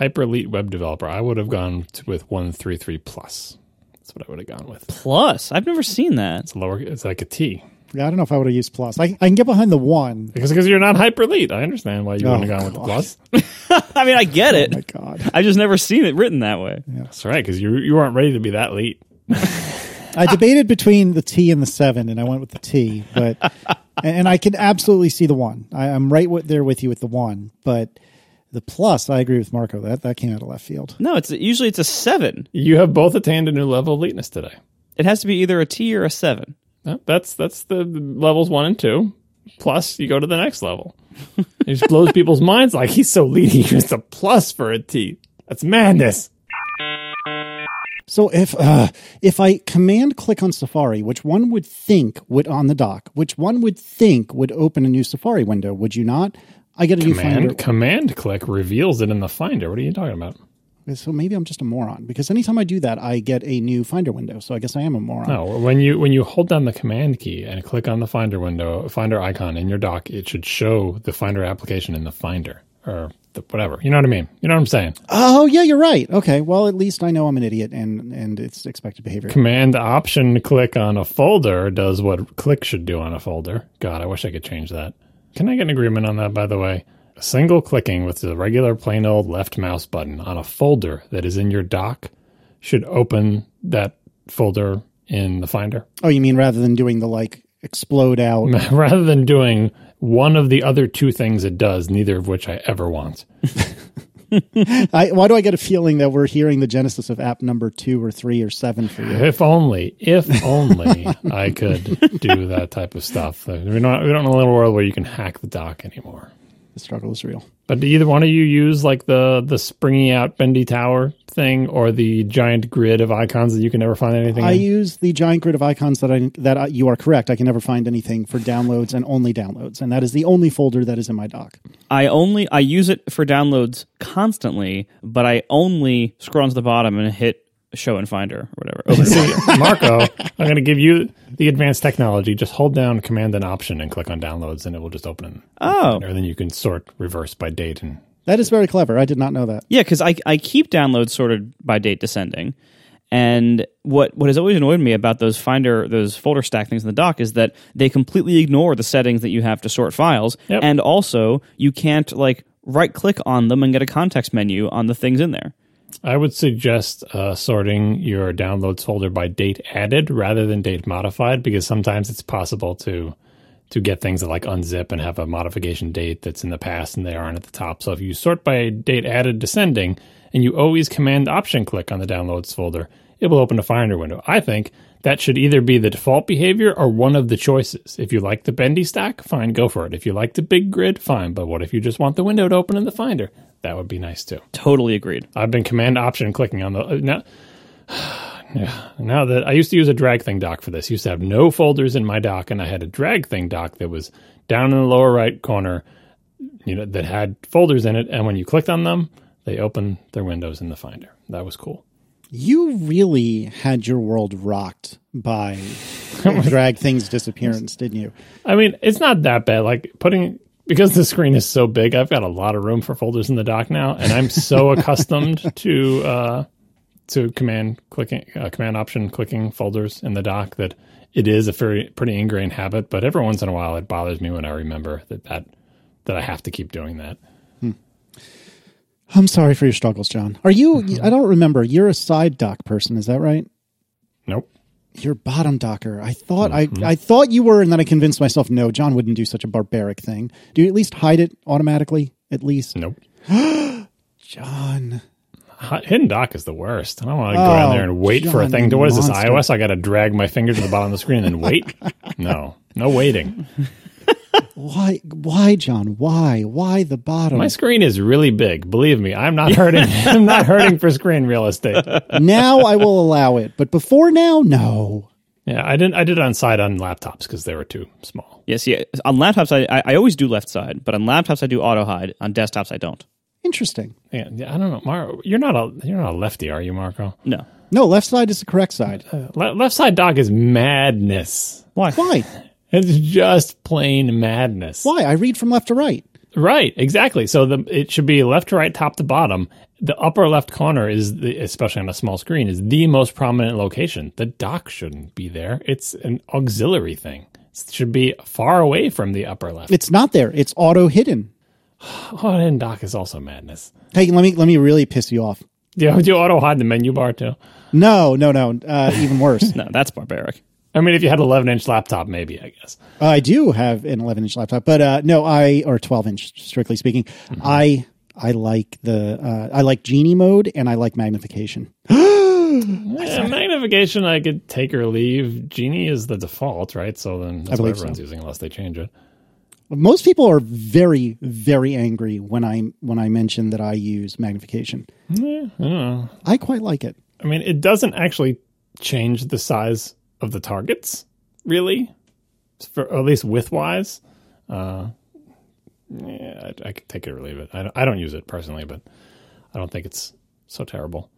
hyper elite web developer, I would have gone to, with 133 plus. That's what I would have gone with. Plus, I've never seen that. It's lower. It's like a T. Yeah, I don't know if I would have used plus. I, I can get behind the one. Because because you're not hyper elite. I understand why you Oh, wouldn't have oh, gone with the plus. I mean, I get it. Oh my god! I've just never seen it written that way. That's right. Because you you weren't ready to be that elite. I debated between the T and the seven, and I went with the T. But and I can absolutely see the one. I, I'm right with, there with you with the one. But the plus, I agree with Marco. That that came out of left field. No, it's usually it's a seven. You have both attained a new level of eliteness today. It has to be either a T or a seven. No, That's that's the levels one and two. Plus, you go to the next level. It just blows people's minds. Like he's so elite, he used a plus for a T. That's madness. So if uh, if I command click on Safari, which one would think would on the dock, which one would think would open a new Safari window? Would you not? I get a new Command Finder. command click reveals it in the Finder. What are you talking about? So maybe I'm just a moron because anytime I do that, I get a new Finder window. So I guess I am a moron. No, when you when you hold down the command key and click on the Finder window, Finder icon in your dock, it should show the Finder application in the Finder or the, whatever. You know what I mean? You know what I'm saying? Oh yeah, you're right. Okay, well at least I know I'm an idiot and and it's expected behavior. Command Option click on a folder does what click should do on a folder. God, I wish I could change that. Can I get an agreement on that? By the way, A single clicking with the regular plain old left mouse button on a folder that is in your dock should open that folder in the Finder. Oh, you mean rather than doing the like explode out? rather than doing one of the other two things it does, neither of which I ever want. I, why do I get a feeling that we're hearing the genesis of app number two or three or seven for you? If only, if only I could do that type of stuff. We don't, we don't in a little world where you can hack the dock anymore. The struggle is real. But do either one of you use like the the springy out bendy tower thing or the giant grid of icons that you can never find anything? I in? use the giant grid of icons that I that I, you are correct. I can never find anything for downloads and only downloads, and that is the only folder that is in my dock. I only I use it for downloads constantly, but I only scroll onto the bottom and hit show and finder or whatever. Open See, Marco, I'm going to give you the advanced technology. Just hold down Command and Option and click on Downloads, and it will just open. In, Oh. And then you can sort reverse by date and That is very clever. I did not know that. Yeah, because I I keep downloads sorted by date descending, and what what has always annoyed me about those Finder those folder stack things in the dock is that they completely ignore the settings that you have to sort files, Yep. and also you can't like right click on them and get a context menu on the things in there. I would suggest uh, sorting your downloads folder by date added rather than date modified because sometimes it's possible to to get things that like unzip and have a modification date that's in the past and they aren't at the top. So if you sort by date added descending and you always command option click on the downloads folder, it will open a Finder window. I think that should either be the default behavior or one of the choices. If you like the bendy stack, fine, go for it. If you like the big grid, fine. But what if you just want the window to open in the Finder? That would be nice too. Totally agreed. I've been command option clicking on the uh, now. Yeah, now that I used to use a drag thing dock for this, used to have no folders in my dock, and I had a drag thing dock that was down in the lower right corner, you know, that had folders in it, and when you clicked on them, they opened their windows in the Finder. That was cool. You really had your world rocked by drag things disappearance, didn't you? I mean, it's not that bad. Like putting because the screen is so big, I've got a lot of room for folders in the dock now, and I'm so accustomed to uh, to command clicking, uh, command option clicking folders in the dock that it is a very pretty ingrained habit. But every once in a while, it bothers me when I remember that that that I have to keep doing that. I'm sorry for your struggles, John. Are you? I don't remember. You're a side dock person, is that right? Nope. You're bottom docker. I thought I, I thought you were, and then I convinced myself, no, John wouldn't do such a barbaric thing. Do you at least hide it automatically? At least, Nope. John. Hi- Hidden dock is the worst. I don't want to go down Oh, there and oh, wait for a thing. you To, what is this iOS? I got to drag my finger to the bottom of the screen and then wait. No, no waiting. Why? Why, John? Why? Why the bottom? My screen is really big. Believe me, I'm not hurting. I'm not hurting for screen real estate. now I will allow it, but before now, no. Yeah, I didn't. I did it on side on laptops because they were too small. Yes, yeah. On laptops, I, I I always do left side, but on laptops I do auto hide. On desktops, I don't. Interesting. Yeah, yeah, I don't know, Marco. You're not a you're not a lefty, are you, Marco? No. No, left side is the correct side. Uh, le- left side dock is madness. Why? Why? It's just plain madness. Why? I read from left to right. Right, exactly. So the it should be left to right, top to bottom. the upper left corner is, the, especially on a small screen, is the most prominent location. The dock shouldn't be there. It's an auxiliary thing. It should be far away from the upper left. It's not there. It's auto hidden. Oh, and dock is also madness. Hey, let me let me really piss you off. Yeah, you, do you auto hide the menu bar too? No, no, no. Uh, even worse. No, that's barbaric. I mean, if you had an 11 inch laptop, maybe, I guess. I do have an 11 inch laptop, but uh, no, I or 12 inch, strictly speaking. I I like the uh, I like genie mode and I like magnification. Yeah, magnification, I could take or leave. Genie is the default, right? So then that's what everyone's so. using unless they change it. Most people are very very angry when I when I mention that I use magnification. Yeah, I don't know. I quite like it. I mean, it doesn't actually change the size of the targets, really, for at least width wise. Uh, yeah, I, I could take it or leave it. I don't, I don't use it personally, but I don't think it's so terrible.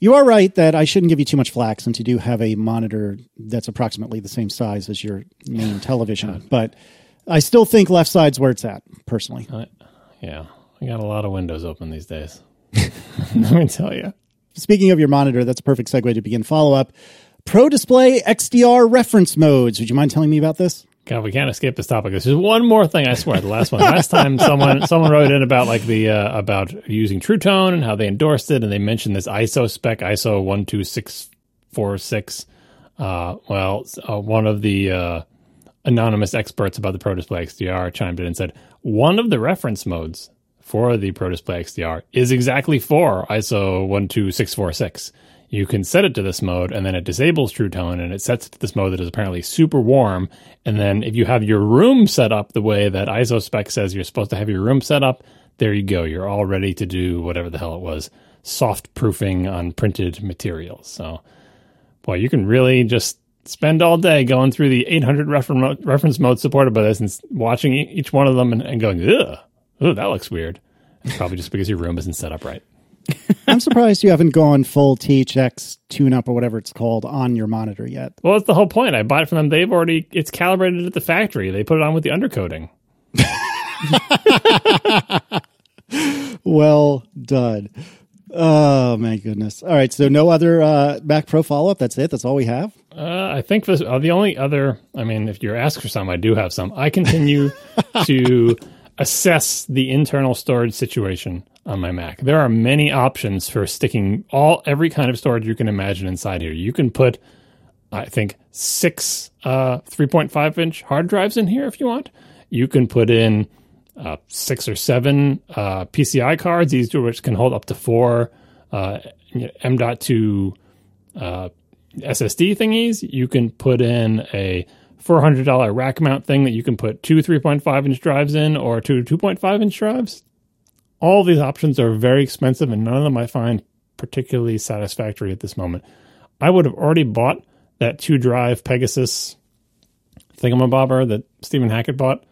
You are right that I shouldn't give you too much flack since you do have a monitor that's approximately the same size as your main television. But I still think left side's where it's at, personally. I, yeah, I got a lot of windows open these days. Let me tell you. Speaking of your monitor, that's a perfect segue to begin follow up. Pro Display XDR reference modes. Would you mind telling me about this? God, we can't escape this topic. There's just one more thing. I swear, the last one. Last time, someone someone wrote in about like the uh, about using True Tone and how they endorsed it, and they mentioned this ISO spec, ISO one two six four six. Uh, well, uh, one of the uh, anonymous experts about the Pro Display XDR chimed in and said one of the reference modes for the Pro Display XDR is exactly for ISO one two six four six. You can set it to this mode, and then it disables True Tone, and it sets it to this mode that is apparently super warm. And then if you have your room set up the way that ISO spec says you're supposed to have your room set up, there you go. You're all ready to do whatever the hell it was, soft proofing on printed materials. So, boy, you can really just spend all day going through the 800 refer- reference modes supported by this and watching each one of them and, and going, ugh, ugh, that looks weird. It's probably just because your room isn't set up right. I'm surprised you haven't gone full THX tune up or whatever it's called on your monitor yet. Well, that's the whole point. I bought it from them. They've already it's calibrated at the factory. They put it on with the undercoating. Well done. Oh my goodness. All right, so no other uh, Mac Pro follow up. That's it. That's all we have. Uh, I think this, uh, the only other. I mean, if you're asked for some, I do have some. I continue to assess the internal storage situation on my Mac. There are many options for sticking all every kind of storage you can imagine inside here. You can put, I think, six uh, 3.5 inch hard drives in here if you want. You can put in uh, six or seven uh, PCI cards, each of which can hold up to four uh, M.2 uh, SSD thingies. You can put in a $400 rack mount thing that you can put two 3.5 inch drives in or two 2.5 inch drives. All these options are very expensive, and none of them I find particularly satisfactory at this moment. I would have already bought that two drive Pegasus thingamabobber that Stephen Hackett bought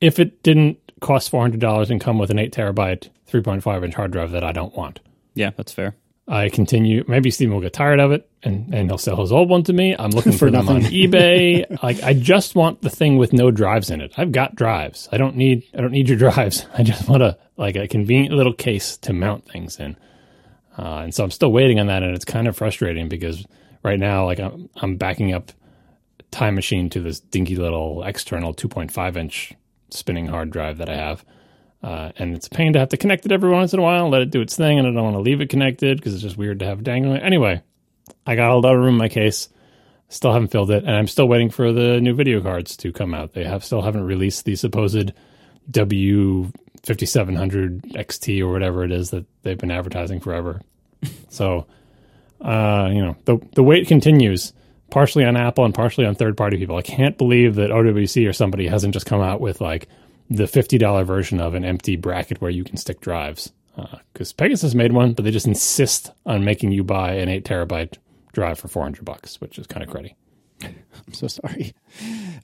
if it didn't cost $400 and come with an 8 terabyte 3.5 inch hard drive that I don't want. Yeah, that's fair. I continue. Maybe Stephen will get tired of it, and, and he'll sell his old one to me. I'm looking for, them on eBay. like I just want the thing with no drives in it. I've got drives. I don't need. I don't need your drives. I just want a like a convenient little case to mount things in. Uh, and so I'm still waiting on that, and it's kind of frustrating because right now, like I'm I'm backing up Time Machine to this dinky little external 2.5 inch spinning hard drive that I have. Uh, and it's a pain to have to connect it every once in a while let it do its thing. And I don't want to leave it connected because it's just weird to have dangling. Anyway, I got a lot of room in my case. Still haven't filled it, and I'm still waiting for the new video cards to come out. They have still haven't released the supposed W5700 XT or whatever it is that they've been advertising forever. so, uh, you know, the the wait continues, partially on Apple and partially on third party people. I can't believe that OWC or somebody hasn't just come out with like the fifty dollar version of an empty bracket where you can stick drives. Because Pegasus made one, but they just insist on making you buy an eight terabyte drive for four hundred bucks, which is kind of cruddy. I'm so sorry.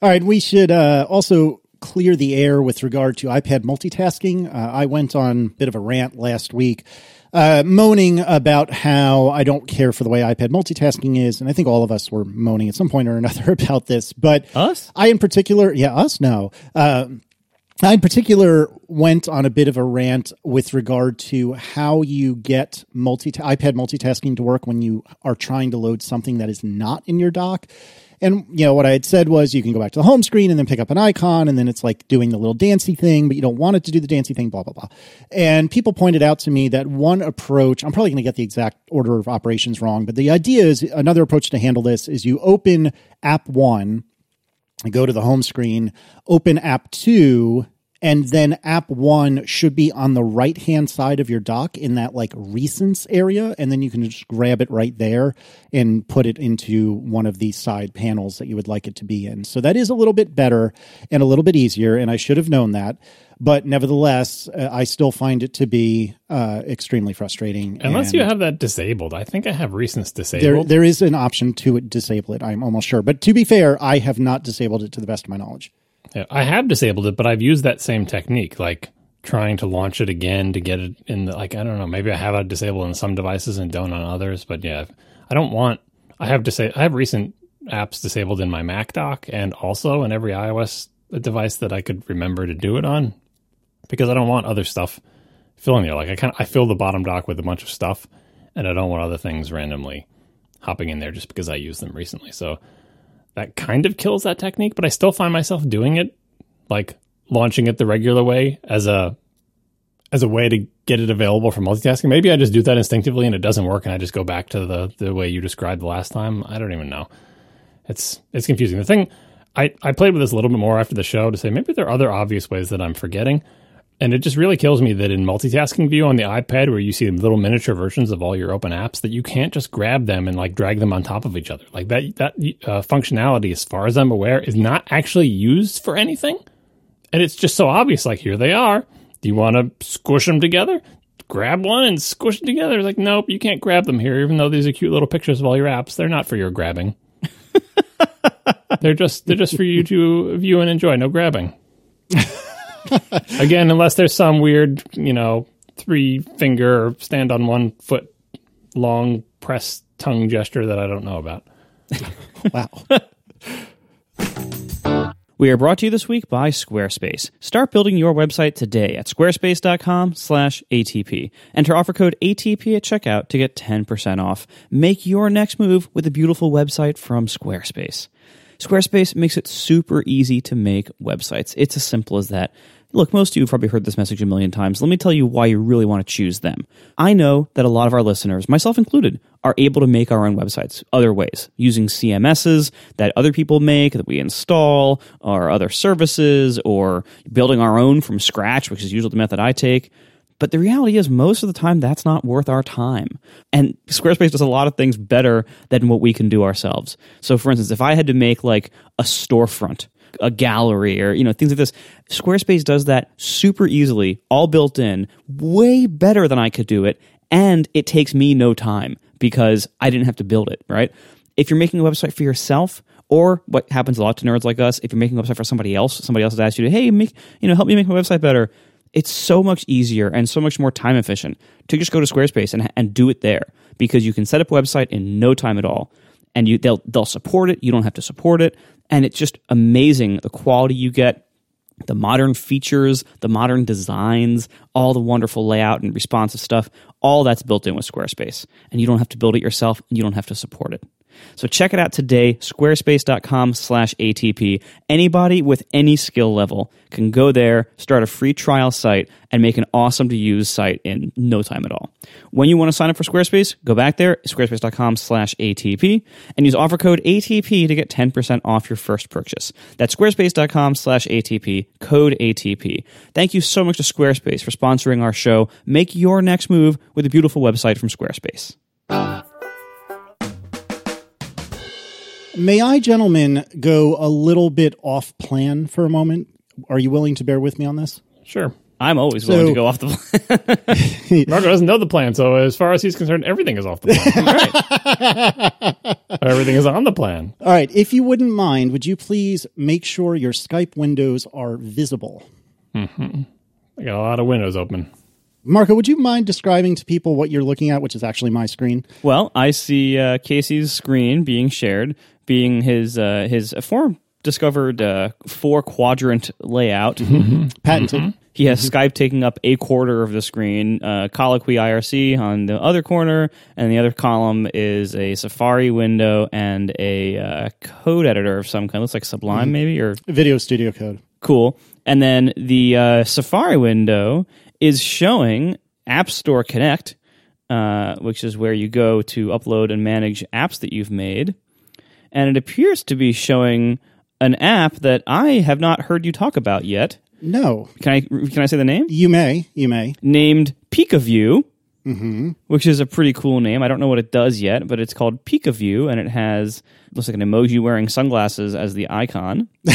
All right, we should uh, also clear the air with regard to iPad multitasking. Uh, I went on a bit of a rant last week. Uh, moaning about how I don't care for the way iPad multitasking is, and I think all of us were moaning at some point or another about this. But Us? I, in particular, yeah, us, no. Um I in particular went on a bit of a rant with regard to how you get multi iPad multitasking to work when you are trying to load something that is not in your dock. And you know what I had said was you can go back to the home screen and then pick up an icon, and then it's like doing the little dancey thing, but you don't want it to do the dancey thing, blah blah blah. And people pointed out to me that one approach, I'm probably going to get the exact order of operations wrong, but the idea is another approach to handle this is you open app one go to the home screen, open app two, and then app one should be on the right hand side of your dock in that like recents area. And then you can just grab it right there and put it into one of these side panels that you would like it to be in. So that is a little bit better and a little bit easier. And I should have known that. But nevertheless, uh, I still find it to be uh, extremely frustrating. Unless you have that disabled. I think I have recents there, disabled. there is an option to disable it. I'm almost sure, but to be fair, I have not disabled it to the best of my knowledge. Yeah, I have disabled it, but I've used that same technique, like trying to launch it again to get it in the like I don't know, maybe I have it disabled on some devices and don't on others, but yeah, I don't want I have to say I have recent apps disabled in my Mac dock and also in every iOS device that I could remember to do it on because I don't want other stuff filling there. Like I kind of I fill the bottom dock with a bunch of stuff and I don't want other things randomly hopping in there just because I used them recently. So that kind of kills that technique, but I still find myself doing it, like launching it the regular way as a as a way to get it available for multitasking. Maybe I just do that instinctively and it doesn't work, and I just go back to the the way you described the last time. I don't even know. It's it's confusing. The thing I I played with this a little bit more after the show to say maybe there are other obvious ways that I'm forgetting. And it just really kills me that in multitasking view on the iPad, where you see little miniature versions of all your open apps, that you can't just grab them and like drag them on top of each other. Like that, that uh, functionality, as far as I'm aware, is not actually used for anything. And it's just so obvious. Like here they are. Do you want to squish them together? Grab one and squish them together. It's like nope, you can't grab them here. Even though these are cute little pictures of all your apps, they're not for your grabbing. they're just they're just for you to view and enjoy. No grabbing. Again, unless there's some weird, you know, three finger stand on one foot long press tongue gesture that I don't know about. Wow. We are brought to you this week by Squarespace. Start building your website today at squarespace.com/atp. Enter offer code ATP at checkout to get 10% off. Make your next move with a beautiful website from Squarespace. Squarespace makes it super easy to make websites. It's as simple as that. Look, most of you have probably heard this message a million times. Let me tell you why you really want to choose them. I know that a lot of our listeners, myself included, are able to make our own websites other ways, using CMSs that other people make, that we install, or other services, or building our own from scratch, which is usually the method I take. But the reality is, most of the time, that's not worth our time. And Squarespace does a lot of things better than what we can do ourselves. So, for instance, if I had to make like a storefront, a gallery, or you know things like this, Squarespace does that super easily, all built in, way better than I could do it, and it takes me no time because I didn't have to build it. Right? If you're making a website for yourself, or what happens a lot to nerds like us, if you're making a website for somebody else, somebody else has asked you to, hey, make you know, help me make my website better it's so much easier and so much more time efficient to just go to Squarespace and, and do it there because you can set up a website in no time at all. And you they'll they'll support it. You don't have to support it. And it's just amazing the quality you get, the modern features, the modern designs, all the wonderful layout and responsive stuff, all that's built in with Squarespace. And you don't have to build it yourself and you don't have to support it. So check it out today, squarespace.com slash ATP. Anybody with any skill level can go there, start a free trial site, and make an awesome to use site in no time at all. When you want to sign up for Squarespace, go back there, squarespace.com slash ATP, and use offer code ATP to get 10% off your first purchase. That's squarespace.com slash ATP, code ATP. Thank you so much to Squarespace for sponsoring our show. Make your next move with a beautiful website from Squarespace. May I, gentlemen, go a little bit off plan for a moment? Are you willing to bear with me on this? Sure. I'm always willing So- to go off the plan. Marco doesn't know the plan, so as far as he's concerned, everything is off the plan. Right. everything is on the plan. All right. If you wouldn't mind, would you please make sure your Skype windows are visible? I got a lot of windows open. Marco, would you mind describing to people what you're looking at, which is actually my screen? Well, I see uh, Casey's screen being shared, being his uh, his former discovered uh, four quadrant layout. Patented. He has Skype taking up a quarter of the screen, uh, Colloquy IRC on the other corner, and the other column is a Safari window and a uh, code editor of some kind. Looks like Sublime, maybe, or Visual Studio Code. cool. And then the uh, Safari window is showing App Store Connect, uh, which is where you go to upload and manage apps that you've made. And it appears to be showing an app that I have not heard you talk about yet. No, Can I can I say the name? you may. You may. Named PikaView, mm-hmm. which is a pretty cool name. I don't know what it does yet, but it's called PikaView, and it has looks like an emoji wearing sunglasses as the icon.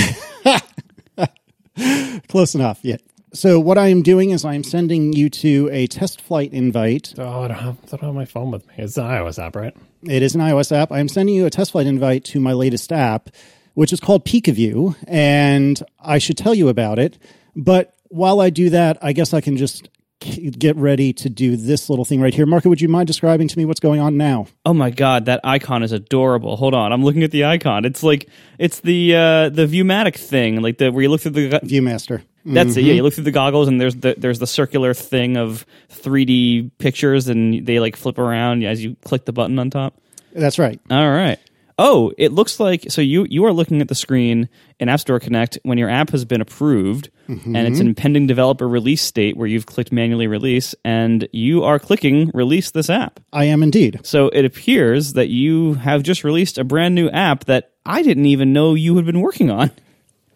Close enough. Yeah. So what I am doing is I am sending you to a test flight invite. Oh, I don't have, I don't have my phone with me. It's an iOS app, right? It is an iOS app. I am sending you a test flight invite to my latest app, which is called PikaView, and I should tell you about it. But while I do that, I guess I can just get ready to do this little thing right here. Marco, would you mind describing to me what's going on now? Oh my god, that icon is adorable. Hold on, I'm looking at the icon. It's like it's the uh, the Viewmatic thing, like the where you look through the ViewMaster. That's it. Yeah, you mm-hmm. look through the goggles, and there's the there's the circular thing of 3D pictures, and they like flip around as you click the button on top. That's right. All right. Oh, it looks like so you you are looking at the screen in App Store Connect when your app has been approved mm-hmm. and it's in pending developer release state where you've clicked manually release and you are clicking release this app. I am indeed. So it appears that you have just released a brand new app that I didn't even know you had been working on.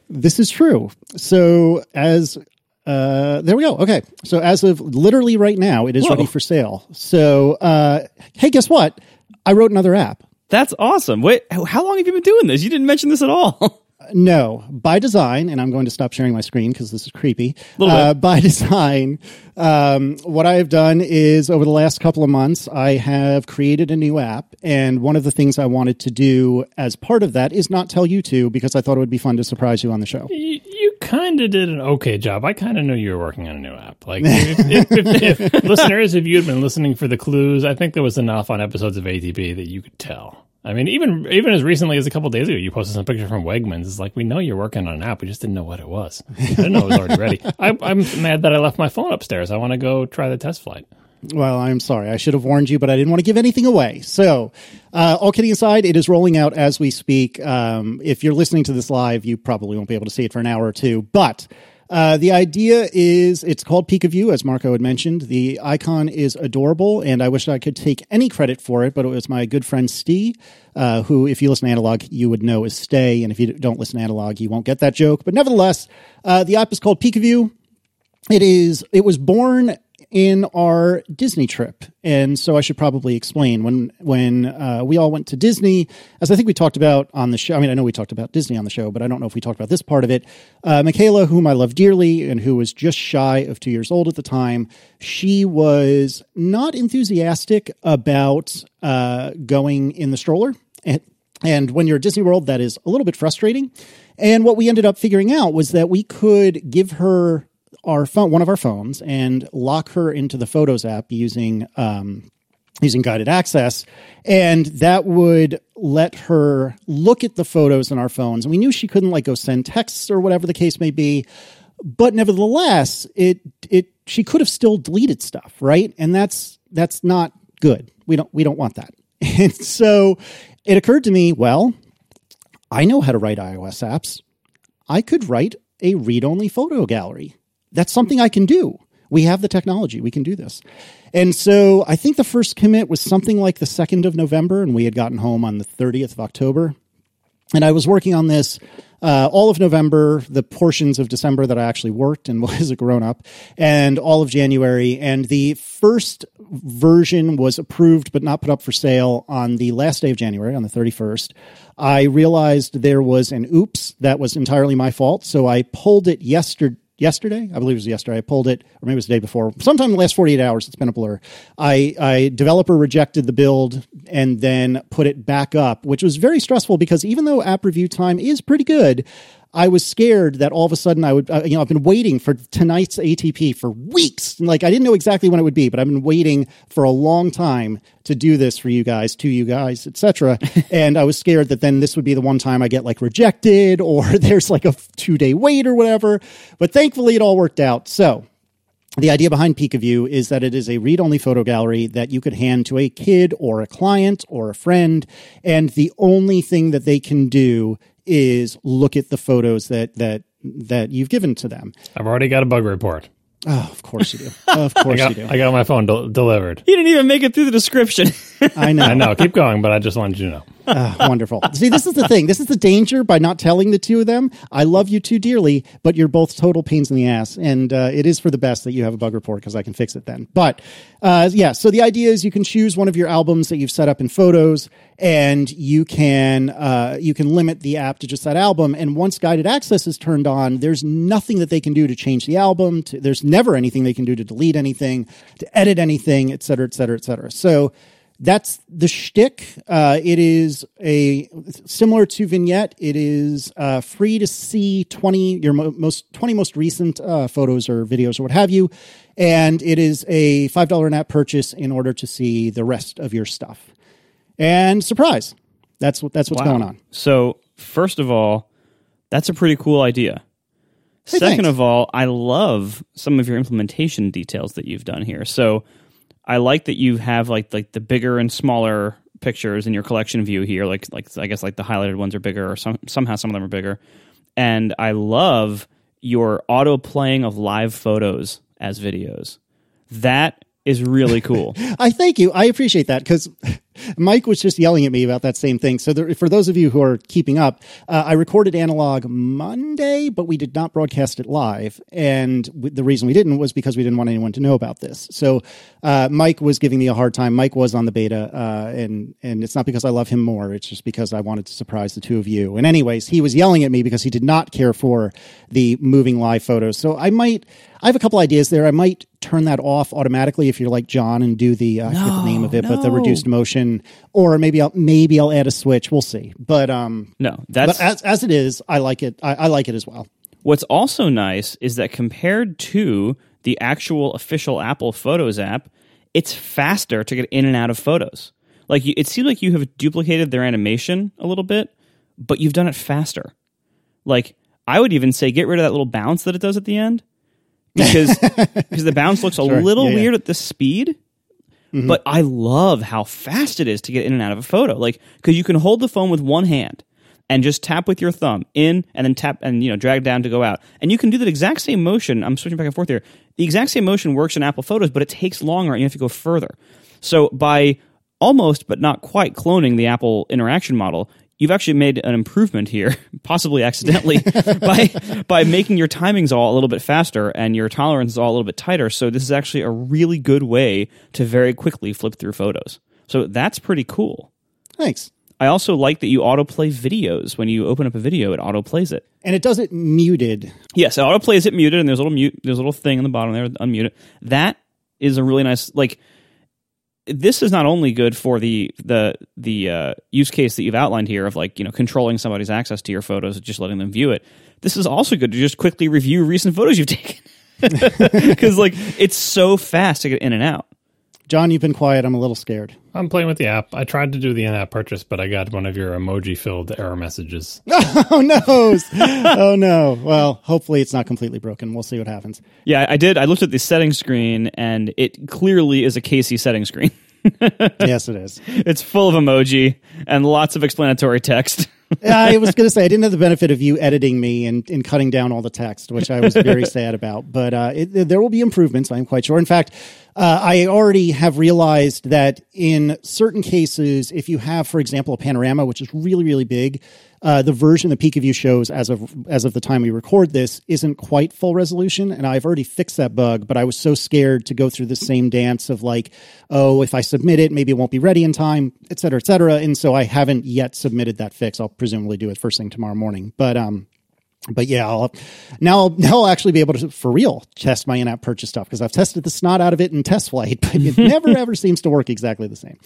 This is true. So as uh, there we go. Okay. So as of literally right now, it is Whoa. ready for sale. So uh, hey, guess what? I wrote another app. That's awesome. Wait, how how long have you been doing this? You didn't mention this at all. No, by design, and I'm going to stop sharing my screen because this is creepy. Uh, by design, um, what I have done is over the last couple of months, I have created a new app. And one of the things I wanted to do as part of that is not tell you to because I thought it would be fun to surprise you on the show. You, you kind of did an okay job. I kind of knew you were working on a new app. Like, if, if, if, listeners, if you had been listening for the clues, I think there was enough on episodes of ATP that you could tell. I mean, even even as recently as a couple days ago, you posted some picture from Wegmans. It's like we know you're working on an app. We just didn't know what it was. I didn't know it was already ready. I, I'm mad that I left my phone upstairs. I want to go try the test flight. Well, I'm sorry. I should have warned you, but I didn't want to give anything away. So, uh, all kidding aside, it is rolling out as we speak. Um, if you're listening to this live, you probably won't be able to see it for an hour or two. But uh, the idea is it's called PikaView, as Marco had mentioned. The icon is adorable, and I wish I could take any credit for it, but it was my good friend Steve, uh, who, if you listen to Analog, you would know is Stay. And if you don't listen to Analog, you won't get that joke. But nevertheless, uh, the app is called PikaView. it is it was born in our Disney trip, and so I should probably explain when when uh, we all went to Disney, as I think we talked about on the show. I mean, I know we talked about Disney on the show, but I don't know if we talked about this part of it. Uh, Michaela, whom I love dearly, and who was just shy of two years old at the time, she was not enthusiastic about uh, going in the stroller. And, and when you're at Disney World, that is a little bit frustrating. And what we ended up figuring out was that we could give her our phone, one of our phones, and lock her into the Photos app using um, using guided access, and that would let her look at the photos in our phones. And we knew she couldn't like go send texts or whatever the case may be, but nevertheless, it it she could have still deleted stuff, right? And that's that's not good. We don't we don't want that. And so it occurred to me, well, I know how to write iOS apps. I could write a read only photo gallery. That's something I can do. We have the technology. We can do this. And so I think the first commit was something like the 2nd of November, and we had gotten home on the 30th of October. And I was working on this uh, all of November, the portions of December that I actually worked and was a grown up, and all of January. And the first version was approved but not put up for sale on the last day of January, on the 31st. I realized there was an oops that was entirely my fault. So I pulled it yesterday yesterday. I believe it was yesterday. I pulled it, or maybe it was the day before. Sometime in the last 48 hours, it's been a blur. I, I developer rejected the build and then put it back up, which was very stressful because even though app review time is pretty good, I was scared that all of a sudden I would, uh, you know, I've been waiting for tonight's ATP for weeks. Like I didn't know exactly when it would be, but I've been waiting for a long time to do this for you guys, to you guys, etc. and I was scared that then this would be the one time I get like rejected or there's like a two day wait or whatever. But thankfully it all worked out. So the idea behind PikaView is that it is a read only photo gallery that you could hand to a kid or a client or a friend. And the only thing that they can do is look at the photos that, that, that you've given to them. I've already got a bug report. Oh, of course you do. Of course got, you do. I got my phone del- delivered. You didn't even make it through the description. I know. I know. Keep going, but I just wanted you to know. Ah, wonderful. See, this is the thing. This is the danger by not telling the two of them. I love you two dearly, but you're both total pains in the ass. And uh, it is for the best that you have a bug report because I can fix it then. But uh, yeah, so the idea is you can choose one of your albums that you've set up in Photos, and you can uh, you can limit the app to just that album. And once guided access is turned on, there's nothing that they can do to change the album. To, there's never anything they can do to delete anything, to edit anything, et cetera, et cetera, et cetera. So that's the shtick. Uh, it is a similar to Vignette. It is uh, free to see twenty your mo- most twenty most recent uh, photos or videos or what have you, and it is a five dollar in app purchase in order to see the rest of your stuff. And surprise, that's what that's what's going on. So, first of all, that's a pretty cool idea. Hey, Second thanks. of all, I love some of your implementation details that you've done here. So, I like that you have like like the bigger and smaller pictures in your collection view here. Like like I guess like the highlighted ones are bigger, or some somehow some of them are bigger. And I love your auto playing of live photos as videos. That is really cool. I thank you. I appreciate that because Mike was just yelling at me about that same thing. So, there, for those of you who are keeping up, uh, I recorded analog Monday, but we did not broadcast it live. And w- the reason we didn't was because we didn't want anyone to know about this. So, uh, Mike was giving me a hard time. Mike was on the beta, uh, and and it's not because I love him more. It's just because I wanted to surprise the two of you. And anyways, he was yelling at me because he did not care for the moving live photos. So I might. I have a couple ideas there. I might turn that off automatically if you're like John and do the uh, I forget the name of it, but the reduced motion, or maybe I'll maybe I'll add a switch. We'll see. But um, No, that's but as as it is, I like it. I, I like it as well. What's also nice is that compared to the actual official Apple Photos app, it's faster to get in and out of photos. Like you, it seems like you have duplicated their animation a little bit, but you've done it faster. Like I would even say, get rid of that little bounce that it does at the end, because because the bounce looks a little Yeah, yeah. weird at this speed. Mm-hmm. But I love how fast it is to get in and out of a photo. Like because you can hold the phone with one hand and just tap with your thumb in and then tap and you know drag down to go out. And you can do that exact same motion. I'm switching back and forth here. The exact same motion works in Apple Photos, but it takes longer and you have to go further. So by almost but not quite cloning the Apple interaction model, you've actually made an improvement here, possibly accidentally, by by making your timings all a little bit faster and your tolerances all a little bit tighter. So this is actually a really good way to very quickly flip through photos. So that's pretty cool. Thanks. I also like that you autoplay videos. When you open up a video, it autoplays it. And it does it muted. Yes, it autoplays it muted, and there's a little mute. There's a little thing in the bottom there, unmute it. That is a really nice like. This is not only good for the the the uh, use case that you've outlined here of like you know controlling somebody's access to your photos, and just letting them view it. This is also good to just quickly review recent photos you've taken because like it's so fast to get in and out. John, you've been quiet. I'm a little scared. I'm playing with the app. I tried to do the in-app purchase, but I got one of your emoji-filled error messages. Oh no! oh no! Well, hopefully it's not completely broken. We'll see what happens. Yeah, I did. I looked at the settings screen, and it clearly is a Casey setting screen. yes, it is. It's full of emoji and lots of explanatory text. I was going to say I didn't have the benefit of you editing me and, and cutting down all the text, which I was very sad about. But uh, it, there will be improvements, I'm quite sure. In fact, uh, I already have realized that in certain cases, if you have, for example, a panorama, which is really really big, uh, the version of you shows as of as of the time we record this isn't quite full resolution, and I've already fixed that bug. But I was so scared to go through the same dance of like, oh, if I submit it, maybe it won't be ready in time, et cetera, et cetera. And so I haven't yet submitted that fix. I'll presumably do it first thing tomorrow morning. But um, but yeah, I'll, now I'll, now I'll actually be able to for real test my in-app purchase stuff because I've tested the snot out of it in test flight, but it never ever seems to work exactly the same.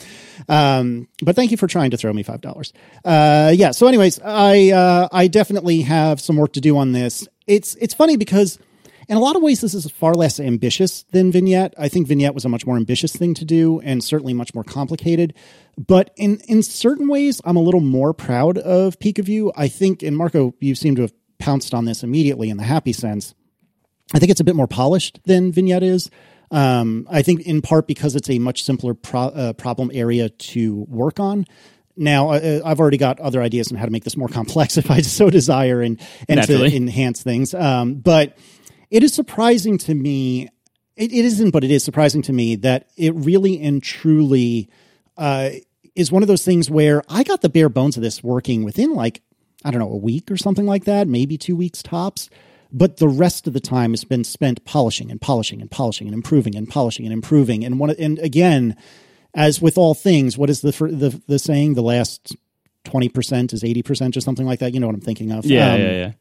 Um, but thank you for trying to throw me five dollars. Uh, yeah. So, anyways, I uh, I definitely have some work to do on this. It's it's funny because in a lot of ways this is far less ambitious than Vignette. I think Vignette was a much more ambitious thing to do and certainly much more complicated. But in in certain ways, I'm a little more proud of PikaView. I think, and Marco, you seem to have pounced on this immediately in the happy sense. I think it's a bit more polished than Vignette is. Um, I think in part because it's a much simpler pro- uh, problem area to work on. Now, uh, I've already got other ideas on how to make this more complex if I so desire and, and to enhance things. Um, but it is surprising to me. It, it isn't, but it is surprising to me that it really and truly uh, is one of those things where I got the bare bones of this working within like I don't know, a week or something like that, maybe two weeks tops. But the rest of the time has been spent polishing and polishing and polishing and improving and polishing and improving. And one, and again, as with all things, what is the the the saying? The last twenty percent is eighty percent or something like that. You know what I'm thinking of? Yeah, Um, yeah, yeah.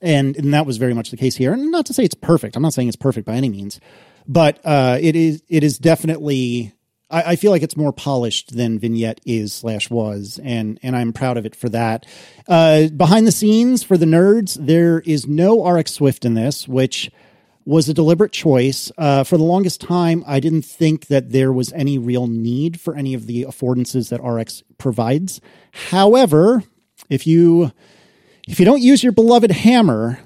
and and that was very much the case here. And not to say it's perfect. I'm not saying it's perfect by any means, but uh, it is it is definitely. I, I feel like it's more polished than Vignette is slash was, and and I'm proud of it for that. Uh, behind the scenes for the nerds, there is no RxSwift in this, which was a deliberate choice. Uh, for the longest time, I didn't think that there was any real need for any of the affordances that RX provides. However, if you if you don't use your beloved hammer,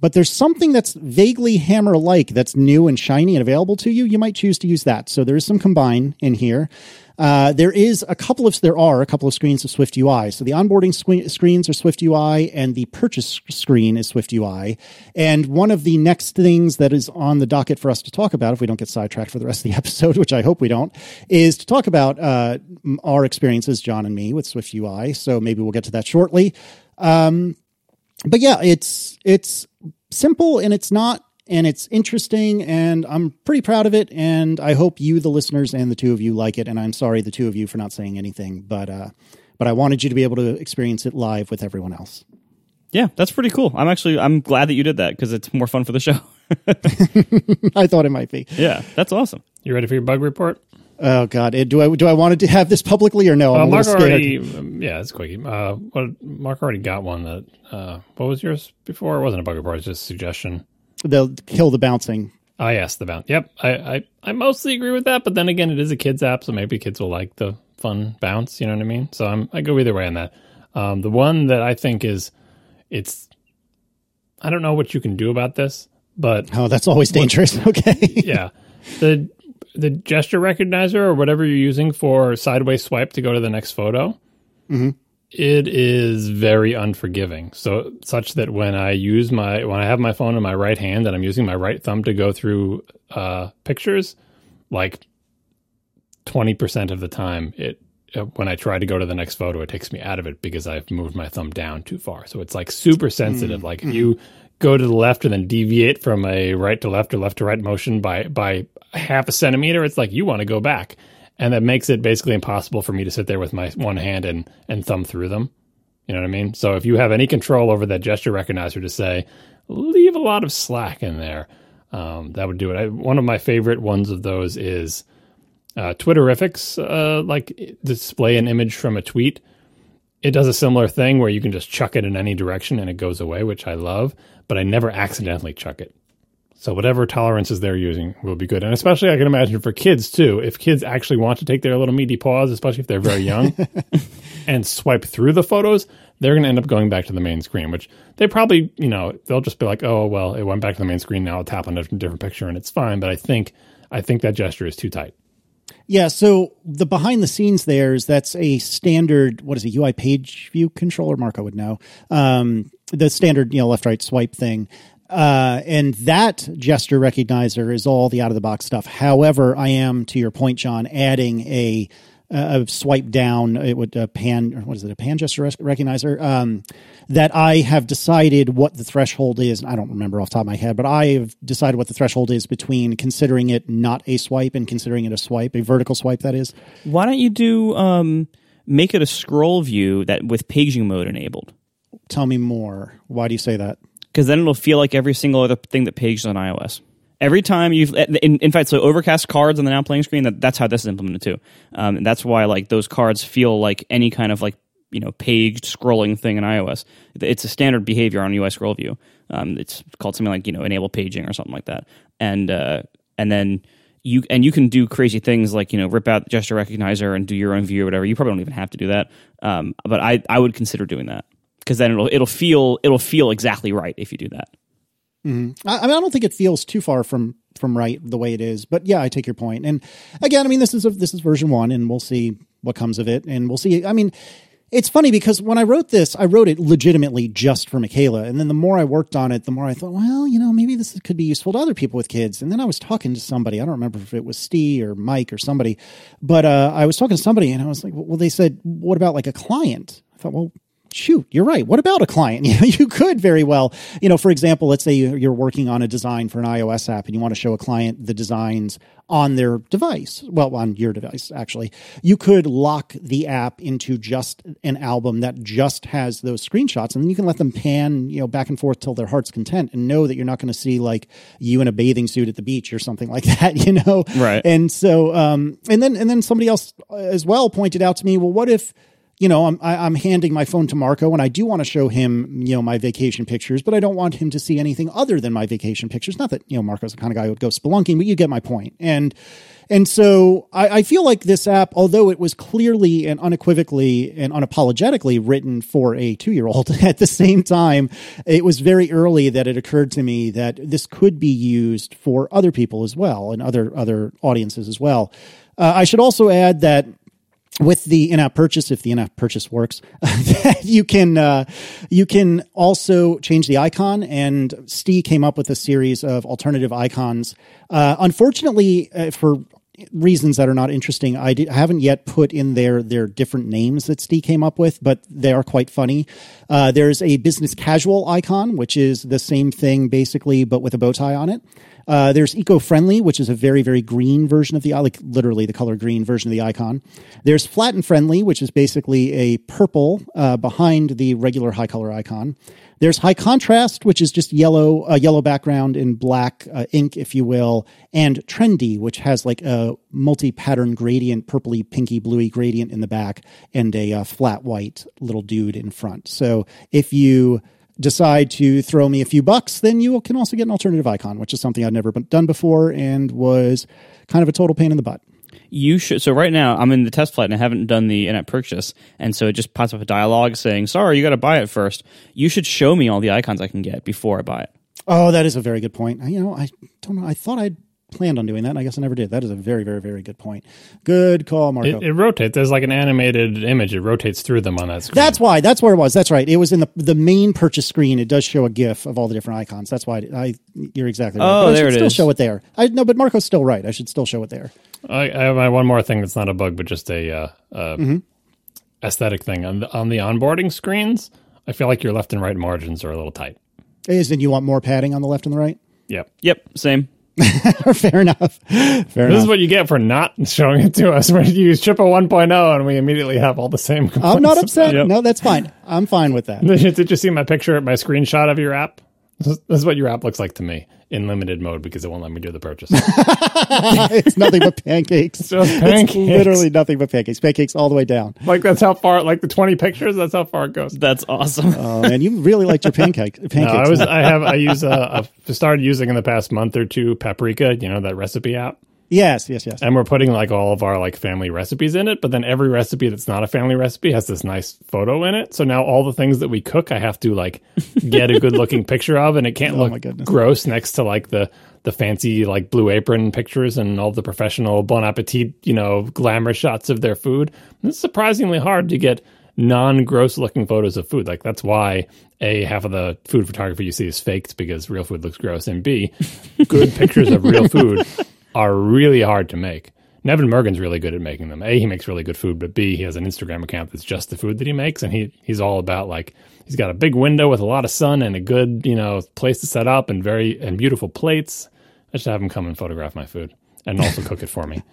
but there's something that's vaguely hammer like that's new and shiny and available to you, you might choose to use that. So there is some combine in here. Uh, there is a couple of there are a couple of screens of SwiftUI. So the onboarding screens are SwiftUI, and the purchase screen is SwiftUI. And one of the next things that is on the docket for us to talk about, if we don't get sidetracked for the rest of the episode, which I hope we don't, is to talk about uh, our experiences, John and me, with SwiftUI. So maybe we'll get to that shortly but yeah, it's it's simple and it's not and it's interesting and I'm pretty proud of it and I hope you the listeners and the two of you like it and I'm sorry the two of you for not saying anything but uh but I wanted you to be able to experience it live with everyone else. Yeah, that's pretty cool. I'm actually I'm glad that you did that because it's more fun for the show. I thought it might be. yeah, that's awesome. You ready for your bug report? Oh god, eh, do I do I want to have this publicly or no? I'm Uh, a Mark already, um, yeah, it's quick. Uh, what Mark already got one that. Uh, what was yours before? It wasn't a bug report; it's just a suggestion. They'll kill the bouncing. Ah, yes, the bounce. Yep, I, I, I mostly agree with that. But then again, it is a kids app, so maybe kids will like the fun bounce. You know what I mean? So I'm I go either way on that. Um, the one that I think is, it's, I don't know what you can do about this, but Oh, that's always dangerous. Okay. yeah, the the gesture recognizer or whatever you're using for sideways swipe to go to the next photo, it is very unforgiving. So such that when I use my when I have my phone in my right hand and I'm using my right thumb to go through uh, pictures, like twenty percent of the time, it uh, when I try to go to the next photo, it takes me out of it because I've moved my thumb down too far. So it's like super sensitive. Like if you go to the left and then deviate from a right to left or left to right motion by by half a centimeter, it's like you want to go back, and that makes it basically impossible for me to sit there with my one hand and and thumb through them. You know what I mean? So if you have any control over that gesture recognizer to say, leave a lot of slack in there, um, that would do it. I, one of my favorite ones of those is uh, Twitterrific's, uh, like display an image from a tweet. It does a similar thing where you can just chuck it in any direction and it goes away, which I love, but I never accidentally chuck it. So whatever tolerances they're using will be good. And especially I can imagine for kids too. If kids actually want to take their little meaty paws, especially if they're very young, and swipe through the photos, they're going to end up going back to the main screen, which they probably, you know, they'll just be like, "Oh, well, it went back to the main screen. Now I'll tap on a different picture and it's fine." But I think I think that gesture is too tight. Yeah, so the behind the scenes there is that's a standard what is it UI page view controller Marco would know. Um, the standard you know left right swipe thing. Uh, and that gesture recognizer is all the out of the box stuff. However, I am to your point, John, adding a a swipe down. It would a pan. Or what is it? A pan gesture rec- recognizer. Um, that I have decided what the threshold is. I don't remember off the top of my head, but I have decided what the threshold is between considering it not a swipe and considering it a swipe, a vertical swipe. That is. Why don't you do um, make it a scroll view that with paging mode enabled? Tell me more. Why do you say that? because then it'll feel like every single other thing that Pages on iOS. Every time you've, in, in fact, so Overcast cards on the now playing screen, that, that's how this is implemented too. Um, and that's why like those cards feel like any kind of like you know paged scrolling thing in iOS. It's a standard behavior on UI scroll view. Um, it's called something like you know enable paging or something like that. And uh, and then you and you can do crazy things like you know rip out gesture recognizer and do your own view or whatever. You probably don't even have to do that. Um, but I I would consider doing that because then it'll it'll feel it'll feel exactly right if you do that. Mm-hmm. I, I, mean, I don't think it feels too far from from right the way it is, but yeah, I take your point. And again, I mean, this is a, this is version one, and we'll see what comes of it, and we'll see. I mean, it's funny because when I wrote this, I wrote it legitimately just for Michaela, and then the more I worked on it, the more I thought, well, you know, maybe this could be useful to other people with kids. And then I was talking to somebody, I don't remember if it was Steve or Mike or somebody, but uh, I was talking to somebody, and I was like, well, they said, what about like a client? I thought, well, shoot, you're right. What about a client? You know, you could very well, you know, for example, let's say you're working on a design for an iOS app and you want to show a client the designs on their device. Well, on your device, actually. You could lock the app into just an album that just has those screenshots and then you can let them pan, you know, back and forth till their heart's content and know that you're not going to see like you in a bathing suit at the beach or something like that, you know? Right. And so, um, and then, and then somebody else as well pointed out to me, well, what if, you know, I'm I, am i am handing my phone to Marco, and I do want to show him, you know, my vacation pictures, but I don't want him to see anything other than my vacation pictures. Not that you know Marco's the kind of guy who would go spelunking, but you get my point. And and so I, I feel like this app, although it was clearly and unequivocally and unapologetically written for a two year old, at the same time, it was very early that it occurred to me that this could be used for other people as well and other other audiences as well. Uh, I should also add that with the in-app purchase, if the in-app purchase works, you can uh, you can also change the icon. And Steve came up with a series of alternative icons. Uh, unfortunately, uh, for reasons that are not interesting, I, did, I, haven't yet put in there their different names that Steve came up with, but they are quite funny. Uh, there's a business casual icon, which is the same thing basically, but with a bow tie on it. Uh, there's eco-friendly, which is a very, very green version of the, like literally the color green version of the icon. There's flat and friendly, which is basically a purple uh, behind the regular high color icon. There's high contrast, which is just yellow, a yellow background in black uh, ink, if you will, and trendy, which has like a multi-pattern gradient, purpley, pinky, bluey gradient in the back, and a uh, flat white little dude in front. So if you decide to throw me a few bucks, then you can also get an alternative icon, which is something I've never done before and was kind of a total pain in the butt. You should. So right now, I'm in the test flight and I haven't done the in-app purchase, and so it just pops up a dialogue saying, "Sorry, you got to buy it first. You should show me all the icons I can get before I buy it." Oh, that is a very good point. I, You know, I don't know. I thought I'd planned on doing that. And I guess I never did. That is a very, very, very good point. Good call, Marco. It, it, rotates. There's like an animated image. It rotates through them on that screen. That's why. That's where it was. That's right. It was in the the main purchase screen. It does show a GIF of all the different icons. That's why I. I you're exactly right. Oh, but there I should it still is. show it there. I no, but Marco's still right. I should still show it there. I, I have my one more thing that's not a bug, but just a uh, uh, Mm-hmm. aesthetic thing on the on the onboarding screens. I feel like your left and right margins are a little tight. Is then you want more padding on the left and the right? Yep. Yep, same. Fair enough. Fair This enough. is what you get for not showing it to us. We use Triple 1.0 and we immediately have all the same complaints. I'm not upset. Yep. No, that's fine. I'm fine with that. Did you see my picture, my screenshot of your app? This is, this is what your app looks like to me in limited mode because it won't let me do the purchase. it's nothing but pancakes. Just It's literally nothing but pancakes. Pancakes all the way down. like that's how far, like the 20 pictures, that's how far it goes. That's awesome. Oh man, you really liked your pancake pancakes. No, I was. I have, I use, uh, I've started using in the past month or two Paprika, you know, that recipe app. Yes, yes, yes. and we're putting like all of our like family recipes in it but then every recipe that's not a family recipe has this nice photo in it. So now all the things that we cook i have to like get a good looking picture of and it can't Oh look gross next to like the the fancy like blue apron pictures and all the professional bon appetit you know glamour shots of their food. It's surprisingly hard to get non-gross looking photos of food. Like that's why a half of the food photography you see is faked because real food looks gross and b good pictures of real food are really hard to make. Nevin Mergan's really good at making them. A, he makes really good food, but B, he has an Instagram account that's just the food that he makes, and he he's all about like he's got a big window with a lot of sun and a good you know place to set up and very and beautiful plates. I should have him come and photograph my food and also cook it for me.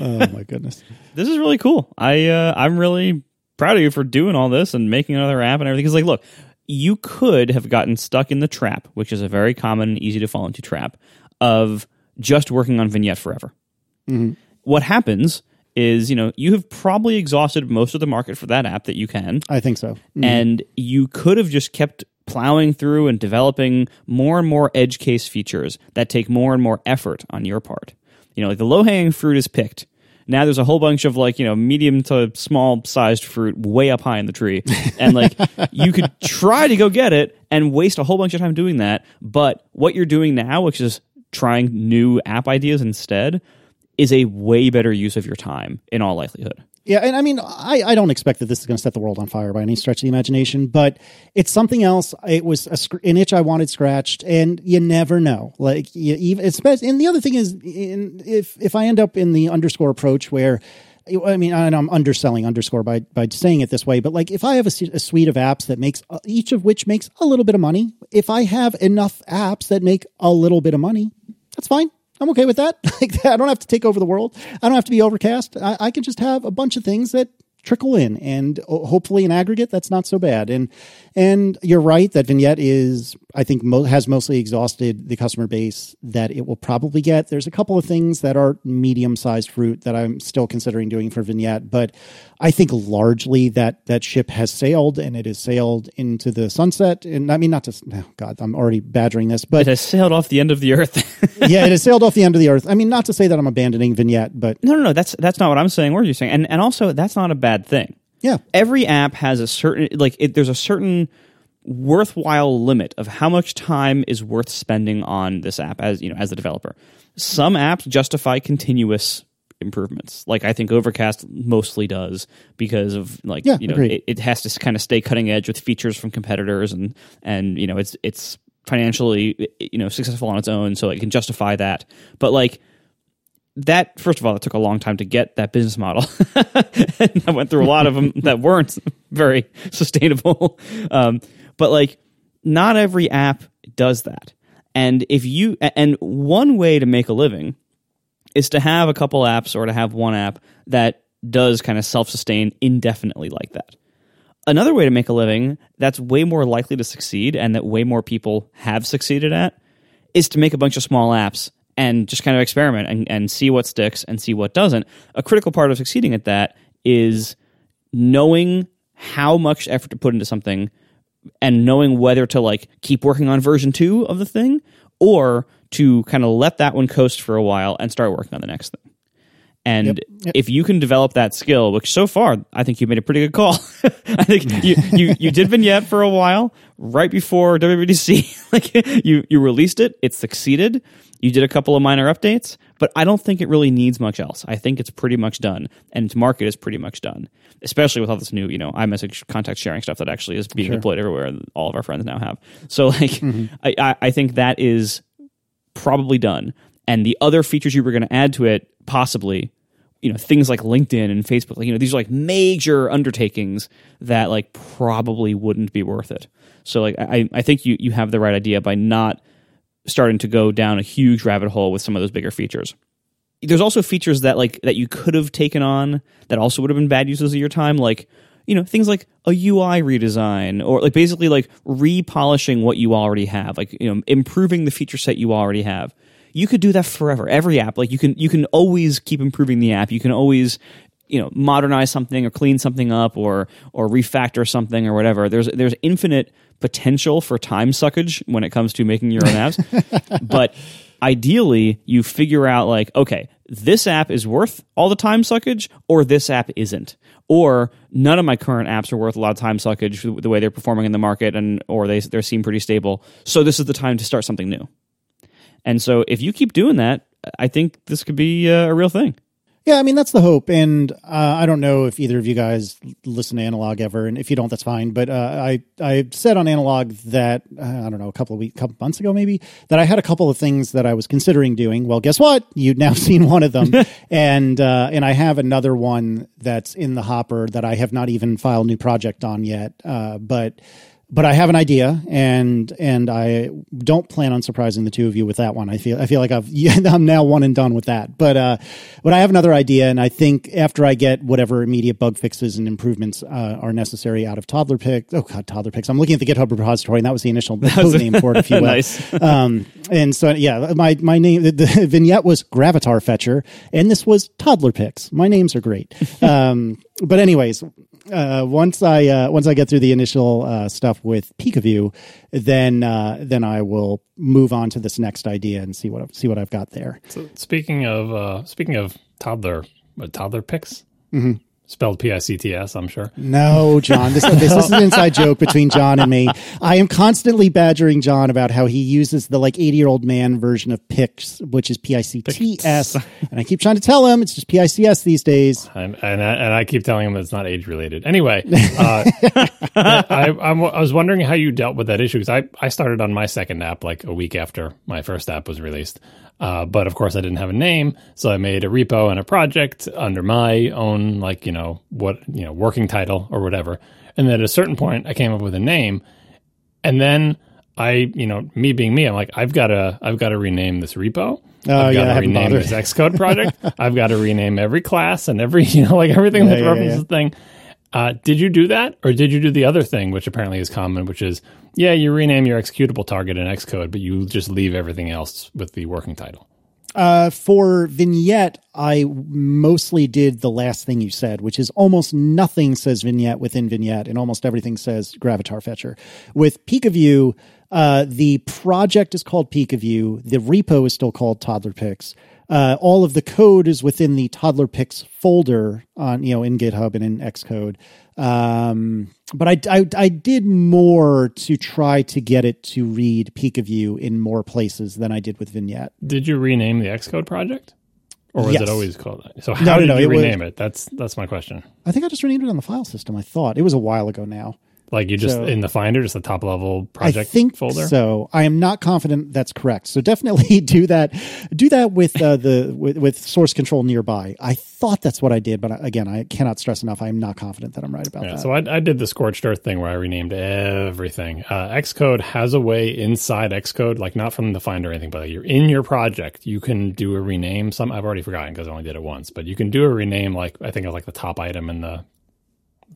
Oh my goodness. This is really cool. I uh, I'm really proud of you for doing all this and making another app and everything. Because like, look, you could have gotten stuck in the trap, which is a very common and easy to fall into trap of just working on Vignette forever. What happens is, you know, you have probably exhausted most of the market for that app that you can I think so. Mm. and you could have just kept plowing through and developing more and more edge case features that take more and more effort on your part. You know, like the low hanging fruit is picked. Now there's a whole bunch of like, you know, medium to small sized fruit way up high in the tree. And like you could try to go get it and waste a whole bunch of time doing that. But what you're doing now, which is trying new app ideas instead, is a way better use of your time in all likelihood. Yeah, and I mean, I, I don't expect that this is going to set the world on fire by any stretch of the imagination, but it's something else. It was a, an itch I wanted scratched, and you never know. Like, you even and the other thing is, in, if if I end up in the underscore approach where. I mean, and I'm underselling underscore by by saying it this way, but like if I have a, a suite of apps that makes uh, each of which makes a little bit of money, if I have enough apps that make a little bit of money, that's fine. I'm okay with that. Like I don't have to take over the world. I don't have to be overcast. I, I can just have a bunch of things that trickle in, and uh, hopefully, in aggregate, that's not so bad. And and you're right that Vignette is, I think, mo- has mostly exhausted the customer base that it will probably get. There's a couple of things that are medium sized fruit that I'm still considering doing for Vignette, but I think largely that that ship has sailed and it has sailed into the sunset. And I mean, not to, oh God, I'm already badgering this, but It has sailed off the end of the earth. yeah, it has sailed off the end of the earth. I mean, not to say that I'm abandoning Vignette, but no, no, no. That's that's not what I'm saying. What are you saying? And and also that's not a bad thing. yeah, Every app has a certain like it, there's a certain worthwhile limit of how much time is worth spending on this app as you know as the developer. Some apps justify continuous improvements. Like I think Overcast mostly does because of like Yeah, you know it, it has to kind of stay cutting edge with features from competitors and and you know it's it's financially you know successful on its own so it can justify that. But like that first of all, it took a long time to get that business model. and I went through a lot of them that weren't very sustainable. Um, but like, not every app does that. And if you and one way to make a living is to have a couple apps or to have one app that does kind of self-sustain indefinitely like that. Another way to make a living that's way more likely to succeed and that way more people have succeeded at is to make a bunch of small apps and just kind of experiment and, and see what sticks and see what doesn't. A critical part of succeeding at that is knowing how much effort to put into something and knowing whether to like keep working on version two of the thing or to kind of let that one coast for a while and start working on the next thing. And Yep. Yep. if you can develop that skill, which so far I think you made a pretty good call. I think you, you, you did vignette for a while right before WWDC. like you you released it, it succeeded. You did a couple of minor updates, but I don't think it really needs much else. I think it's pretty much done, and its market is pretty much done. Especially with all this new, you know, iMessage contact sharing stuff that actually is being deployed everywhere, and all of our friends now have. So, like, mm-hmm. I, I I think that is probably done. And the other features you were going to add to it, possibly, you know, things like LinkedIn and Facebook, like, you know, these are like major undertakings that like probably wouldn't be worth it. So like I, I think you you have the right idea by not starting to go down a huge rabbit hole with some of those bigger features. There's also features that like that you could have taken on that also would have been bad uses of your time, like you know things like a UI redesign or like basically like repolishing what you already have, like you know improving the feature set you already have. You could do that forever. Every app, like you can you can always keep improving the app. You can always you know modernize something or clean something up or or refactor something or whatever. There's there's infinite potential for time suckage when it comes to making your own apps. but ideally, you figure out like, okay, this app is worth all the time suckage, or this app isn't, or none of my current apps are worth a lot of time suckage the way they're performing in the market, and or they they seem pretty stable. So this is the time to start something new. And so if you keep doing that, I think this could be uh, a real thing. Yeah, I mean that's the hope, and uh, I don't know if either of you guys listen to Analog ever, and if you don't, that's fine. But uh, I I said on Analog that uh, I don't know a couple of weeks, couple months ago maybe that I had a couple of things that I was considering doing. Well, guess what? You've now seen one of them, and uh, and I have another one that's in the hopper that I have not even filed new project on yet. Uh, but but I have an idea, and and I don't plan on surprising the two of you with that one. I feel I feel like I've I'm now one and done with that. But uh, but I have another idea, and I think after I get whatever immediate bug fixes and improvements uh, are necessary out of Toddler picks. Oh God, Toddler picks. I'm looking at the GitHub repository, and that was the initial name for it, if you will. Nice. um, and so yeah, my my name the, the vignette was Gravatar Fetcher, and this was Toddler picks. My names are great. Um, but anyways, uh, once I uh, once I get through the initial uh, stuff with PikaView, then uh, then I will move on to this next idea and see what I've, see what I've got there. So speaking of uh, speaking of toddler, what, toddler picks, Mm-hmm. Spelled P I C T S. I'm sure. No, John, this, this is an inside joke between John and me. I am constantly badgering John about how he uses the like 80 year old man version of Pix, which is P I C T S. And I keep trying to tell him it's just P I C S these days. And, and, I, and I keep telling him it's not age related. Anyway, uh, I, I'm, I was wondering how you dealt with that issue because I, I started on my second app like a week after my first app was released. Uh, but of course, I didn't have a name, so I made a repo and a project under my own, like you know what you know working title or whatever. And then at a certain point, I came up with a name, and then I, you know, me being me, I'm like, I've got to, I've got to rename this repo. Oh, I've yeah, got to rename bothered. this Xcode project. I've got to rename every class and every, you know, like everything that yeah, references yeah. the thing. Uh, did you do that, or did you do the other thing, which apparently is common, which is, yeah, you rename your executable target in Xcode, but you just leave everything else with the working title. Uh, for Vignette, I mostly did the last thing you said, which is almost nothing says Vignette within Vignette, and almost everything says Gravatar Fetcher. With PikaView, uh, the project is called PikaView. The repo is still called Toddler Pix. Uh, all of the code is within the Toddler Pix folder on you know in GitHub and in Xcode. Um, but I, I I did more to try to get it to read PikaView in more places than I did with Vignette. Did you rename the Xcode project, or was Yes. it always called that? So how No, no, did no, you it was- rename it? That's that's my question. I think I just renamed it on the file system. I thought it was a while ago now. Like you just So- in the Finder, just the top level project I think folder. so. I am not confident that's correct. So definitely do that. Do that with uh, the with, with source control nearby. I thought that's what I did, but again, I cannot stress enough. I am not confident that I'm right about Yeah, that. so I, I did the scorched earth thing where I renamed everything. Uh, Xcode has a way inside Xcode, like not from the Finder or anything, but like you're in your project. You can do a rename. Some I've already forgotten because I only did it once, but you can do a rename. Like I think of like the top item in the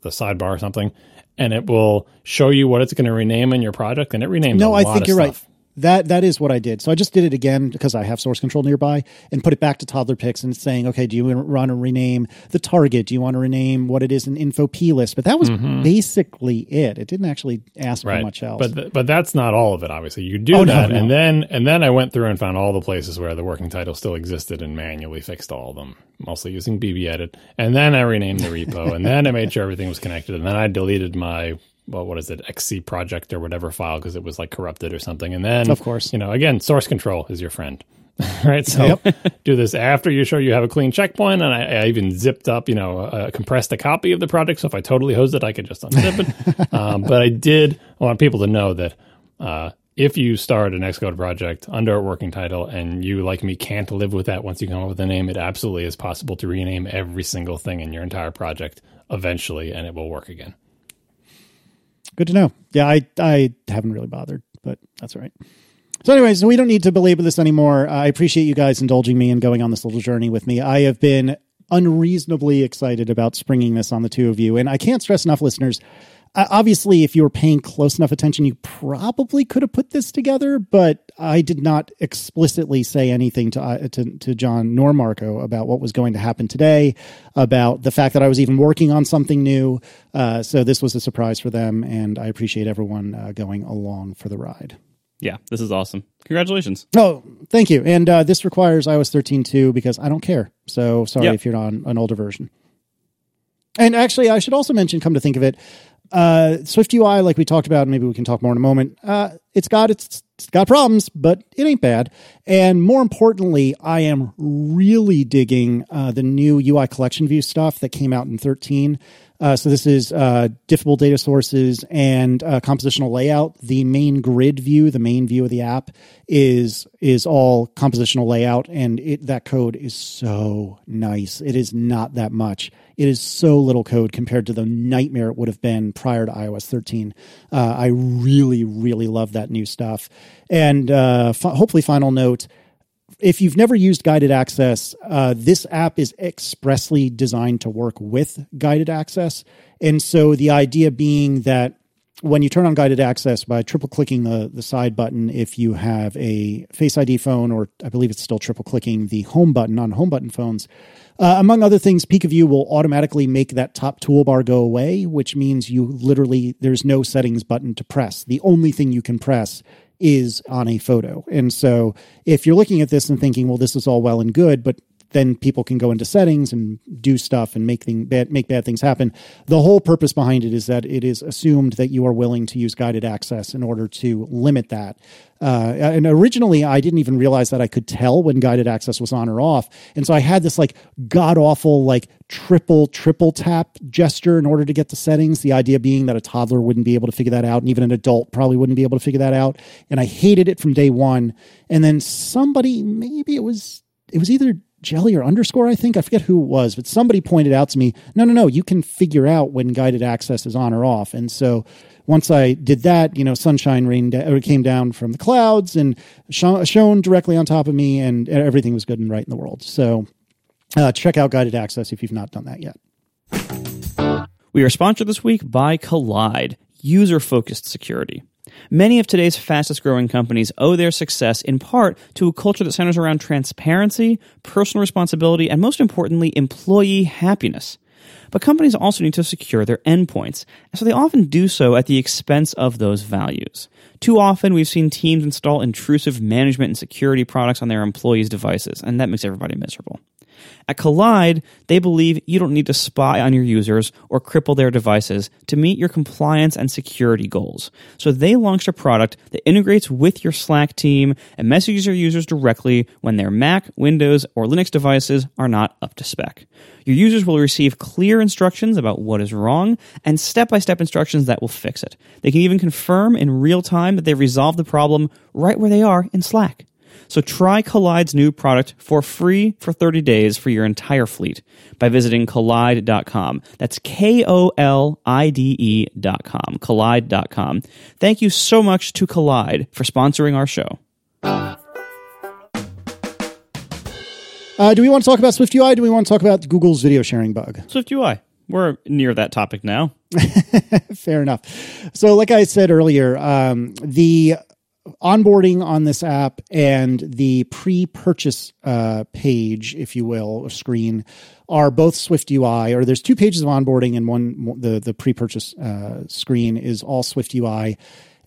the sidebar or something, and it will show you what it's going to rename in your project, and it renames. no, I I think you're right. That that is what I did. So I just did it again because I have source control nearby and put it back to toddler picks and saying, okay, do you want to rename the target? Do you want to rename what it is in Info.plist? But that was basically it. It didn't actually ask for Mm-hmm. much else. but th- but that's not all of it obviously you do Oh, no, that no. and then and then i went through and found all the places where the working title still existed and manually fixed all of them mostly using BBEdit and then i renamed the repo and then i made sure everything was connected and then i deleted my well, what is it, XC project or whatever file because it was like corrupted or something. And then, Of course. you know, again, source control is your friend, right? So yep. do this after you're sure you have a clean checkpoint. And I, I even zipped up, you know, uh, compressed a copy of the project. So if I totally hosed it, I could just unzip it. um, but I did want people to know that uh, if you start an Xcode project under a working title and you, like me, can't live with that once you come up with a name, it absolutely is possible to rename every single thing in your entire project eventually, and it will work again. Good to know. Yeah, I I haven't really bothered, but that's all right. So, anyways, we don't need to belabor this anymore. Uh, I appreciate you guys indulging me and going on this little journey with me. I have been unreasonably excited about springing this on the two of you, and I can't stress enough, listeners. Obviously, if you were paying close enough attention, you probably could have put this together. But I did not explicitly say anything to uh, to, to John nor Marco about what was going to happen today, about the fact that I was even working on something new. Uh, so this was a surprise for them, and I appreciate everyone uh, going along for the ride. Yeah, this is awesome. Congratulations. Oh, thank you. And uh, this requires iOS 13 too because I don't care. So sorry Yep. if you're on an older version. And actually, I should also mention, come to think of it, uh, SwiftUI, like we talked about, maybe we can talk more in a moment. Uh, it's got its, it's got problems, but it ain't bad. And more importantly, I am really digging uh, the new UI collection view stuff that came out in 13. Uh, so this is uh, diffable data sources and uh, compositional layout. The main grid view, the main view of the app, is is all compositional layout, and it that code is so nice. It is not that much. It is so little code compared to the nightmare it would have been prior to iOS 13. Uh, I really, really love that new stuff. And uh, f- hopefully, final note if you've never used guided access, uh, this app is expressly designed to work with guided access. And so the idea being that when you turn on guided access by triple clicking the, the side button, if you have a Face ID phone, or I believe it's still triple clicking the home button on home button phones, uh, among other things, PikaView will automatically make that top toolbar go away, which means you literally, there's no settings button to press. The only thing you can press is on a photo. And so if you're looking at this and thinking, well, this is all well and good, but then people can go into settings and do stuff and make thing bad, make bad things happen. The whole purpose behind it is that it is assumed that you are willing to use guided access in order to limit that. Uh, and originally, I didn't even realize that I could tell when guided access was on or off. And so I had this like god awful, like triple, triple tap gesture in order to get the settings. The idea being that a toddler wouldn't be able to figure that out, and even an adult probably wouldn't be able to figure that out. And I hated it from day one. And then somebody, maybe it was, it was either jelly or underscore, I think. I forget who it was, but somebody pointed out to me, no, no, no, you can figure out when guided access is on or off. And so once I did that, you know, sunshine rained or came down from the clouds and shone directly on top of me, and everything was good and right in the world. So uh, check out guided access if you've not done that yet. We are sponsored this week by Kolide, user focused security. Many of today's fastest growing companies owe their success in part to a culture that centers around transparency, personal responsibility, and most importantly, employee happiness. But companies also need to secure their endpoints, and so they often do so at the expense of those values. Too often, we've seen teams install intrusive management and security products on their employees' devices, and that makes everybody miserable. At Kolide, they believe you don't need to spy on your users or cripple their devices to meet your compliance and security goals. So they launched a product that integrates with your Slack team and messages your users directly when their Mac, Windows, or Linux devices are not up to spec. Your users will receive clear instructions about what is wrong and step by step instructions that will fix it. They can even confirm in real time that they've resolved the problem right where they are in Slack. So try Kolide's new product for free for 30 days for your entire fleet by visiting kolide.com. That's K O L I D E.com. Kolide.com. Thank you so much to Kolide for sponsoring our show. Uh, do we want to talk about SwiftUI? do we want to talk about Google's video sharing bug? Swift UI. We're near that topic now. Fair enough. So, like I said earlier, um, the onboarding on this app and the pre-purchase uh, page, if you will, or screen, are both SwiftUI. Or there's two pages of onboarding, and one the the pre-purchase uh, screen is all SwiftUI.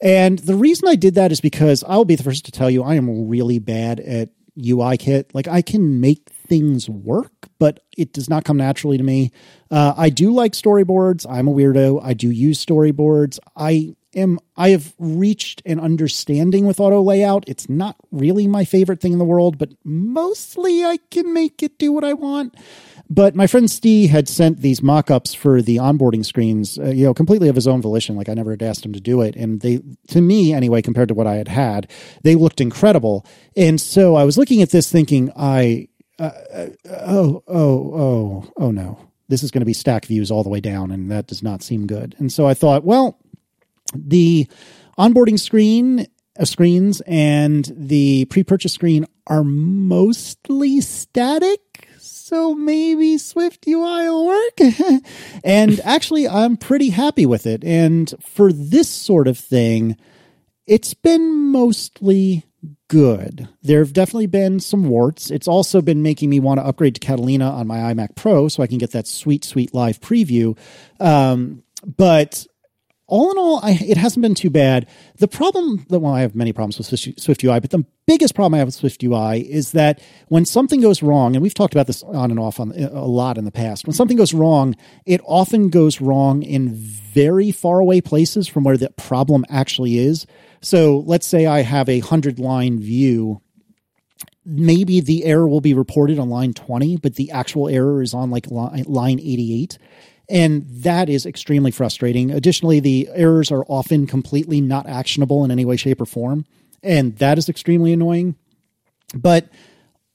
And the reason I did that is because I'll be the first to tell you I am really bad at UIKit. Like I can make things work, but it does not come naturally to me. Uh, I do like storyboards. I'm a weirdo. I do use storyboards. I am I have reached an understanding with auto layout. It's not really my favorite thing in the world, but mostly I can make it do what I want. But my friend Steve had sent these mock-ups for the onboarding screens, uh, you know, completely of his own volition. Like I never had asked him to do it, and they, to me anyway, compared to what I had had, they looked incredible. And so I was looking at this, thinking, I, uh, uh, oh, oh, oh, oh no, this is going to be stack views all the way down, and that does not seem good. And so I thought, well, the onboarding screen uh, screens and the pre-purchase screen are mostly static so maybe SwiftUI will work. and actually, I'm pretty happy with it. And for this sort of thing, it's been mostly good. There have definitely been some warts. It's also been making me want to upgrade to Catalina on my iMac Pro so I can get that sweet, sweet live preview. Um, but all in all, I, it hasn't been too bad. The problem that, well, I have many problems with Swift, UI, but the biggest problem I have with SwiftUI is that when something goes wrong, and we've talked about this on and off on a lot in the past, when something goes wrong, it often goes wrong in very far away places from where the problem actually is. So let's say I have a hundred line view maybe the error will be reported on line 20 but the actual error is on like line 88 and that is extremely frustrating. Additionally, the errors are often completely not actionable in any way, shape, or form. And that is extremely annoying. But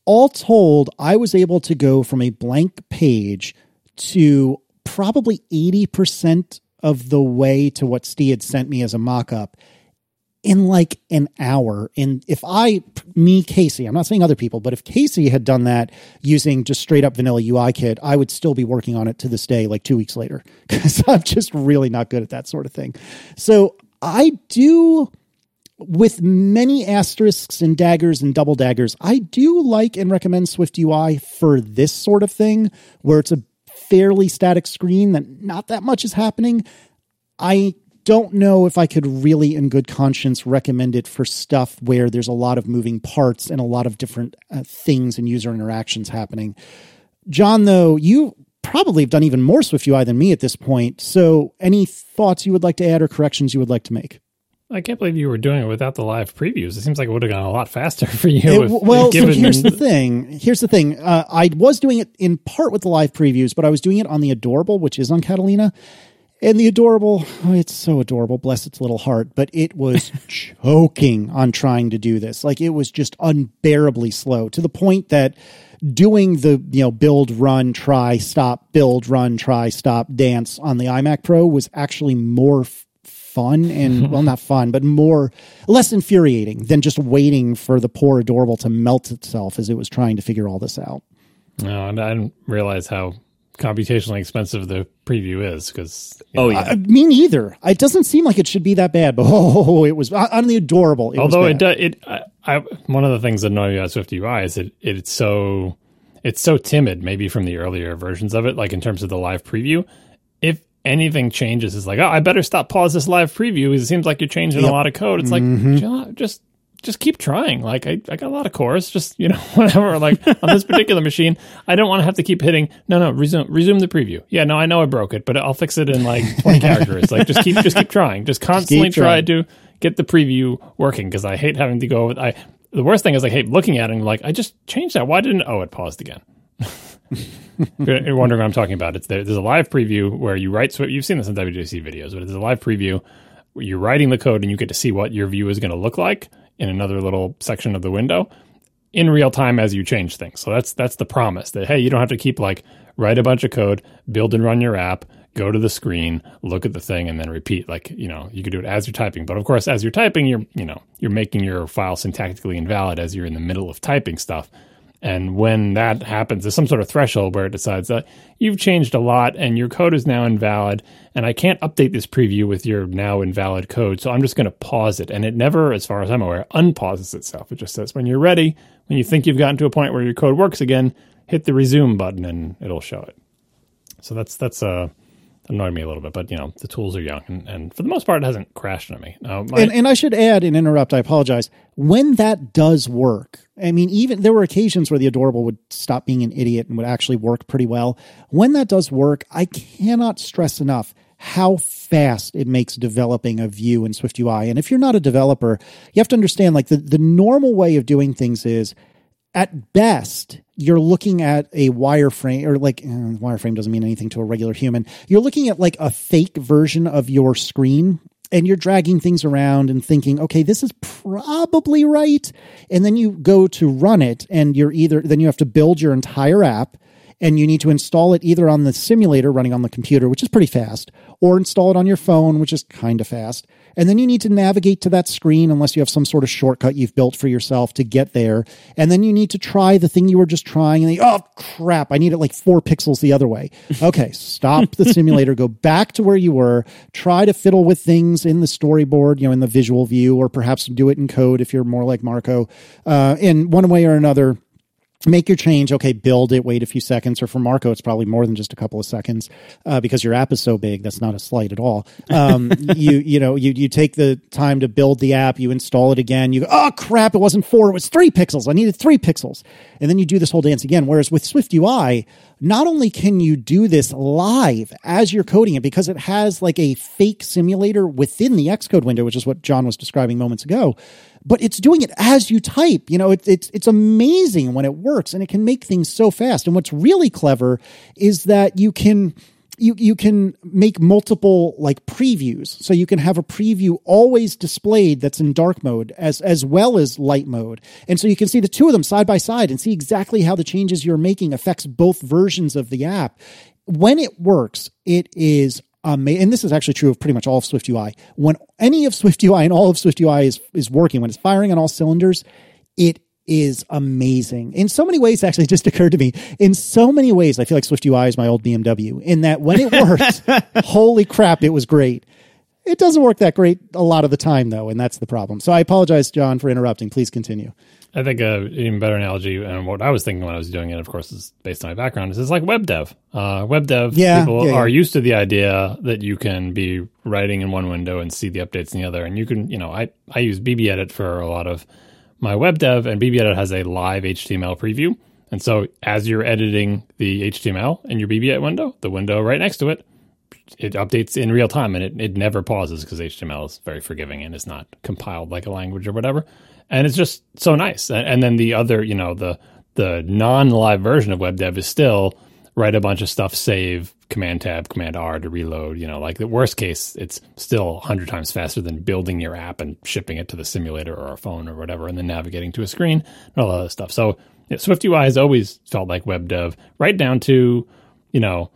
all told, I was able to go from a blank page to probably 80% of the way to what Steve had sent me as a mock up in like an hour. And if I, me, Casey, I'm not saying other people, but if Casey had done that using just straight up vanilla UIKit, I would still be working on it to this day, like two weeks later, because I'm just really not good at that sort of thing. So I do, with many asterisks and daggers and double daggers, I do like and recommend SwiftUI for this sort of thing where it's a fairly static screen that not that much is happening. I don't know if I could really, in good conscience, recommend it for stuff where there's a lot of moving parts and a lot of different uh, things and user interactions happening. John, though, you probably have done even more SwiftUI than me at this point. So, any thoughts you would like to add or corrections you would like to make? I can't believe you were doing it without the live previews. It seems like it would have gone a lot faster for you. It, if, well, so here's the thing. Here's the thing. Uh, I was doing it in part with the live previews, but I was doing it on the Adorable, which is on Catalina. And the adorable, oh, it's so adorable, bless its little heart, but it was choking on trying to do this. Like it was just unbearably slow to the point that doing the, you know, build, run, try, stop, build, run, try, stop, dance on the iMac Pro was actually more f- fun and, well, not fun, but more, less infuriating than just waiting for the poor adorable to melt itself as it was trying to figure all this out. No, and I didn't realize how computationally expensive the preview is because oh yeah. Uh, me neither. It doesn't seem like it should be that bad but oh it was on the adorable. It although it does it I, I, one of the things that annoy me about SwiftUI is it, it's so it's so timid maybe from the earlier versions of it like in terms of the live preview. If anything changes it's like oh i better stop pause this live preview because it seems like you're changing yep. a lot of code. It's mm-hmm. like just just keep trying. Like I, I got a lot of cores, just you know, whatever. Like on this particular machine, I don't want to have to keep hitting. No, no, resume, resume the preview. Yeah, no, I know I broke it, but I'll fix it in like twenty characters. Like just keep, just keep trying. Just constantly just try to get the preview working because I hate having to go. With, I the worst thing is I hate looking at it and like I just changed that. Why didn't? Oh, it paused again. You're wondering what I'm talking about. It's there, there's a live preview where you write. So you've seen this in WWDC videos, but it's a live preview where you're writing the code and you get to see what your view is going to look like in another little section of the window in real time as you change things. So that's that's the promise that hey, you don't have to keep like write a bunch of code, build and run your app, go to the screen, look at the thing and then repeat like, you know, you could do it as you're typing. But of course, as you're typing, you're, you know, you're making your file syntactically invalid as you're in the middle of typing stuff. And when that happens, there's some sort of threshold where it decides that you've changed a lot and your code is now invalid. And I can't update this preview with your now invalid code. So I'm just going to pause it. And it never, as far as I'm aware, unpauses itself. It just says when you're ready, when you think you've gotten to a point where your code works again, hit the resume button and it'll show it. So that's, that's, uh, annoyed me a little bit, but you know the tools are young, and, and for the most part, it hasn't crashed on me. Uh, my, and, and I should add and interrupt. I apologize. When that does work, I mean, even there were occasions where the adorable would stop being an idiot and would actually work pretty well. When that does work, I cannot stress enough how fast it makes developing a view in SwiftUI. And if you're not a developer, you have to understand like the, the normal way of doing things is at best, you're looking at a wireframe, or like eh, wireframe doesn't mean anything to a regular human. You're looking at like a fake version of your screen and you're dragging things around and thinking, okay, this is probably right. And then you go to run it and you're either, then you have to build your entire app and you need to install it either on the simulator running on the computer, which is pretty fast, or install it on your phone, which is kind of fast. And then you need to navigate to that screen unless you have some sort of shortcut you've built for yourself to get there. And then you need to try the thing you were just trying. And then, oh crap, I need it like four pixels the other way. Okay, stop the simulator, go back to where you were, try to fiddle with things in the storyboard, you know, in the visual view, or perhaps do it in code if you're more like Marco. Uh, in one way or another, make your change okay build it wait a few seconds. Or for marco it's probably more than just a couple of seconds uh, because your app is so big that's not a slight at all. Um, you you know you, you take the time to build the app you install it again you go oh crap it wasn't four it was three pixels. I needed three pixels. And then you do this whole dance again. Whereas with SwiftUI not only can you do this live as you're coding it because it has like a fake simulator within the xcode window which is what john was describing moments ago but it's doing it as you type. You know, it, it's it's amazing when it works, and it can make things so fast. And what's really clever is that you can you you can make multiple like previews so you can have a preview always displayed that's in dark mode as as well as light mode and so you can see the two of them side by side and see exactly how the changes you're making affects both versions of the app when it works, it is And this is actually true of pretty much all of SwiftUI. When any of SwiftUI and all of SwiftUI is, is working, when it's firing on all cylinders, it is amazing. In so many ways, actually, it just occurred to me. In so many ways, I feel like Swift UI is my old BMW. In that, when it worked, holy crap, it was great. It doesn't work that great a lot of the time, though, and that's the problem. So I apologize, John, for interrupting. Please continue. I think a even better analogy, and what I was thinking when I was doing it, of course, is based on my background. Is it's like web dev. Uh, web dev Yeah, people yeah, yeah. are used to the idea that you can be writing in one window and see the updates in the other, and you can, you know, I I use BBEdit for a lot of my web dev, and BBEdit has a live HTML preview, and so as you're editing the HTML in your BBEdit window, the window right next to it, it updates in real time and it, it never pauses because HTML is very forgiving and it's not compiled like a language or whatever. And it's just so nice. And, then the other, you know, the the non live version of web dev is still write a bunch of stuff, save, command tab, command R to reload. You know, like the worst case, it's still 100 times faster than building your app and shipping it to the simulator or a phone or whatever, and then navigating to a screen and all that stuff. So yeah, SwiftUI has always felt like web dev, right down to, you know,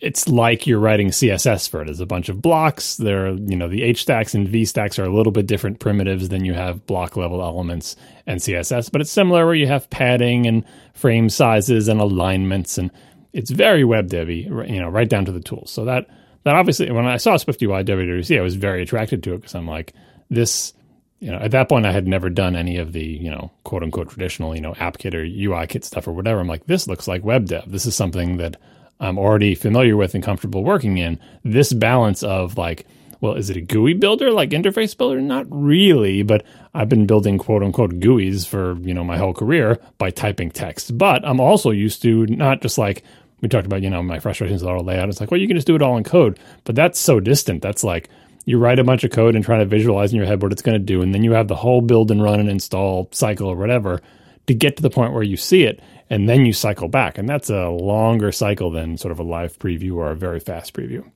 it's like you're writing CSS for it. There's a bunch of blocks. There, you know, the H stacks and V stacks are a little bit different primitives than you have block level elements and CSS, but it's similar where you have padding and frame sizes and alignments, and it's very web devy, you know, right down to the tools. So that that obviously, when I saw SwiftUI WWDC, I was very attracted to it because I'm like, this, you know, at that point I had never done any of the, you know, quote unquote traditional, you know, AppKit or UIKit stuff or whatever. I'm like, this looks like web dev. This is something that I'm already familiar with and comfortable working in. This balance of like, well, is it a GUI builder, like interface builder? Not really, but I've been building quote unquote GUIs for, you know, my whole career by typing text. But I'm also used to not just like, we talked about, you know, my frustrations with auto layout. It's like, well, you can just do it all in code, but that's so distant. That's like, you write a bunch of code and try to visualize in your head what it's going to do. And then you have the whole build and run and install cycle or whatever to get to the point where you see it and then you cycle back. And that's a longer cycle than sort of a live preview or a very fast preview.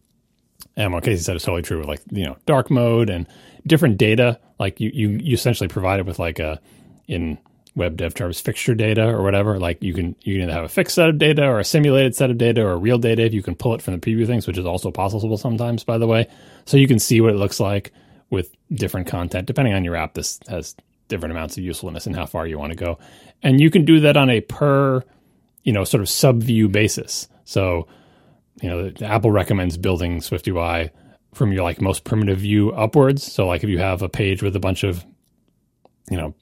And what Casey said is totally true with like, you know, dark mode and different data. Like you, you, you essentially provide it with like a, in web dev terms, fixture data or whatever. Like you can, you can either have a fixed set of data or a simulated set of data or real data if you can pull it from the preview things, which is also possible sometimes, by the way. So you can see what it looks like with different content. Depending on your app, this has different amounts of usefulness and how far you want to go. And you can do that on a per, you know, sort of sub view basis. So, you know, Apple recommends building SwiftUI from your like most primitive view upwards. So, like if you have a page with a bunch of, you know,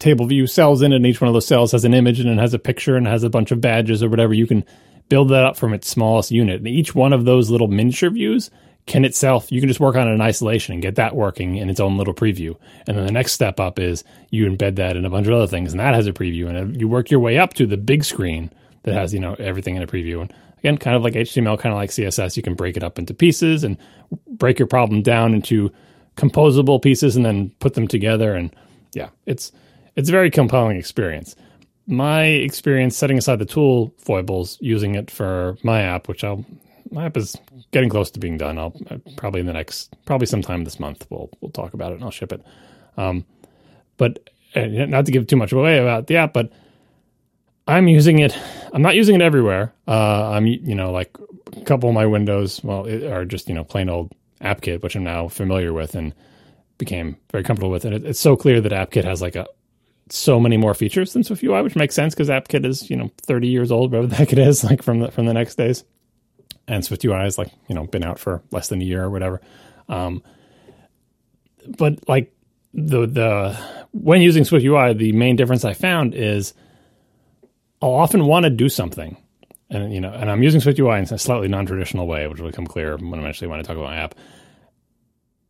table view cells in it, and each one of those cells has an image and it has a picture and has a bunch of badges or whatever, you can build that up from its smallest unit. And each one of those little miniature views can itself, you can just work on it in isolation and get that working in its own little preview. And then the next step up is you embed that in a bunch of other things, and that has a preview. And you work your way up to the big screen that has, you know, everything in a preview. And again, kind of like HTML, kind of like CSS, you can break it up into pieces and break your problem down into composable pieces and then put them together. And yeah, it's it's a very compelling experience. My experience setting aside the tool foibles, using it for my app, which I'll my app is getting close to being done. I'll probably in the next probably sometime this month we'll we'll talk about it and I'll ship it. Um, but not to give too much away about the app, but I'm using it. I'm not using it everywhere. Uh, I'm you know like a couple of my windows well it, are just you know plain old AppKit, which I'm now familiar with and became very comfortable with. And it, it's so clear that AppKit has like a so many more features than SwiftUI, which makes sense because AppKit is you know 30 years old, whatever the heck it is, like from the from the NeXT days and SwiftUI has like you know been out for less than a year or whatever. Um, but like the the when using SwiftUI, the main difference I found is I'll often want to do something, and you know, and I'm using SwiftUI in a slightly non traditional way, which will become clear when I eventually when I talk about my app.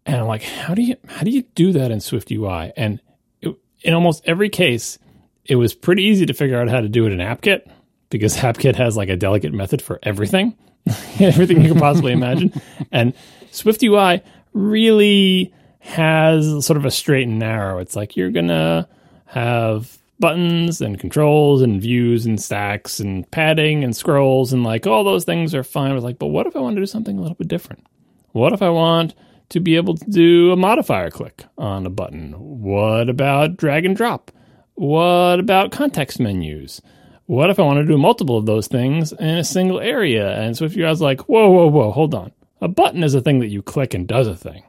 And I'm like, how do you how do you do that in SwiftUI? And it, in almost every case, it was pretty easy to figure out how to do it in AppKit because AppKit has like a delegate method for everything. everything you can possibly imagine. And SwiftUI really has sort of a straight and narrow. It's like you're going to have buttons and controls and views and stacks and padding and scrolls and like all those things are fine. But like, but what if I want to do something a little bit different? What if I want to be able to do a modifier click on a button? What about drag and drop? What about context menus? What if I want to do multiple of those things in a single area? And SwiftUI is like, whoa, whoa, whoa, hold on. A button is a thing that you click and does a thing.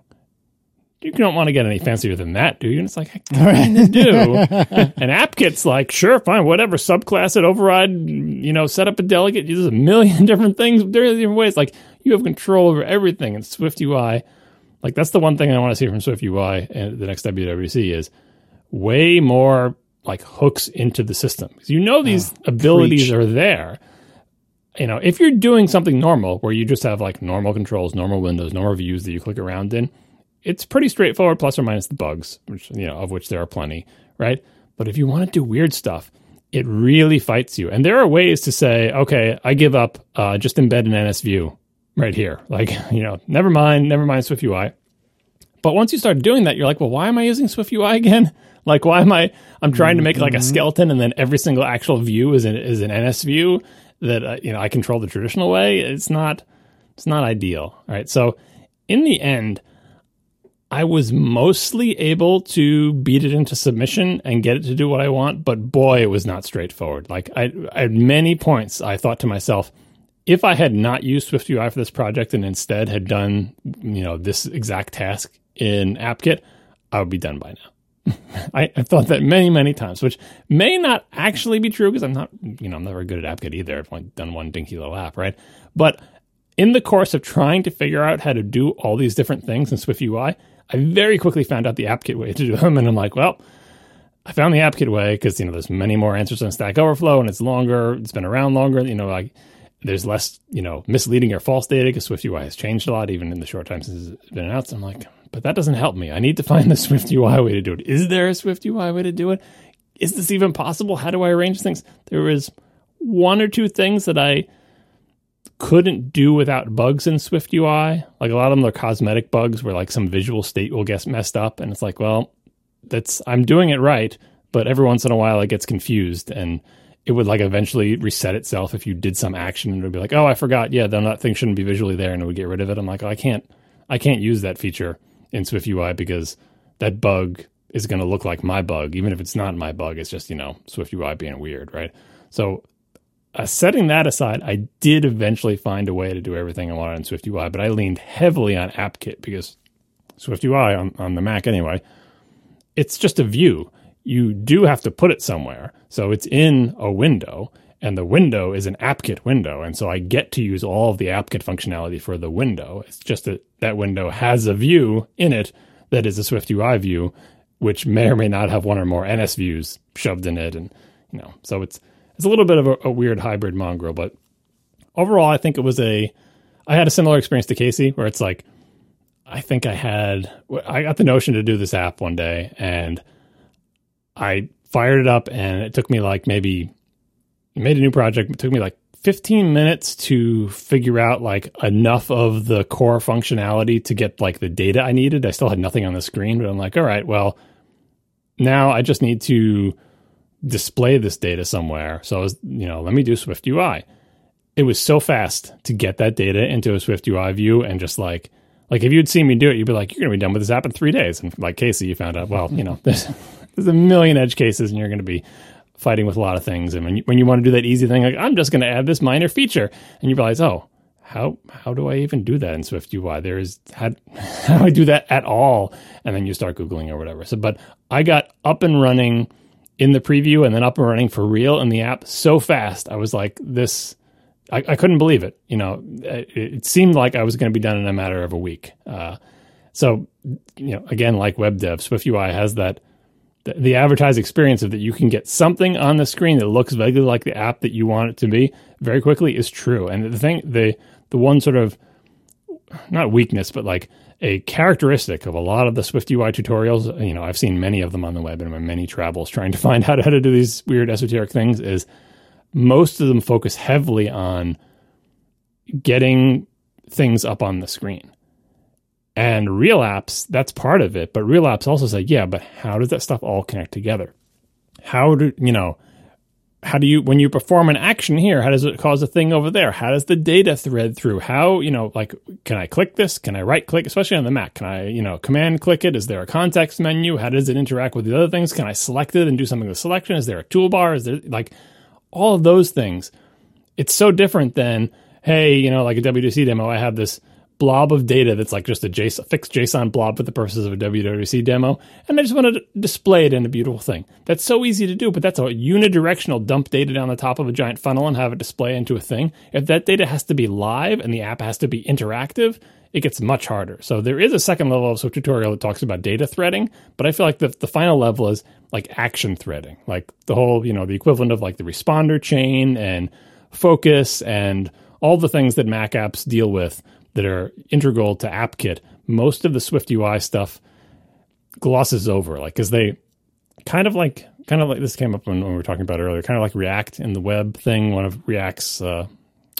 You don't want to get any fancier than that, do you? And it's like, I kind of do. and AppKit's like, sure, fine, whatever. Subclass it, override, you know, set up a delegate. There's a million different things. There are different ways. Like, you have control over everything. And SwiftUI, like, that's the one thing I want to see from SwiftUI and the next WWC is way more like hooks into the system. Because you know these Oh, abilities preach. are there. You know, if you're doing something normal where you just have like normal controls, normal windows, normal views that you click around in, it's pretty straightforward, plus or minus the bugs, which you know, of which there are plenty, right? But if you want to do weird stuff, it really fights you. And there are ways to say, okay, I give up, uh, just embed an NSView right here. Like, you know, never mind, never mind SwiftUI. But once you start doing that, you're like, well, why am I using SwiftUI again? Like, why am I? I'm trying to make like a skeleton, and then every single actual view is an is an NSView that uh, you know I control the traditional way. It's not it's not ideal. All right, so in the end, I was mostly able to beat it into submission and get it to do what I want, but boy, it was not straightforward. Like I, at many points, I thought to myself, if I had not used SwiftUI for this project and instead had done, you know, this exact task in AppKit, I would be done by now. I, thought that many, many times, which may not actually be true because I'm not, you know, I'm not very good at AppKit either. I've only done one dinky little app, right? But in the course of trying to figure out how to do all these different things in SwiftUI, I very quickly found out the AppKit way to do them, and I'm like, well, I found the AppKit way because you know there's many more answers on Stack Overflow, and it's longer. It's been around longer. You know, like there's less you know misleading or false data because SwiftUI has changed a lot, even in the short time since it's been announced. I'm like, but that doesn't help me. I need to find the SwiftUI way to do it. Is there a SwiftUI way to do it? Is this even possible? How do I arrange things? There was one or two things that I couldn't do without bugs in SwiftUI. Like a lot of them are cosmetic bugs where like some visual state will get messed up and it's like, well, that's I'm doing it right, but every once in a while it gets confused and it would like eventually reset itself if you did some action and it would be like, oh, I forgot. Yeah, then that thing shouldn't be visually there and it would get rid of it. I'm like, oh, I can't I can't use that feature in SwiftUI because that bug is going to look like my bug, even if it's not my bug. It's just you know SwiftUI being weird, right? So uh, setting that aside, I did eventually find a way to do everything I wanted in SwiftUI, but I leaned heavily on AppKit because SwiftUI on, on the Mac anyway, it's just a view. You do have to put it somewhere. So it's in a window, and the window is an AppKit window. And so I get to use all of the AppKit functionality for the window. It's just that that window has a view in it that is a SwiftUI view, which may or may not have one or more NSViews shoved in it. And, you know, so it's, it's a little bit of a, a weird hybrid mongrel, but overall, I think it was a. I had a similar experience to Casey, where it's like, I think I had. I got the notion to do this app one day, and I fired it up, and it took me like maybe made a new project. It took me like 15 minutes to figure out like enough of the core functionality to get like the data I needed. I still had nothing on the screen, but I'm like, all right, well, now I just need to display this data somewhere. So, I was, you know, let me do SwiftUI. It was so fast to get that data into a SwiftUI view and just like, like if you'd seen me do it, you'd be like, you're going to be done with this app in three days. And like Casey, you found out, well, you know, there's, there's a million edge cases and you're going to be fighting with a lot of things. And when you, when you want to do that easy thing, like I'm just going to add this minor feature and you realize, oh, how, how do I even do that in SwiftUI? There is, how, how do I do that at all? And then you start Googling or whatever. So, but I got up and running in the preview and then up and running for real in the app so fast. I was like, this, I, I couldn't believe it. You know, it, it seemed like I was going to be done in a matter of a week. Uh, so, you know, again, like web dev, SwiftUI has that the, the advertised experience of that you can get something on the screen that looks vaguely like the app that you want it to be very quickly is true. And the thing, the the one sort of not weakness, but like a characteristic of a lot of the SwiftUI tutorials, you know, I've seen many of them on the web in my many travels trying to find out how to do these weird esoteric things, is most of them focus heavily on getting things up on the screen. And real apps, that's part of it. But real apps also say, yeah, but how does that stuff all connect together? How do, you know, how do you, when you perform an action here, how does it cause a thing over there? How does the data thread through? How, you know, like, can I click this? Can I right click, especially on the Mac? Can I, you know, command click it? Is there a context menu? How does it interact with the other things? Can I select it and do something with selection? Is there a toolbar? Is there like all of those things. It's so different than, hey, you know, like a WDC demo, I have this blob of data that's like just a JSON, fixed JSON blob for the purposes of a WWDC demo, and I just want to display it in a beautiful thing. That's so easy to do, but that's a unidirectional dump data down the top of a giant funnel and have it display into a thing. If that data has to be live and the app has to be interactive, it gets much harder. So there is a second level of Swift tutorial that talks about data threading, but I feel like the, the final level is like action threading, like the whole, you know, the equivalent of like the responder chain and focus and all the things that Mac apps deal with that are integral to AppKit, most of the SwiftUI stuff glosses over, like because they kind of like kind of like this came up when, when, we were talking about earlier, kind of like React in the web thing. One of React's uh,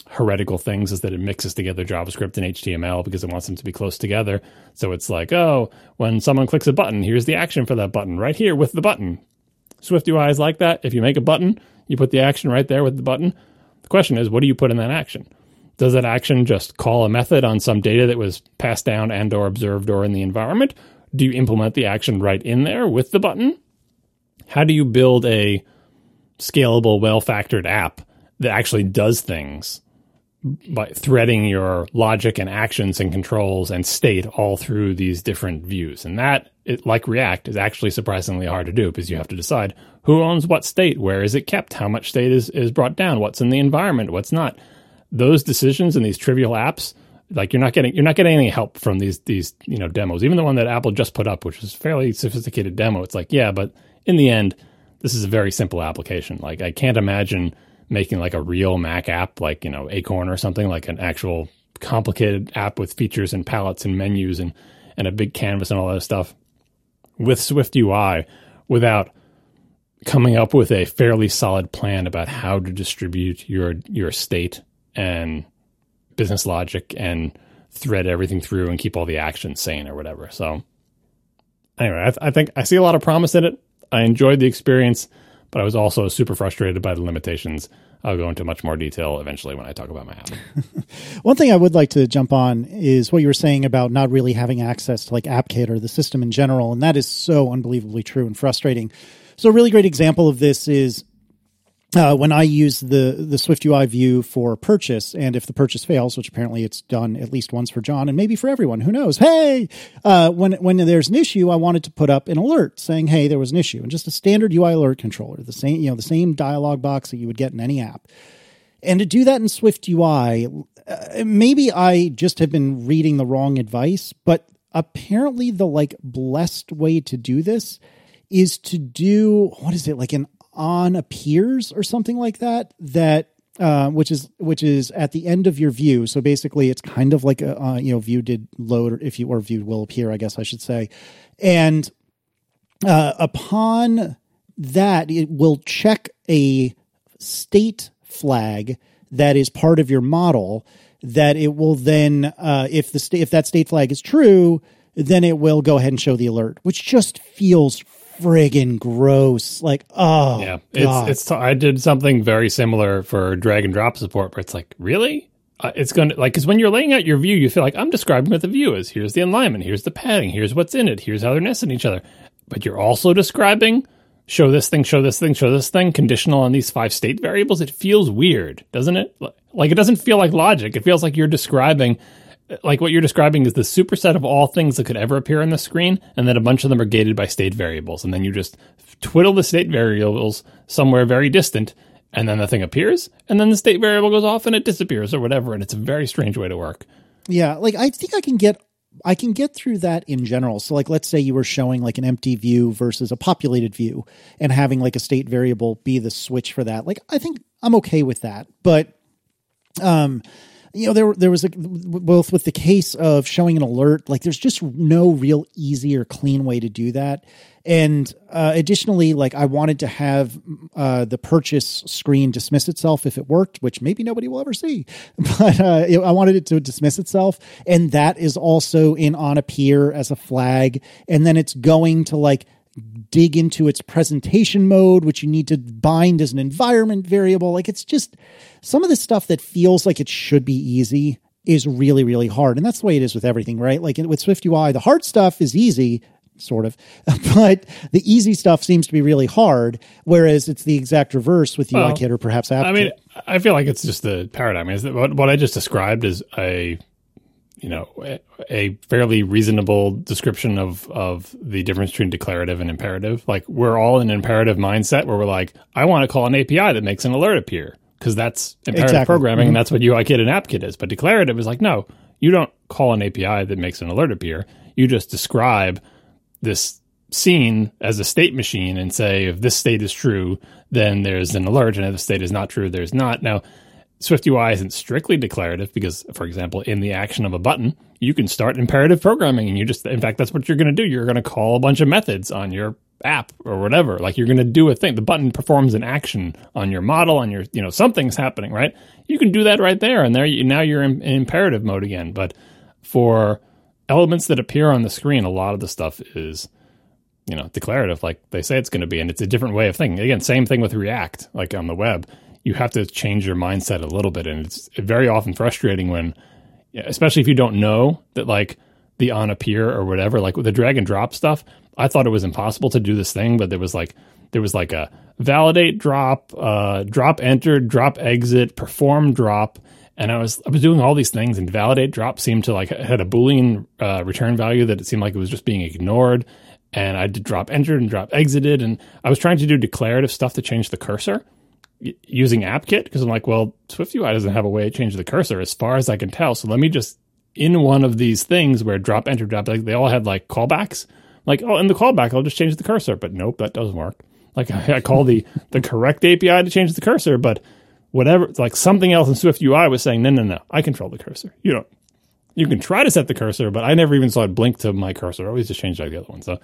heretical things is that it mixes together JavaScript and HTML because it wants them to be close together. So it's like, oh, when someone clicks a button, here's the action for that button right here with the button. SwiftUI is like that. If you make a button, you put the action right there with the button. The question is, what do you put in that action? Does that action just call a method on some data that was passed down and or observed or in the environment? Do you implement the action right in there with the button? How do you build a scalable, well-factored app that actually does things by threading your logic and actions and controls and state all through these different views? And that, it, like React, is actually surprisingly hard to do because you have to decide who owns what state, where is it kept, how much state is, is brought down, what's in the environment, what's not those decisions and these trivial apps, like you're not getting you're not getting any help from these these you know demos. Even the one that Apple just put up, which is fairly sophisticated demo, it's like yeah, but in the end, this is a very simple application. Like I can't imagine making like a real Mac app, like you know Acorn or something, like an actual complicated app with features and palettes and menus and and a big canvas and all that stuff with Swift UI without coming up with a fairly solid plan about how to distribute your your state and business logic and thread everything through and keep all the actions sane or whatever. So anyway, I, th- I, think I see a lot of promise in it. I enjoyed the experience, but I was also super frustrated by the limitations. I'll go into much more detail eventually when I talk about my app. One thing I would like to jump on is what you were saying about not really having access to like AppKit or the system in general, and that is so unbelievably true and frustrating. So a really great example of this is uh, when I use the the SwiftUI view for purchase, and if the purchase fails, which apparently it's done at least once for John and maybe for everyone, who knows? Hey, uh, when when there's an issue, I wanted to put up an alert saying, "Hey, there was an issue," and just a standard UI alert controller, the same you know the same dialog box that you would get in any app. And to do that in SwiftUI, uh, maybe I just have been reading the wrong advice, but apparently the like blessed way to do this is to do what is it like an on appears or something like that that uh, which is which is at the end of your view. So basically, it's kind of like a uh, you know view did load, or if you or view will appear, I guess I should say. And uh, upon that, it will check a state flag that is part of your model. That it will then, uh, if the state if that state flag is true, then it will go ahead and show the alert, which just feels friggin' gross. Like, oh, yeah, God. it's it's. T- I did something very similar for drag and drop support, but it's like, really? Uh, it's going to like because when you're laying out your view, you feel like I'm describing what the view is. Here's the alignment. Here's the padding. Here's what's in it. Here's how they're nesting each other. But you're also describing show this thing, show this thing, show this thing, conditional on these five state variables. It feels weird, doesn't it? Like it doesn't feel like logic. It feels like you're describing like what you're describing is the superset of all things that could ever appear on the screen, and then a bunch of them are gated by state variables, and then you just twiddle the state variables somewhere very distant, and then the thing appears, and then the state variable goes off and it disappears or whatever, and it's a very strange way to work. Yeah, like I think I can get I can get through that in general. So like let's say you were showing like an empty view versus a populated view and having like a state variable be the switch for that. Like I think I'm okay with that. But um you know there there was a both with the case of showing an alert like there's just no real easy or clean way to do that. And uh, additionally like i wanted to have uh, the purchase screen dismiss itself if it worked which maybe nobody will ever see. But uh, i wanted it to dismiss itself. And that is also in on appear as a flag. And then it's going to like dig into its presentation mode, which you need to bind as an environment variable. Like it's just some of the stuff that feels like it should be easy is really, really hard. And that's the way it is with everything, right? Like with SwiftUI, the hard stuff is easy. sort of. But the easy stuff seems to be really hard, whereas it's the exact reverse with Well, UIKit or perhaps AppKit. I mean, I feel like it's just the paradigm. Is that what, what I just described is a, you know, a, fairly reasonable description of of the difference between declarative and imperative. Like we're all in an imperative mindset where we're like, I want to call an API that makes an alert appear because that's imperative Exactly. programming and that's what UIKit and AppKit is. But declarative is like, no, you don't call an API that makes an alert appear. You just describe this scene as a state machine and say if this state is true, then there's an alert, and if the state is not true, there's not. Now, SwiftUI isn't strictly declarative because, for example, in the action of a button, you can start imperative programming, and you just, in fact, that's what you're going to do. You're going to call a bunch of methods on your app or whatever. Like you're going to do a thing. The button performs an action on your model, on your, you know, something's happening, right? You can do that right there, and there, you, now you're in, in imperative mode again. But for elements that appear on the screen, a lot of the stuff is you know declarative like they say it's going to be and it's a different way of thinking again same thing with react like on the web you have to change your mindset a little bit. And it's very often frustrating when especially if you don't know that like the on appear or whatever like with the drag and drop stuff i thought it was impossible to do this thing but there was like there was like a validate drop uh drop enter drop exit perform drop. And I was I was doing all these things, and validate drop seemed to like had a boolean uh, return value that it seemed like it was just being ignored. And I did drop entered and drop exited, and I was trying to do declarative stuff to change the cursor using AppKit because I'm like, well, SwiftUI doesn't have a way to change the cursor as far as I can tell. So let me just in one of these things where drop enter drop like they all had like callbacks. Like oh, in the callback, I'll just change the cursor, but nope, that doesn't work. Like I, I call the the correct API to change the cursor, but whatever like something else in Swift UI was saying, no, no, no, I control the cursor. You don't. You can try to set the cursor, but I never even saw it blink to my cursor. I always just changed like the other one. So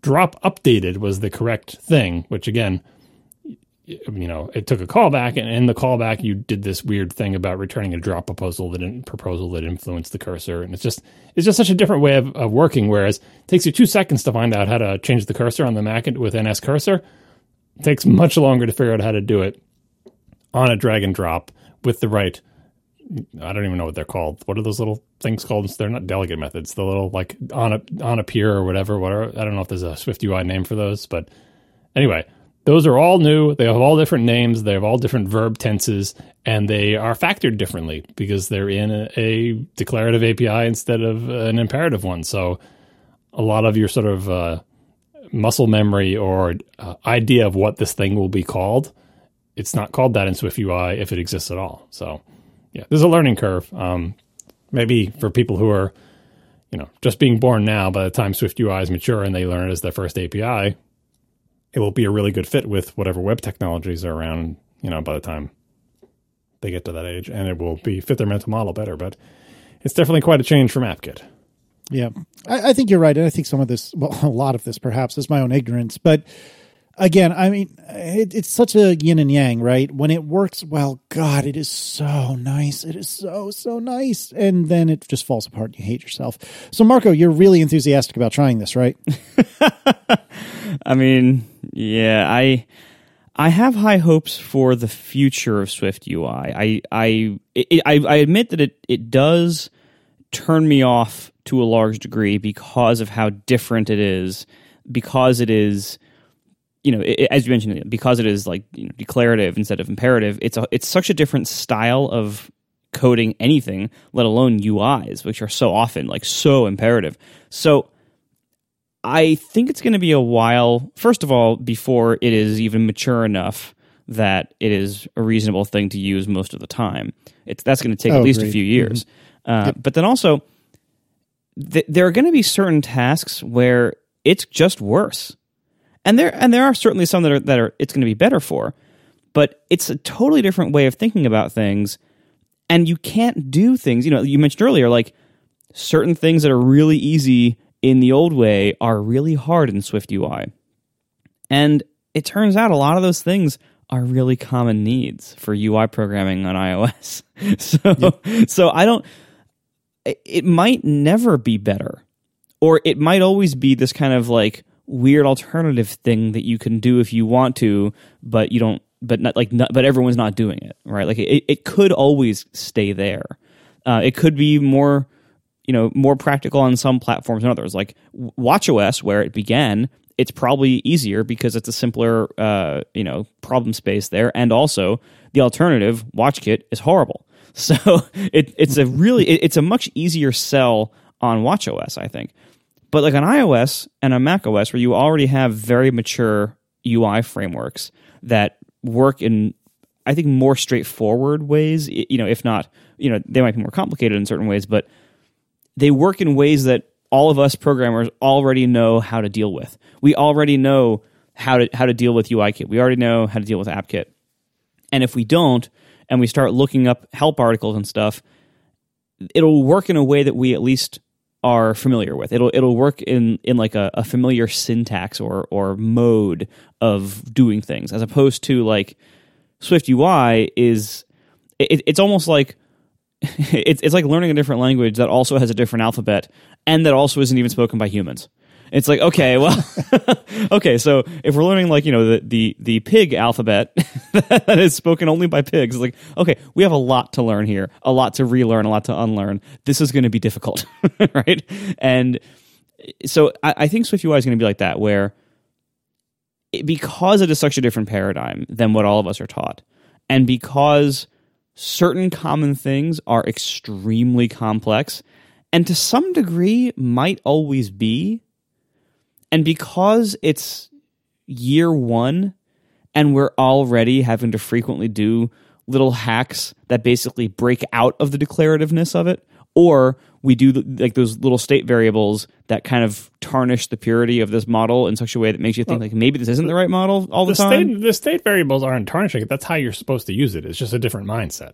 drop updated was the correct thing, which again, you know, it took a callback, and in the callback, you did this weird thing about returning a drop proposal that proposal that influenced the cursor, and it's just it's just such a different way of, of working. Whereas it takes you two seconds to find out how to change the cursor on the Mac with NSCursor, it takes much longer to figure out how to do it on a drag and drop with the right. I don't even know what they're called. What are those little things called? They're not delegate methods. The little like on a on appear or whatever. Whatever. I don't know if there's a SwiftUI name for those, but anyway, those are all new. They have all different names. They have all different verb tenses, and they are factored differently because they're in a, a declarative API instead of an imperative one. So a lot of your sort of uh, muscle memory or uh, idea of what this thing will be called, it's not called that in SwiftUI if it exists at all. So yeah, there's a learning curve. Um, maybe for people who are, you know, just being born now, by the time SwiftUI is mature and they learn it as their first API, it will be a really good fit with whatever web technologies are around, you know, by the time they get to that age, and it will be fit their mental model better. But it's definitely quite a change from AppKit. Yeah, I, I think you're right, and I think some of this, well, a lot of this, perhaps, is my own ignorance. But again, I mean, it, it's such a yin and yang, right? When it works well, God, it is so nice. It is so so nice, and then it just falls apart. and You hate yourself. So, Marco, you're really enthusiastic about trying this, right? I mean, yeah, I I have high hopes for the future of SwiftUI. I I it, I, I admit that it it does turn me off to a large degree because of how different it is, because it is you know, it, as you mentioned, because it is like you know, declarative instead of imperative, it's a, it's such a different style of coding anything, let alone UIs, which are so often like so imperative. So I think it's going to be a while, first of all, before it is even mature enough that it is a reasonable thing to use most of the time. It's that's going to take Oh, at least a few years. Uh, But then also, th- there are going to be certain tasks where it's just worse, and there and there are certainly some that are that are it's going to be better for, but it's a totally different way of thinking about things, and you can't do things. You know, you mentioned earlier like certain things that are really easy in the old way are really hard in SwiftUI. And it turns out a lot of those things are really common needs for UI programming on iOS. so so I don't it- it might never be better. Or it might always be this kind of like weird alternative thing that you can do if you want to, but you don't but not like not, but everyone's not doing it, right? Like it, it could always stay there. Uh, it could be more you know more practical on some platforms than others. Like WatchOS, where it began, it's probably easier because it's a simpler uh, you know problem space there, and also the alternative WatchKit is horrible. So it, it's a really it, it's a much easier sell on WatchOS, I think. But like on iOS and on macOS, where you already have very mature UI frameworks that work in, I think, more straightforward ways. You know, if not, you know, they might be more complicated in certain ways, but they work in ways that all of us programmers already know how to deal with. We already know how to how to deal with UIKit. We already know how to deal with AppKit. And if we don't, and we start looking up help articles and stuff, it'll work in a way that we at least are familiar with. It'll it'll work in in like a, a familiar syntax or or mode of doing things, as opposed to like SwiftUI is it, it's almost like it's it's like learning a different language that also has a different alphabet and that also isn't even spoken by humans. It's like okay, well, okay. So if we're learning like you know the the the pig alphabet that is spoken only by pigs, like okay, we have a lot to learn here, a lot to relearn, a lot to unlearn. This is going to be difficult, right? And so I, I think SwiftUI is going to be like that, where it, because it is such a different paradigm than what all of us are taught, and because certain common things are extremely complex and to some degree might always be. And because it's year one and we're already having to frequently do little hacks that basically break out of the declarativeness of it, or we do like those little state variables that kind of tarnish the purity of this model in such a way that makes you think well, like maybe this isn't the right model all the, the time. State, the state variables aren't tarnishing it. That's how you're supposed to use it. It's just a different mindset.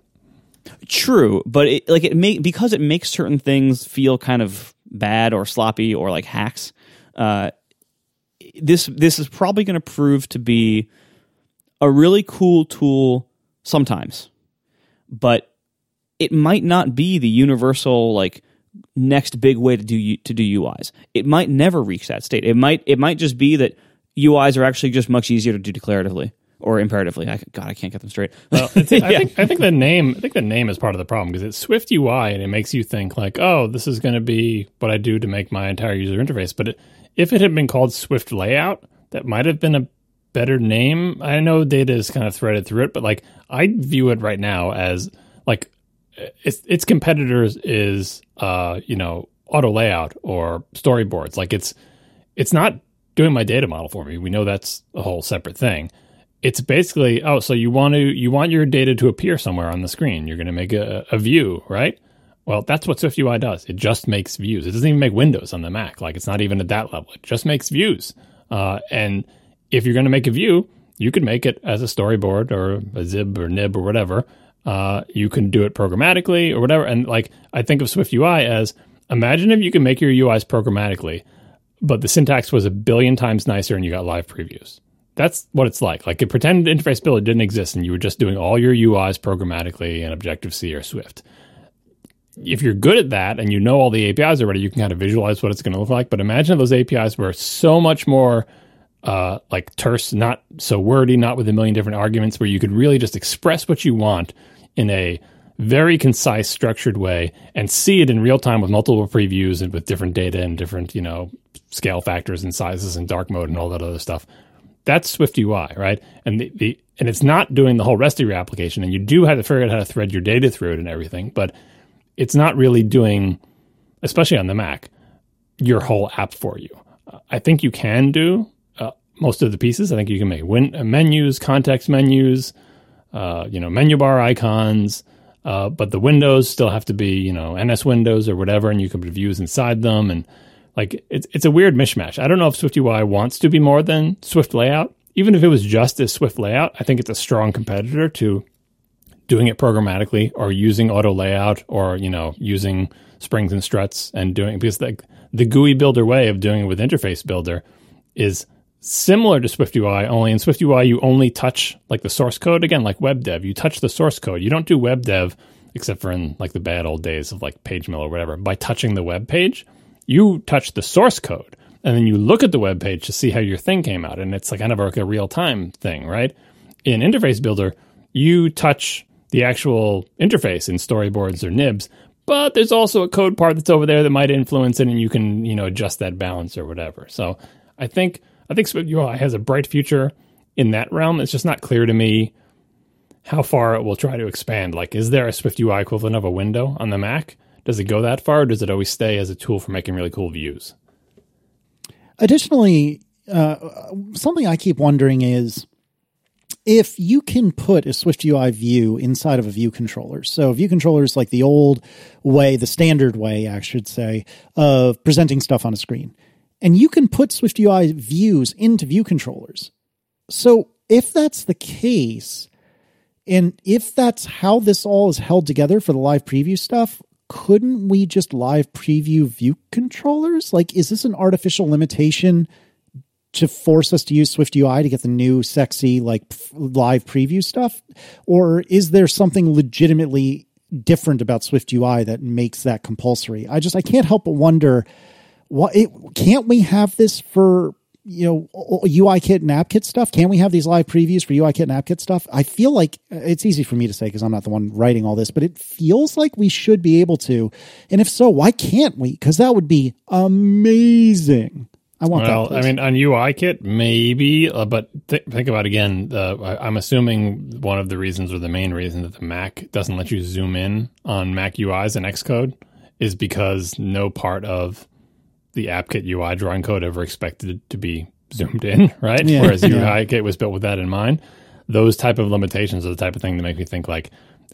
True, but it, like it make because it makes certain things feel kind of bad or sloppy or like hacks. Uh, this this is probably going to prove to be a really cool tool sometimes, but it might not be the universal like next big way to do to do UIs. It might never reach that state. It might it might just be that UIs are actually just much easier to do declaratively or imperatively. I, God, I can't get them straight. Well, I, think, I think the name I think the name is part of the problem because it's SwiftUI and it makes you think like, oh, this is going to be what I do to make my entire user interface. But it, if it had been called Swift Layout, that might have been a better name. I know data is kind of threaded through it, but like I view it right now as like its its competitors is uh you know auto layout or storyboards. Like it's it's not doing my data model for me. We know that's a whole separate thing. It's basically oh, so you want to you want your data to appear somewhere on the screen. You're going to make a, a view, right? Well, that's what SwiftUI does. It just makes views. It doesn't even make windows on the Mac. Like it's not even at that level. It just makes views. Uh, and if you're going to make a view, you can make it as a storyboard or a xib or nib or whatever. Uh, you can do it programmatically or whatever. And like I think of SwiftUI as imagine if you can make your UIs programmatically, but the syntax was a billion times nicer and you got live previews. That's what it's like. Like pretend interface builder didn't exist and you were just doing all your UIs programmatically in Objective C or Swift if you're good at that and you know all the APIs already, you can kind of visualize what it's going to look like. But imagine if those APIs were so much more uh, like terse, not so wordy, not with a million different arguments, where you could really just express what you want in a very concise, structured way and see it in real time with multiple previews and with different data and different, you know, scale factors and sizes and dark mode and all that other stuff. That's SwiftUI, right? And the, the and it's not doing the whole rest of your application. And you do have to figure out how to thread your data through it and everything, but it's not really doing, especially on the Mac, your whole app for you. I think you can do uh, most of the pieces. I think you can make win- uh, menus, context menus, uh, you know, menu bar icons, uh, but the windows still have to be, you know, NSWindows or whatever, and you can put views inside them. And like, it's, it's a weird mishmash. I don't know if SwiftUI wants to be more than Swift Layout. Even if it was just as Swift Layout, I think it's a strong competitor to doing it programmatically or using auto layout or you know using springs and struts and doing because the, the GUI builder way of doing it with interface builder is similar to SwiftUI only in SwiftUI you only touch like the source code. Again like web dev you touch the source code. You don't do web dev except for in like the bad old days of like PageMill or whatever. By touching the web page you touch the source code and then you look at the web page to see how your thing came out and it's like kind of like a real time thing right? In interface builder you touch the actual interface in storyboards or nibs, but there's also a code part that's over there that might influence it, and you can you know adjust that balance or whatever. So I think I think SwiftUI has a bright future in that realm. It's just not clear to me how far it will try to expand. Like, is there a SwiftUI equivalent of a window on the Mac? Does it go that far, or does it always stay as a tool for making really cool views? Additionally, uh, something I keep wondering is if you can put a SwiftUI view inside of a view controller. So view controllers like the old way, the standard way, I should say, of presenting stuff on a screen. And you can put SwiftUI views into view controllers. So if that's the case, and if that's how this all is held together for the live preview stuff, couldn't we just live preview view controllers? Like, is this an artificial limitation to force us to use SwiftUI to get the new sexy, like live preview stuff? Or is there something legitimately different about SwiftUI that makes that compulsory? I just, I can't help but wonder what it, can't we have this for you know UIKit and AppKit stuff? Can we have these live previews for UIKit and AppKit stuff? I feel like it's easy for me to say because I'm not the one writing all this, but it feels like we should be able to. And if so, why can't we? Because that would be amazing. I want well, that. I mean, on UIKit, maybe, uh, but th- think about it again. Uh, I, I'm assuming one of the reasons, or the main reason, that the Mac doesn't let you zoom in on Mac UIs and Xcode is because no part of the AppKit UI drawing code ever expected to be zoomed in, right? Yeah. Whereas Yeah. UIKit was built with that in mind. Those type of limitations are the type of thing that make me think like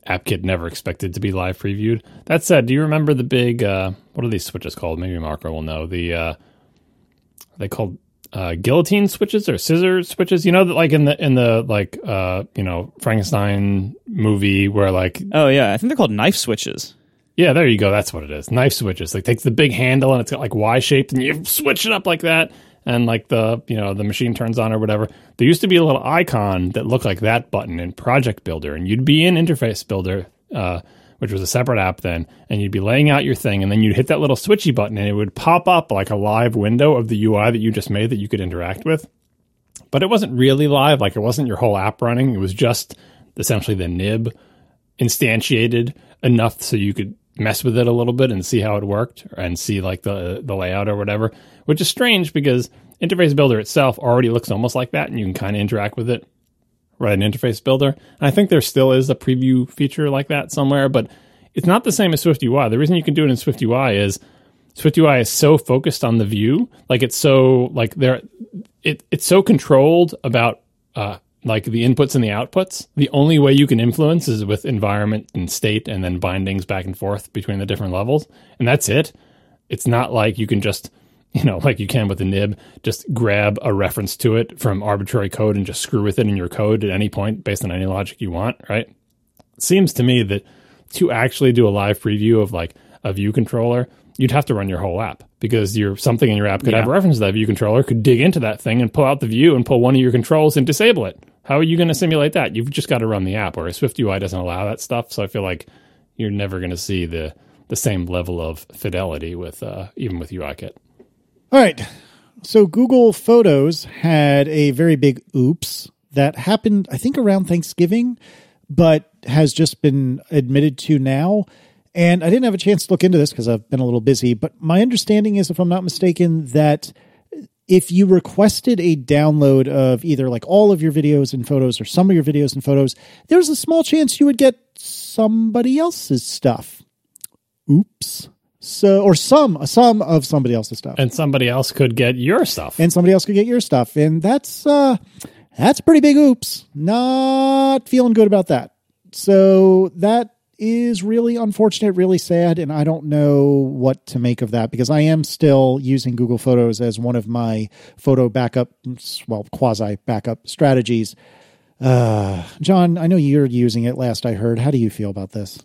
AppKit never expected to be live previewed. That said, do you remember the big uh, what are these switches called? Maybe Marco will know. The uh, they called uh, guillotine switches or scissor switches. You know that like in the in the like uh, you know Frankenstein movie where like Oh yeah, I think they're called knife switches. Yeah, there you go. That's what it is. Knife switches. Like takes the big handle and it's got like Y shaped, and you switch it up like that, and like the you know the machine turns on or whatever. There used to be a little icon that looked like that button in Project Builder, and you'd be in Interface Builder, uh, which was a separate app then, and you'd be laying out your thing, and then you'd hit that little switchy button, and it would pop up like a live window of the UI that you just made that you could interact with. But it wasn't really live. Like it wasn't your whole app running. It was just essentially the nib instantiated enough so you could mess with it a little bit and see how it worked and see like the the layout or whatever, which is strange because Interface Builder itself already looks almost like that and you can kind of interact with it right in Interface Builder. And I think there still is a preview feature like that somewhere, but it's not the same as SwiftUI. The reason you can do it in SwiftUI is SwiftUI is so focused on the view, like it's so like there, it it's so controlled about uh, like the inputs and the outputs. The only way you can influence is with environment and state, and then bindings back and forth between the different levels, and that's it. It's not like you can just you know like you can with the nib just grab a reference to it from arbitrary code and just screw with it in your code at any point based on any logic you want, right? seems to me that to actually do a live preview of like a view controller, you'd have to run your whole app because your something in your app could have Yeah. reference to that view controller, could dig into that thing and pull out the view and pull one of your controls and disable it. How are you going to simulate that? You've just got to run the app, or SwiftUI doesn't allow that stuff. So I feel like you're never going to see the the same level of fidelity with uh, even with UIKit. All right. So Google Photos had a very big oops that happened, I think, around Thanksgiving, but has just been admitted to now. And I didn't have a chance to look into this because I've been a little busy. But my understanding is, if I'm not mistaken, that if you requested a download of either like all of your videos and photos or some of your videos and photos, there's a small chance you would get somebody else's stuff. Oops. So, or some, some of somebody else's stuff And somebody else could get your stuff. and somebody else could get your stuff. And that's uh that's pretty big oops. Not feeling good about that. So that is really unfortunate, really sad, and I don't know what to make of that because I am still using Google Photos as one of my photo backup, well, quasi backup strategies. Uh, John, I know you're using it. Last I heard, how do you feel about this?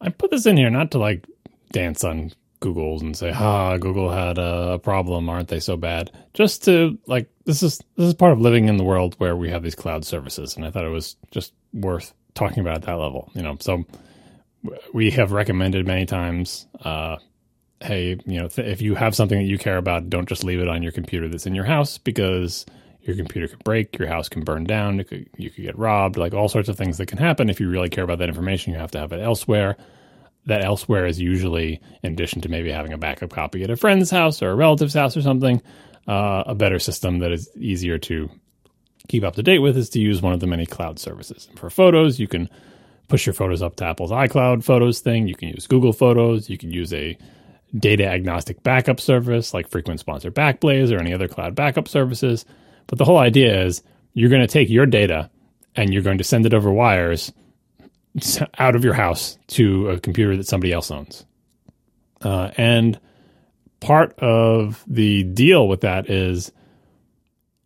I put this in here not to like dance on Google's and say, "Ha, Google had a problem. Aren't they so bad?" Just to like this is this is part of living in the world where we have these cloud services, and I thought it was just worth talking about at that level. You know, so we have recommended many times. Uh, hey, you know, th- if you have something that you care about, don't just leave it on your computer that's in your house because your computer could break, your house can burn down, could, you could get robbed, like all sorts of things that can happen. If you really care about that information, you have to have it elsewhere. that elsewhere is usually, in addition to maybe having a backup copy at a friend's house or a relative's house or something, uh, a better system that is easier to keep up to date with is to use one of the many cloud services. For photos, you can push your photos up to Apple's iCloud Photos thing. You can use Google Photos. You can use a data agnostic backup service like Frequent Sponsor Backblaze or any other cloud backup services. But the whole idea is you're going to take your data and you're going to send it over wires out of your house to a computer that somebody else owns. Uh, and part of the deal with that is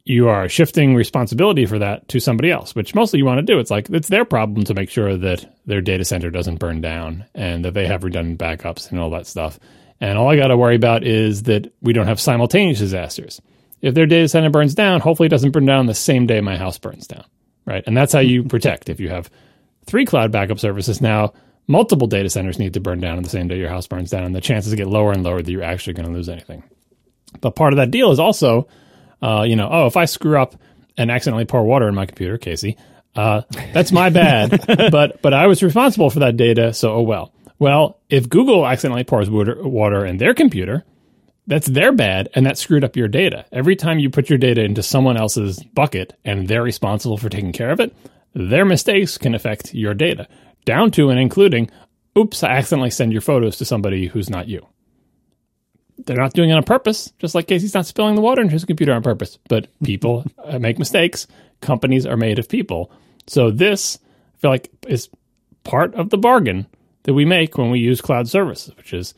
you are shifting responsibility for that to somebody else, which mostly you want to do. It's like it's their problem to make sure that their data center doesn't burn down and that they have redundant backups and all that stuff. And all I got to worry about is that we don't have simultaneous disasters. If their data center burns down, hopefully it doesn't burn down the same day my house burns down, right? And that's how you protect. If you have three cloud backup services now, multiple data centers need to burn down on the same day your house burns down, and the chances get lower and lower that you're actually going to lose anything. But part of that deal is also, uh, you know, oh, if I screw up and accidentally pour water in my computer, Casey, uh, that's my bad. but but I was responsible for that data, so oh well. Well, if Google accidentally pours water, water in their computer, that's their bad, and that screwed up your data. Every time you put your data into someone else's bucket and they're responsible for taking care of it, their mistakes can affect your data, down to and including, oops, I accidentally send your photos to somebody who's not you. They're not doing it on purpose, just like Casey's not spilling the water into his computer on purpose. But people uh, make mistakes. Companies are made of people. So this, I feel like, is part of the bargain that we make when we use cloud services, which is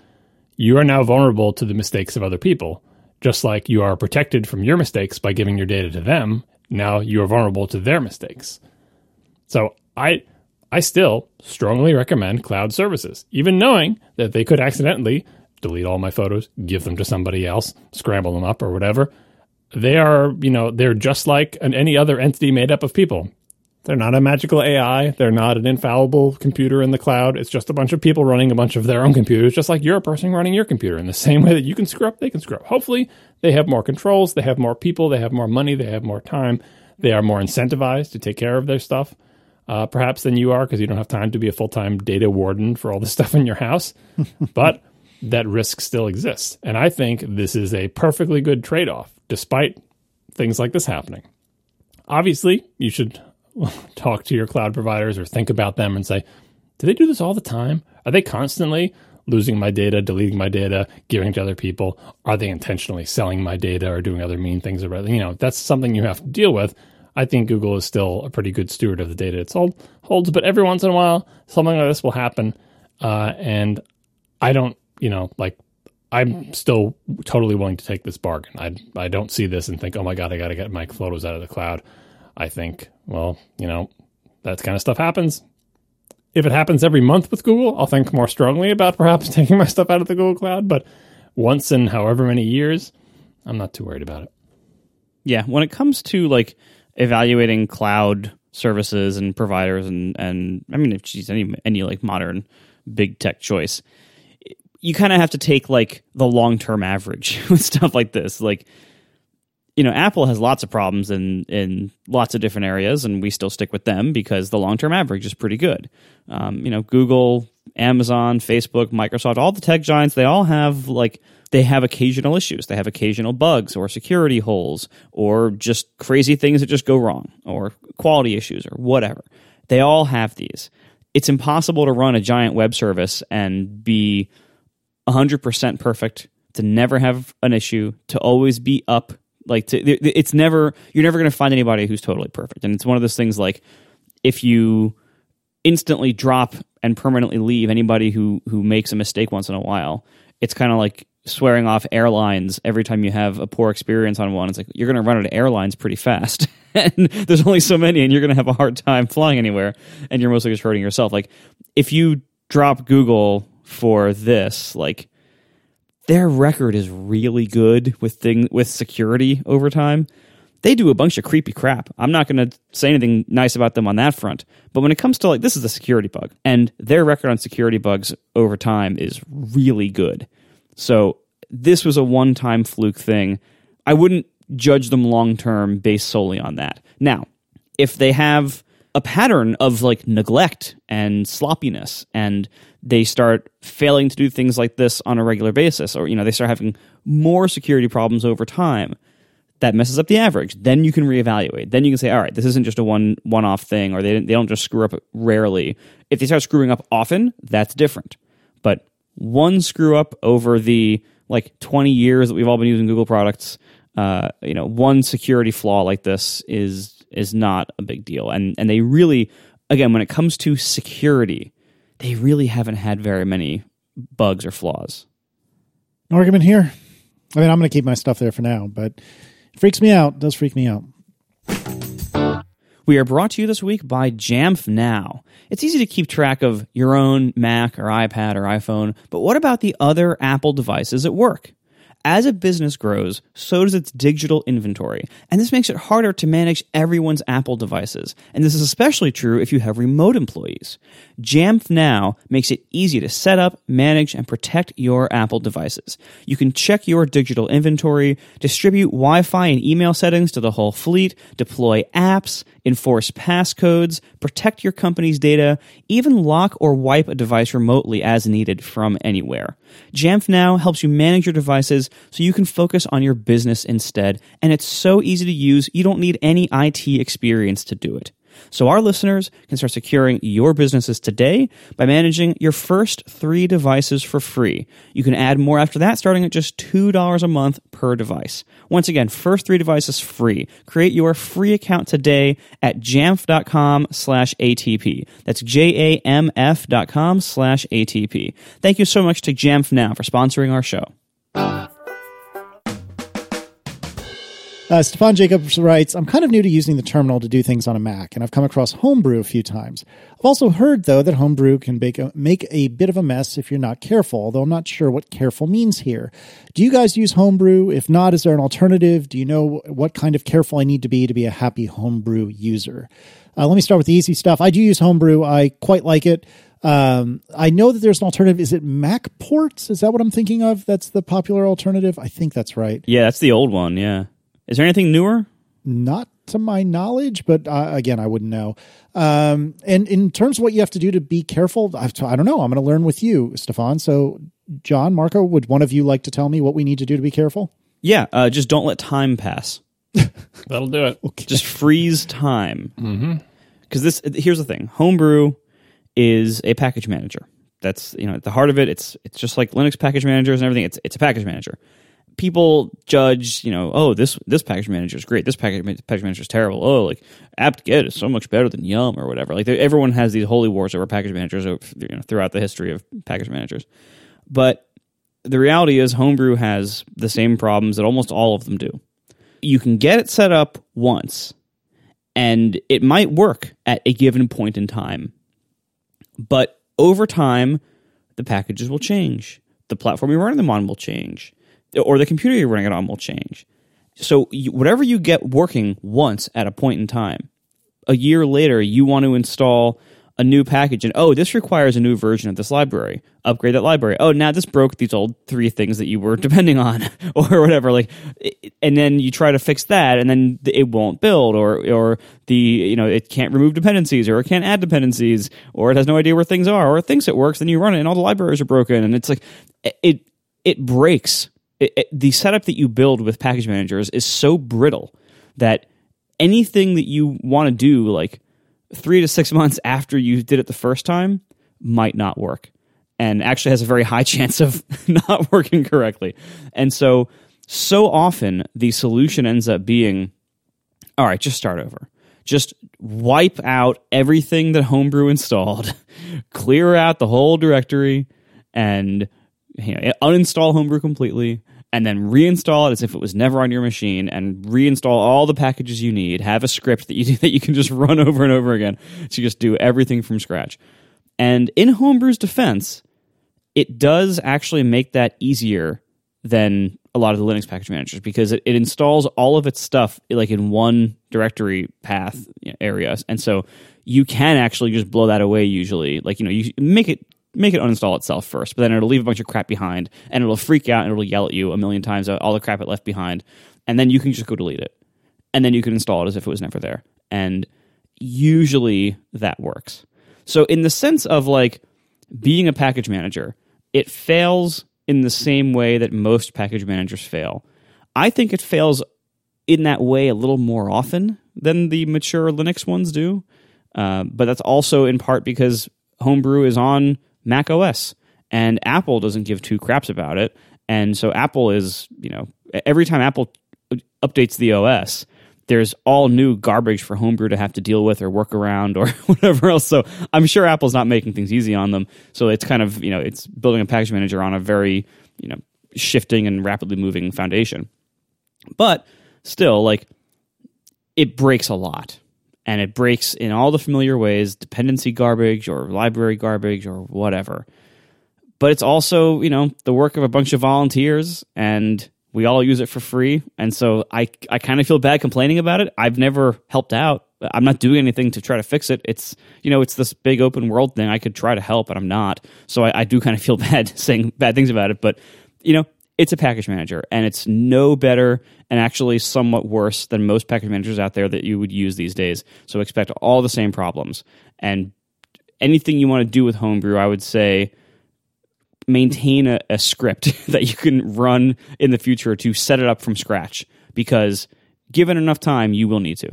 you are now vulnerable to the mistakes of other people. Just like you are protected from your mistakes by giving your data to them, now you are vulnerable to their mistakes. So I I still strongly recommend cloud services, even knowing that they could accidentally delete all my photos, give them to somebody else, scramble them up or whatever. They are, you know, they're just like an, any other entity made up of people. They're not a magical AI. They're not an infallible computer in the cloud. It's just a bunch of people running a bunch of their own computers, just like you're a person running your computer. In the same way that you can screw up, they can screw up. Hopefully, they have more controls, they have more people, they have more money, they have more time, they are more incentivized to take care of their stuff, uh, perhaps than you are because you don't have time to be a full time data warden for all the stuff in your house. but that risk still exists. And I think this is a perfectly good trade off, despite things like this happening. Obviously, you should talk to your cloud providers or think about them and say, do they do this all the time? Are they constantly losing my data, deleting my data, giving it to other people? Are they intentionally selling my data or doing other mean things? You know, that's something you have to deal with. I think Google is still a pretty good steward of the data it holds, but every once in a while, something like this will happen, uh, and I don't, you know, like I'm mm-hmm. still totally willing to take this bargain. I I don't see this and think, oh my god, I got to get my photos out of the cloud. I think, well, you know, that kind of stuff happens. If it happens every month with Google, I'll think more strongly about perhaps taking my stuff out of the Google Cloud. But once in however many years, I'm not too worried about it. Yeah, when it comes to like evaluating cloud services and providers, and and I mean, if she's any any like modern big tech choice, you kind of have to take like the long term average with stuff like this. Like you know, Apple has lots of problems in in lots of different areas, and we still stick with them because the long term average is pretty good. Um, you know, Google, Amazon, Facebook, Microsoft, all the tech giants, they all have like they have occasional issues. They have occasional bugs or security holes or just crazy things that just go wrong or quality issues or whatever. They all have these. It's impossible to run a giant web service and be 100% perfect, to never have an issue, to always be up like to, it's never you're never going to find anybody who's totally perfect, and it's one of those things like if you instantly drop and permanently leave anybody who who makes a mistake once in a while, it's kind of like swearing off airlines every time you have a poor experience on one. It's like you're going to run out of airlines pretty fast, and there's only so many, and you're going to have a hard time flying anywhere, and you're mostly just hurting yourself. Like if you drop Google for this, like their record is really good with thing with security over time. They do a bunch of creepy crap. I'm not going to say anything nice about them on that front. But when it comes to like this is a security bug and their record on security bugs over time is really good. So this was a one-time fluke thing. I wouldn't judge them long term based solely on that. Now, if they have a pattern of like neglect and sloppiness and they start failing to do things like this on a regular basis, or you know, they start having more security problems over time. That messes up the average. Then you can reevaluate. Then you can say, all right, this isn't just a one one off thing, or they they don't just screw up rarely. If they start screwing up often, that's different. But one screw up over the like 20 years that we've all been using Google products, uh, you know, one security flaw like this is is not a big deal. And and they really, again, when it comes to security, they really haven't had very many bugs or flaws. No argument here. I mean, I'm going to keep my stuff there for now, but it freaks me out. It does freak me out. We are brought to you this week by Jamf Now. It's easy to keep track of your own Mac or iPad or iPhone, but what about the other Apple devices at work? As a business grows, so does its digital inventory, and this makes it harder to manage everyone's Apple devices. And this is especially true if you have remote employees. Jamf Now makes it easy to set up, manage, and protect your Apple devices. You can check your digital inventory, distribute Wi Fi and email settings to the whole fleet, deploy apps, enforce passcodes, protect your company's data, even lock or wipe a device remotely as needed from anywhere. Jamf Now helps you manage your devices so you can focus on your business instead, and it's so easy to use, you don't need any IT experience to do it. So our listeners can start securing your businesses today by managing your first three devices for free. You can add more after that, starting at just $2 a month per device. Once again, first three devices free. Create your free account today at jamf.com slash ATP. That's J-A-M-F dot com slash ATP. Thank you so much to Jamf Now for sponsoring our show. Uh, Stephan Jacobs writes, I'm kind of new to using the terminal to do things on a Mac, and I've come across Homebrew a few times. I've also heard, though, that Homebrew can make a, make a bit of a mess if you're not careful, although I'm not sure what careful means here. Do you guys use Homebrew? If not, is there an alternative? Do you know what kind of careful I need to be to be a happy Homebrew user? Uh, let me start with the easy stuff. I do use Homebrew. I quite like it. Um, I know that there's an alternative. Is it MacPorts? Is that what I'm thinking of? That's the popular alternative. I think that's right. Yeah, that's the old one. Yeah. Is there anything newer? Not to my knowledge, but uh, again, I wouldn't know. Um, and in terms of what you have to do to be careful, I, I don't know. I'm going to learn with you, Stephan. So, John, Marco, would one of you like to tell me what we need to do to be careful? Yeah, uh, just don't let time pass. That'll do it. Okay. Just freeze time. Because this, here's the thing: Homebrew is a package manager. That's you know at the heart of it. It's it's just like Linux package managers and everything. It's it's a package manager. People judge, you know, oh this this package manager is great. This package package manager is terrible. Oh, like apt-get is so much better than Yum or whatever. Like everyone has these holy wars over package managers you know, throughout the history of package managers. But the reality is, Homebrew has the same problems that almost all of them do. You can get it set up once, and it might work at a given point in time. But over time, the packages will change. The platform you're running them on will change, or the computer you're running it on will change. So, you, whatever you get working once at a point in time, a year later, you want to install a new package, and oh, this requires a new version of this library. Upgrade that library. Oh, now this broke these old three things that you were depending on, or whatever. Like, and then you try to fix that, and then it won't build, or or the you know it can't remove dependencies, or it can't add dependencies, or it has no idea where things are, or it thinks it works. Then you run it, and all the libraries are broken, and it's like it it breaks. It, it, the setup that you build with package managers is so brittle that anything that you want to do, like three to six months after you did it the first time might not work and actually has a very high chance of not working correctly. And so, so often the solution ends up being all right, just start over. Just wipe out everything that Homebrew installed, clear out the whole directory, and you know, uninstall Homebrew completely, and then reinstall it as if it was never on your machine, and reinstall all the packages you need. Have a script that you that you can just run over and over again to just do everything from scratch. And in Homebrew's defense, it does actually make that easier than a lot of the Linux package managers because it, it installs all of its stuff like in one directory path area, and so you can actually just blow that away. Usually, like you know, you make it make it uninstall itself first, but then it'll leave a bunch of crap behind, and it'll freak out and it'll yell at you a million times all the crap it left behind, and then you can just go delete it, and then you can install it as if it was never there, and usually that works. So in the sense of like being a package manager, it fails in the same way that most package managers fail. I think it fails in that way a little more often than the mature Linux ones do. Uh, but that's also in part because Homebrew is on Mac OS and Apple doesn't give two craps about it. And so Apple is, you know, every time Apple updates the OS, there's all new garbage for Homebrew to have to deal with or work around or whatever else. So I'm sure Apple's not making things easy on them. So it's kind of, you know, it's building a package manager on a very, you know, shifting and rapidly moving foundation. But still, like, it breaks a lot. And it breaks in all the familiar ways dependency garbage or library garbage or whatever. But it's also, you know, the work of a bunch of volunteers and we all use it for free. And so I, I kind of feel bad complaining about it. I've never helped out. I'm not doing anything to try to fix it. It's, you know, it's this big open world thing. I could try to help, but I'm not. So I, I do kind of feel bad saying bad things about it. But, you know, it's a package manager and it's no better and actually somewhat worse than most package managers out there that you would use these days. So expect all the same problems. And anything you want to do with Homebrew, I would say maintain a, a script that you can run in the future to set it up from scratch because given enough time, you will need to.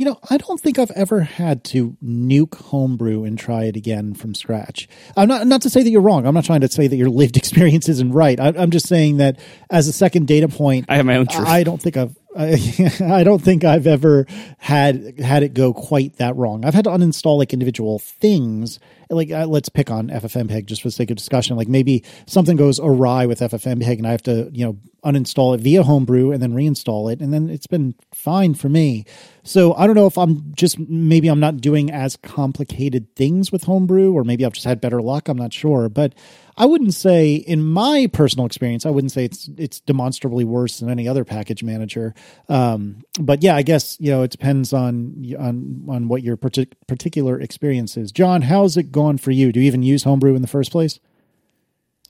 You know, I don't think I've ever had to nuke homebrew and try it again from scratch. I'm not not to say that you're wrong. I'm not trying to say that your lived experience isn't right. I, am just saying that as a second data point, I have my own truth. I don't think I've I, don't think I've ever had had it go quite that wrong. I've had to uninstall like individual things. Like uh, let's pick on FFmpeg just for the sake of discussion. Like maybe something goes awry with FFmpeg and I have to you know uninstall it via Homebrew and then reinstall it, and then it's been fine for me. So I don't know if I'm just maybe I'm not doing as complicated things with Homebrew, or maybe I've just had better luck. I'm not sure, but I wouldn't say, in my personal experience, I wouldn't say it's it's demonstrably worse than any other package manager. Um, but yeah, I guess you know it depends on on on what your partic- particular experience is. John, how's it gone for you? Do you even use Homebrew in the first place?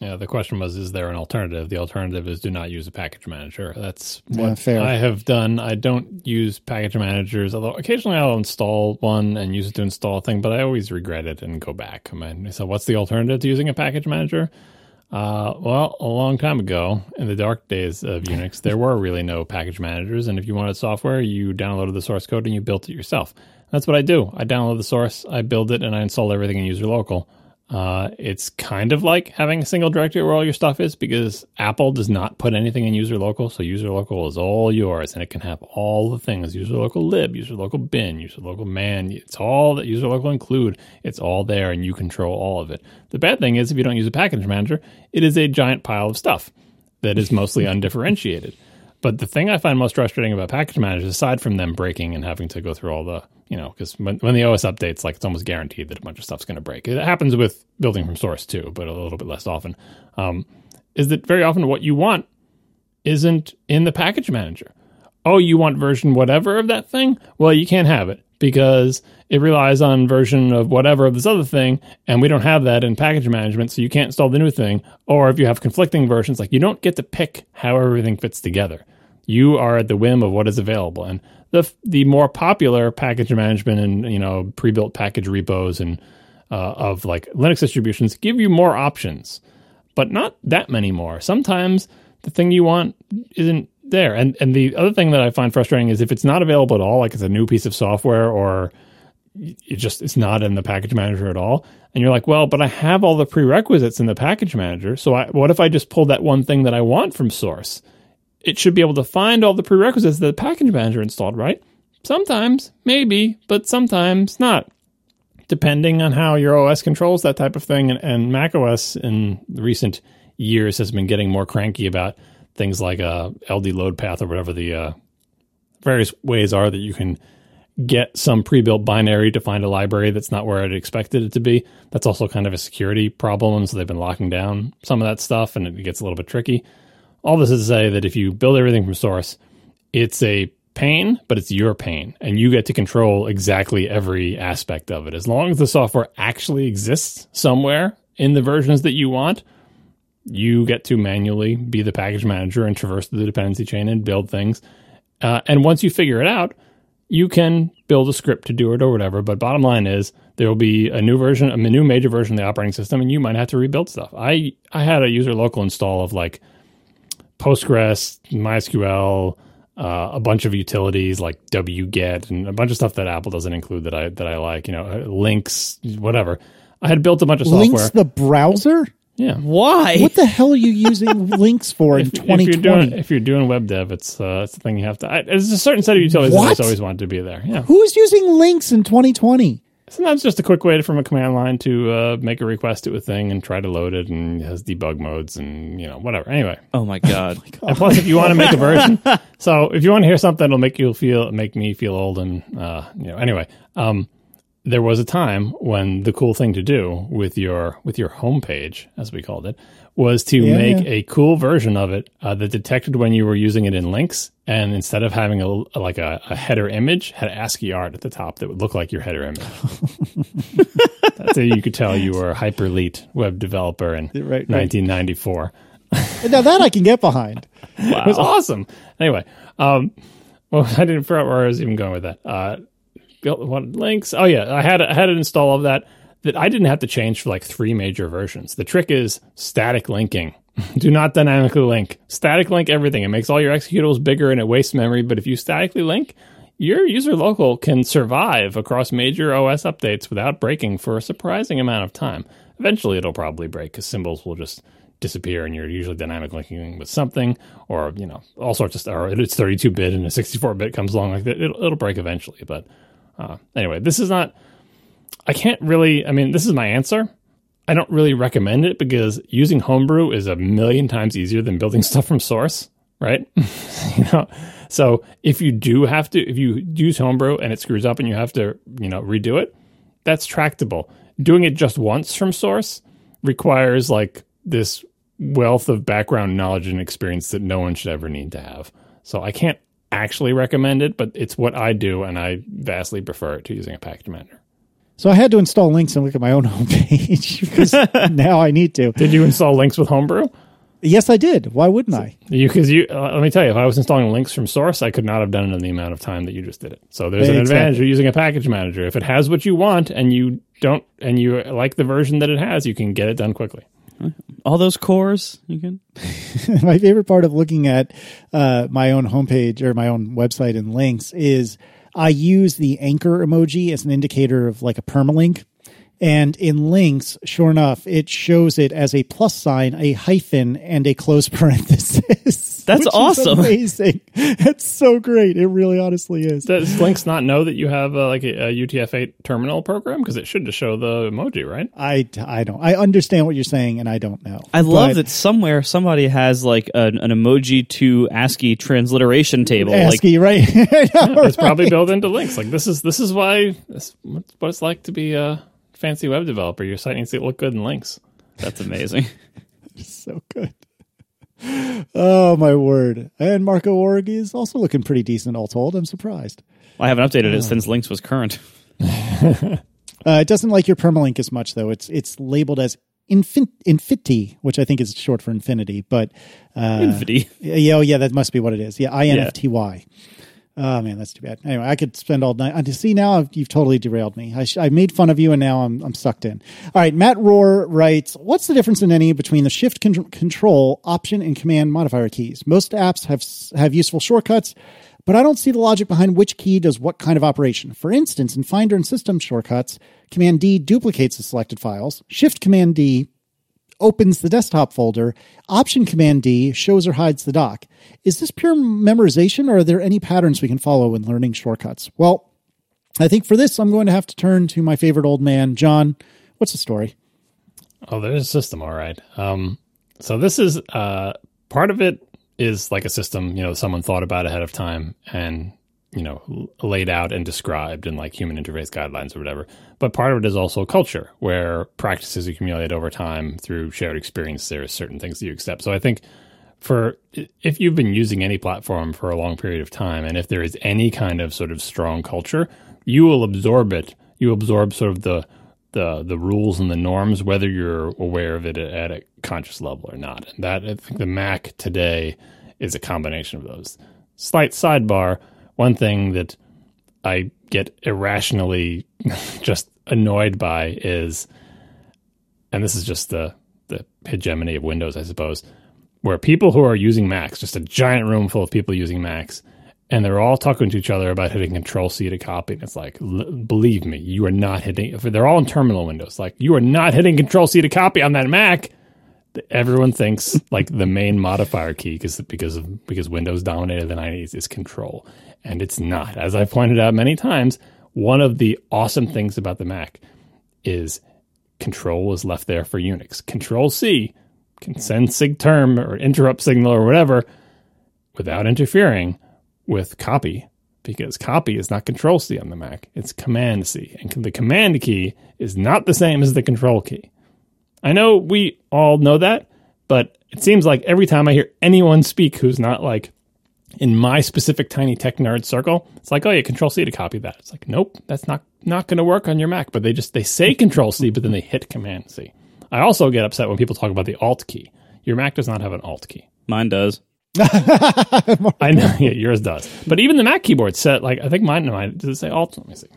Yeah, the question was, is there an alternative? The alternative is do not use a package manager. That's what yeah. I have done. I don't use package managers, although occasionally I'll install one and use it to install a thing, but I always regret it and go back. I mean, so what's the alternative to using a package manager? Uh, well, a long time ago, in the dark days of Unix, there were really no package managers, and if you wanted software, you downloaded the source code and you built it yourself. That's what I do. I download the source, I build it, and I install everything in user local. Uh, it's kind of like having a single directory where all your stuff is because Apple does not put anything in user local. So user local is all yours and it can have all the things user local lib, user local bin, user local man. It's all that user local include. It's all there and you control all of it. The bad thing is if you don't use a package manager, it is a giant pile of stuff that is mostly undifferentiated. But the thing I find most frustrating about package managers, aside from them breaking and having to go through all the, you know, because when, when the OS updates, like it's almost guaranteed that a bunch of stuff's going to break. It happens with building from source too, but a little bit less often. Um, is that very often what you want isn't in the package manager. Oh, you want version whatever of that thing? Well, you can't have it because it relies on version of whatever of this other thing, and we don't have that in package management, so you can't install the new thing. Or if you have conflicting versions, like you don't get to pick how everything fits together. You are at the whim of what is available, and the the more popular package management and you know pre-built package repos and uh, of like Linux distributions give you more options, but not that many more. Sometimes the thing you want isn't there. And and the other thing that I find frustrating is if it's not available at all, like it's a new piece of software or it just it's not in the package manager at all. And you're like, well, but I have all the prerequisites in the package manager. So I, what if I just pull that one thing that I want from source? It should be able to find all the prerequisites that the package manager installed, right? Sometimes, maybe, but sometimes not, depending on how your OS controls that type of thing. And, and Mac OS in recent years has been getting more cranky about things like a LD load path or whatever the uh, various ways are that you can get some pre-built binary to find a library that's not where I'd expected it to be. That's also kind of a security problem, so they've been locking down some of that stuff, and it gets a little bit tricky. All this is to say that if you build everything from source, it's a pain, but it's your pain, and you get to control exactly every aspect of it. As long as the software actually exists somewhere in the versions that you want, you get to manually be the package manager and traverse the dependency chain and build things. Uh, and once you figure it out, you can build a script to do it or whatever. But bottom line is there will be a new version, a new major version of the operating system, and you might have to rebuild stuff. I I had a user local install of like Postgres, MySQL, uh, a bunch of utilities like wget and a bunch of stuff that Apple doesn't include that I that I like. You know, uh, Lynx, whatever. I had built a bunch of software. Lynx the browser? Yeah. Why? What the hell are you using Lynx for in If, if you're doing 2020? if you're doing web dev, it's uh, it's the thing you have to. I, there's a certain set of utilities that I What? just always wanted to be there. Yeah, Who's using Lynx in 2020? sometimes just a quick way to, from a command line to uh, make a request to a thing and try to load it, and it has debug modes and you know whatever. Anyway, oh my god. and plus, if you want to make a version, so if you want to hear something, it'll make you feel make me feel old and uh, you know. Anyway, um, there was a time when the cool thing to do with your with your homepage, as we called it, was to Yeah, make yeah. a cool version of it uh, that detected when you were using it in Lynx, and instead of having a like a, a header image, had ASCII art at the top that would look like your header image. That's how you could tell you were a hyper elite web developer in Right, right. 1994. Now that I can get behind. It was awesome. Anyway, um, well, I didn't figure out where I was even going with that. Uh, built what Lynx? Oh yeah, I had I had an install of that that I didn't have to change for like three major versions. The trick is static linking. Do not dynamically link. Static link everything. It makes all your executables bigger and it wastes memory. But if you statically link, your user local can survive across major OS updates without breaking for a surprising amount of time. Eventually, it'll probably break because symbols will just disappear, and you're usually dynamic linking with something, or you know, all sorts of stuff. Or it's 32 bit and a 64 bit comes along like that. It'll, it'll break eventually. But uh, anyway, this is not. I can't really. I mean, this is my answer. I don't really recommend it because using Homebrew is a million times easier than building stuff from source, right? you know, so if you do have to, if you use Homebrew and it screws up and you have to, you know, redo it, that's tractable. Doing it just once from source requires like this wealth of background knowledge and experience that no one should ever need to have. So I can't actually recommend it, but it's what I do, and I vastly prefer it to using a package manager. So I had to install Lynx and look at my own homepage because now I need to. Did you install Lynx with Homebrew? Yes, I did. Why wouldn't I? You because you uh, let me tell you, if I was installing Lynx from source, I could not have done it in the amount of time that you just did it. So there's an Exactly. advantage of using a package manager. If it has what you want and you don't and you like the version that it has, you can get it done quickly. All those cores you can. my favorite part of looking at uh, my own homepage or my own website and Lynx is I use the anchor emoji as an indicator of like a permalink. And in Lynx, sure enough, it shows it as a plus sign, a hyphen, and a close parenthesis. That's which is awesome. amazing. That's so great. It really honestly is. Does Lynx not know that you have uh, like a, a UTF-8 terminal program because it should just show the emoji, right? I, I don't. I understand what you're saying, and I don't know. I love But that somewhere somebody has like an, an emoji to ASCII transliteration table. Like ASCII, right? I know, It's probably built into Lynx. Like this is this is why this what it's like to be a fancy web developer. Your site needs to look good in Lynx. that's amazing. so good. Oh my word! And Marco Org is also looking pretty decent, all told. I'm surprised. I haven't updated it since Lynx was current. Uh, it doesn't like your permalink as much, though. It's it's labeled as infin- Infiti, which I think is short for infinity. But uh, Infinity. yeah, oh yeah, that must be what it is. Yeah, I N F T Y. Oh man, that's too bad. Anyway, I could spend all night. I see now you've totally derailed me. I, sh- I made fun of you, and now I'm I'm sucked in. All right, Matt Rohr writes, "What's the difference in any between the Shift con- Control Option and Command modifier keys? Most apps have have useful shortcuts." But I don't see the logic behind which key does what kind of operation. For instance, in Finder and System shortcuts, Command D duplicates the selected files. Shift Command D opens the desktop folder. Option Command D shows or hides the dock. Is this pure memorization or are there any patterns we can follow in learning shortcuts? Well, I think for this, I'm going to have to turn to my favorite old man, John. What's the story? Oh, there's a system, all right. Um, so this is uh, part of it is like a system, you know, someone thought about ahead of time and you know laid out and described in like human interface guidelines or whatever. But part of it is also culture, where practices accumulate over time through shared experience. There are certain things that you accept. So I think for if you've been using any platform for a long period of time, and if there is any kind of sort of strong culture, you will absorb it. You absorb sort of the the the rules and the norms, whether you're aware of it at a conscious level or not. And that I think the Mac today is a combination of those. Slight sidebar: one thing that I get irrationally just annoyed by is, and this is just the the hegemony of Windows, I suppose, where people who are using Macs, just a giant room full of people using Macs, and they're all talking to each other about hitting Control C to copy. And it's like, l- believe me, you are not hitting. They're all in terminal windows, like you are not hitting Control C to copy on that Mac. Everyone thinks like the main modifier key because because of because Windows dominated the 90s is Control, and it's not. As I've pointed out many times, one of the awesome things about the Mac is Control was left there for Unix. Control C can send sig term or interrupt signal or whatever without interfering with copy because copy is not control C on the Mac. It's command C. And the command key is not the same as the control key. I know we all know that, but it seems like every time I hear anyone speak who's not like in my specific tiny tech nerd circle, it's like, oh yeah, control C to copy that. It's like, nope, that's not not going to work on your Mac. But they just they say control C, but then they hit command C. I also get upset when people talk about the alt key. Your Mac does not have an alt key. Mine does. I know, yeah, yours does. But even the Mac keyboard set, like I think mine, mine does it say alt? Let me see.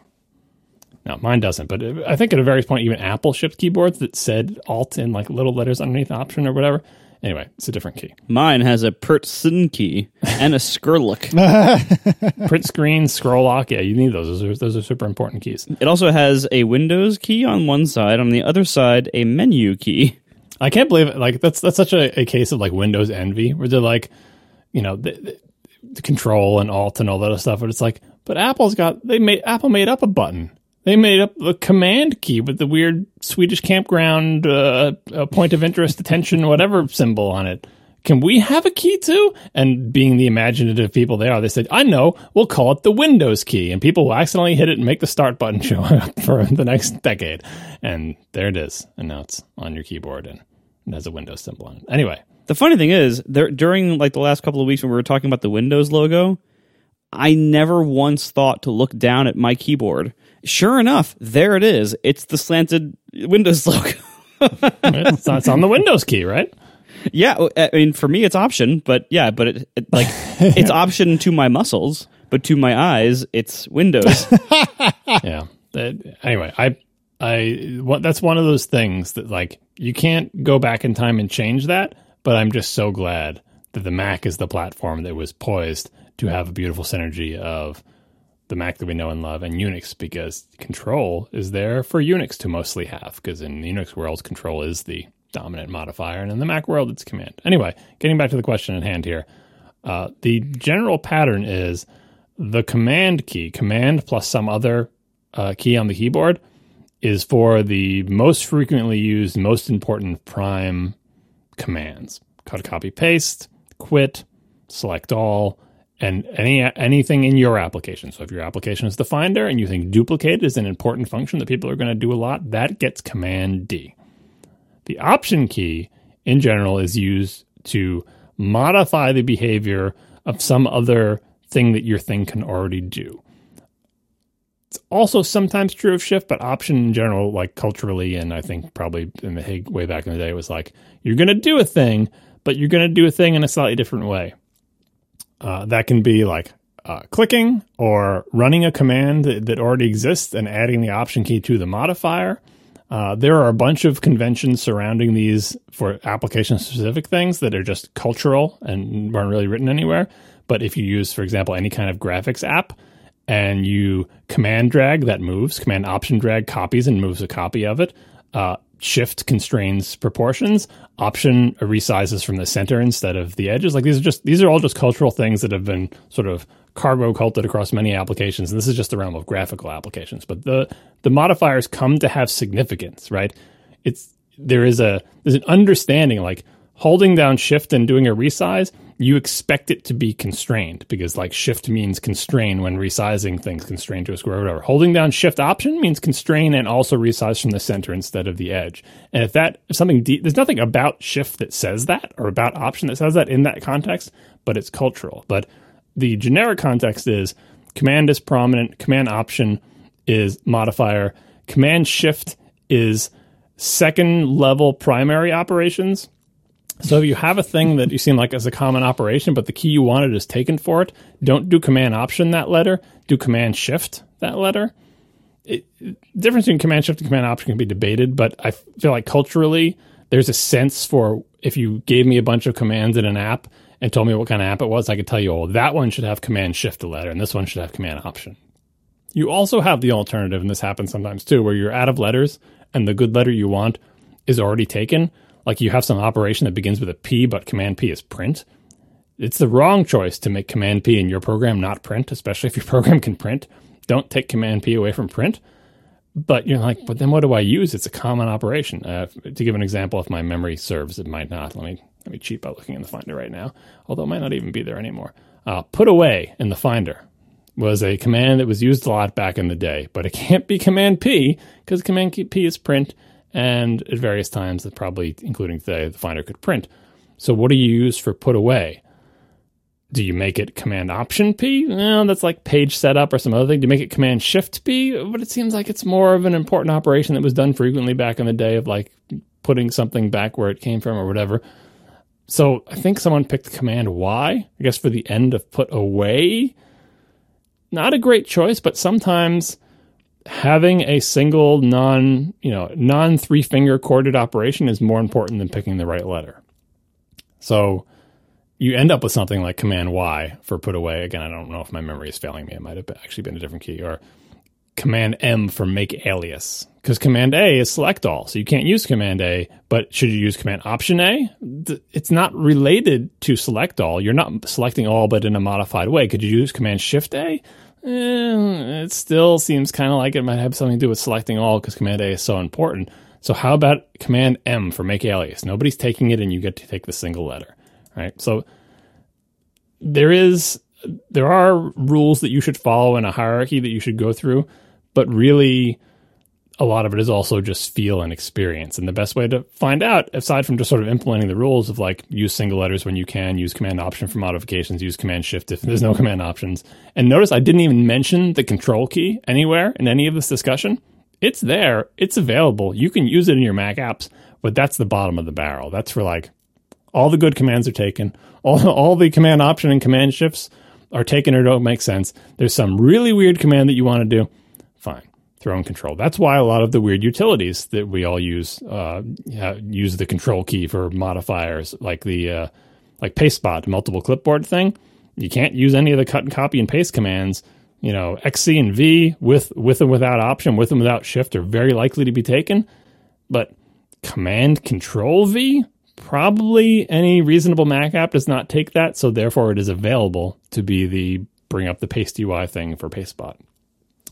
No, mine doesn't. But I think at a various point, even Apple shipped keyboards that said alt in like little letters underneath option or whatever. Anyway, it's a different key. Mine has a Pertson key and a Skrlock. Print screen, scroll lock. Yeah, you need those. Those are, those are super important keys. it also has a Windows key on one side, on the other side, a menu key. I can't believe it. Like that's that's such a, a case of like Windows envy, where they're like, you know, the, the, the control and alt and all that other stuff. But it's like, but Apple's got they made Apple made up a button. They made up the command key with the weird Swedish campground uh, point of interest attention whatever symbol on it. Can we have a key too? And being the imaginative people they are, they said, I know, we'll call it the Windows key. And people will accidentally hit it and make the start button show up for the next decade. And there it is. And now it's on your keyboard and it has a Windows symbol on it. Anyway, The funny thing is, there during like the last couple of weeks when we were talking about the Windows logo, I never once thought to look down at my keyboard. Sure enough, there it is. It's the slanted Windows logo. it's, it's on the Windows key, right? yeah, uh, I mean for me it's option, but yeah, but it, it like it's option to my muscles, but to my eyes it's Windows. yeah. That- anyway, I, I, what, that's one of those things that like you can't go back in time and change that. But I'm just so glad that the Mac is the platform that was poised to have a beautiful synergy of the Mac that we know and love and Unix because control is there for Unix to mostly have because in the Unix world, control is the dominant modifier, and in the Mac world, it's command. Anyway, getting back to the question at hand here, uh, the general pattern is the command key, command plus some other uh, key on the keyboard, is for the most frequently used, most important prime commands: cut, copy, paste, quit, select all, and any anything in your application. So if your application is the Finder and you think duplicate is an important function that people are going to do a lot, that gets Command D. The Option key, in general, is used to modify the behavior of some other thing that your thing can already do. It's also sometimes true of Shift, but Option in general, like culturally, and I think probably in the HIG way back in the day, was like you're going to do a thing, but you're going to do a thing in a slightly different way. Uh, that can be like uh, clicking or running a command that, that already exists and adding the option key to the modifier. Uh, there are a bunch of conventions surrounding these for application specific things that are just cultural and weren't really written anywhere. But if you use, for example, any kind of graphics app and you command drag, that moves. Command option drag copies and moves a copy of it. Uh, shift constrains proportions. Option resizes from the center instead of the edges. Like these are just these are all just cultural things that have been sort of cargo culted across many applications. And this is just the realm of graphical applications. But the the modifiers come to have significance, right? It's there is a there's an understanding like holding down shift and doing a resize, you expect it to be constrained because like shift means constrain when resizing things constrained to a square or whatever. Holding down shift option means constrain and also resize from the center instead of the edge. And if that if something de- there's nothing about shift that says that or about option that says that in that context, but it's cultural. But the generic context is command is prominent, command option is modifier, command shift is second level primary operations So if you have a thing that you seem like is a common operation, but the key you wanted is taken for it, don't do Command Option that letter. Do Command Shift that letter. It, the difference between Command Shift and Command Option can be debated, but I feel like culturally there's a sense for if you gave me a bunch of commands in an app and told me what kind of app it was, I could tell you, oh, that one should have Command Shift a letter, and this one should have Command Option. You also have the alternative, and this happens sometimes too, where you're out of letters and the good letter you want is already taken. Like you have some operation that begins with a P, but Command P is print. It's the wrong choice to make Command P in your program not print, especially if your program can print. Don't take Command P away from print. But you're like, but then what do I use? It's a common operation. Uh, to give an example, if my memory serves, it might not. Let me let me cheat by looking in the Finder right now, although it might not even be there anymore. Uh, put away in the Finder was a command that was used a lot back in the day, but it can't be Command P because Command P is print, and at various times, probably including today, the Finder could print. So what do you use for put away? Do you make it Command Option P? No, that's like page setup or some other thing. Do you make it Command Shift P? But it seems like it's more of an important operation that was done frequently back in the day of like putting something back where it came from or whatever. So I think someone picked Command Y, I guess for the end of put away. Not a great choice, but sometimes having a single non, you know, non three finger corded operation is more important than picking the right letter. So you end up with something like Command Y for put away. Again, I don't know if my memory is failing me. It might have actually been a different key or Command M for make alias because Command A is select all. So you can't use Command A, but should you use Command Option A? It's not related to select all. You're not selecting all, but in a modified way. Could you use Command Shift A? Eh, it still seems kind of like it might have something to do with selecting all because Command A is so important. So how about Command M for make alias? Nobody's taking it, and you get to take the single letter, right? So there is there are rules that you should follow in a hierarchy that you should go through, but really a lot of it is also just feel and experience. And the best way to find out, aside from just sort of implementing the rules of like use single letters when you can, use command option for modifications, use command shift if there's no command options. And notice I didn't even mention the control key anywhere in any of this discussion. It's there, it's available. You can use it in your Mac apps, but that's the bottom of the barrel. That's for like all the good commands are taken, all, all the command option and command shifts are taken or don't make sense. There's some really weird command that you want to do. Fine throw in control. That's why a lot of the weird utilities that we all use uh, use the control key for modifiers, like the uh, like pastebot multiple clipboard thing. You can't use any of the cut and copy and paste commands. You know, XC and V with with and without option, with and without shift are very likely to be taken. But Command Control V, probably any reasonable Mac app does not take that, so therefore it is available to be the bring up the paste UI thing for pastebot.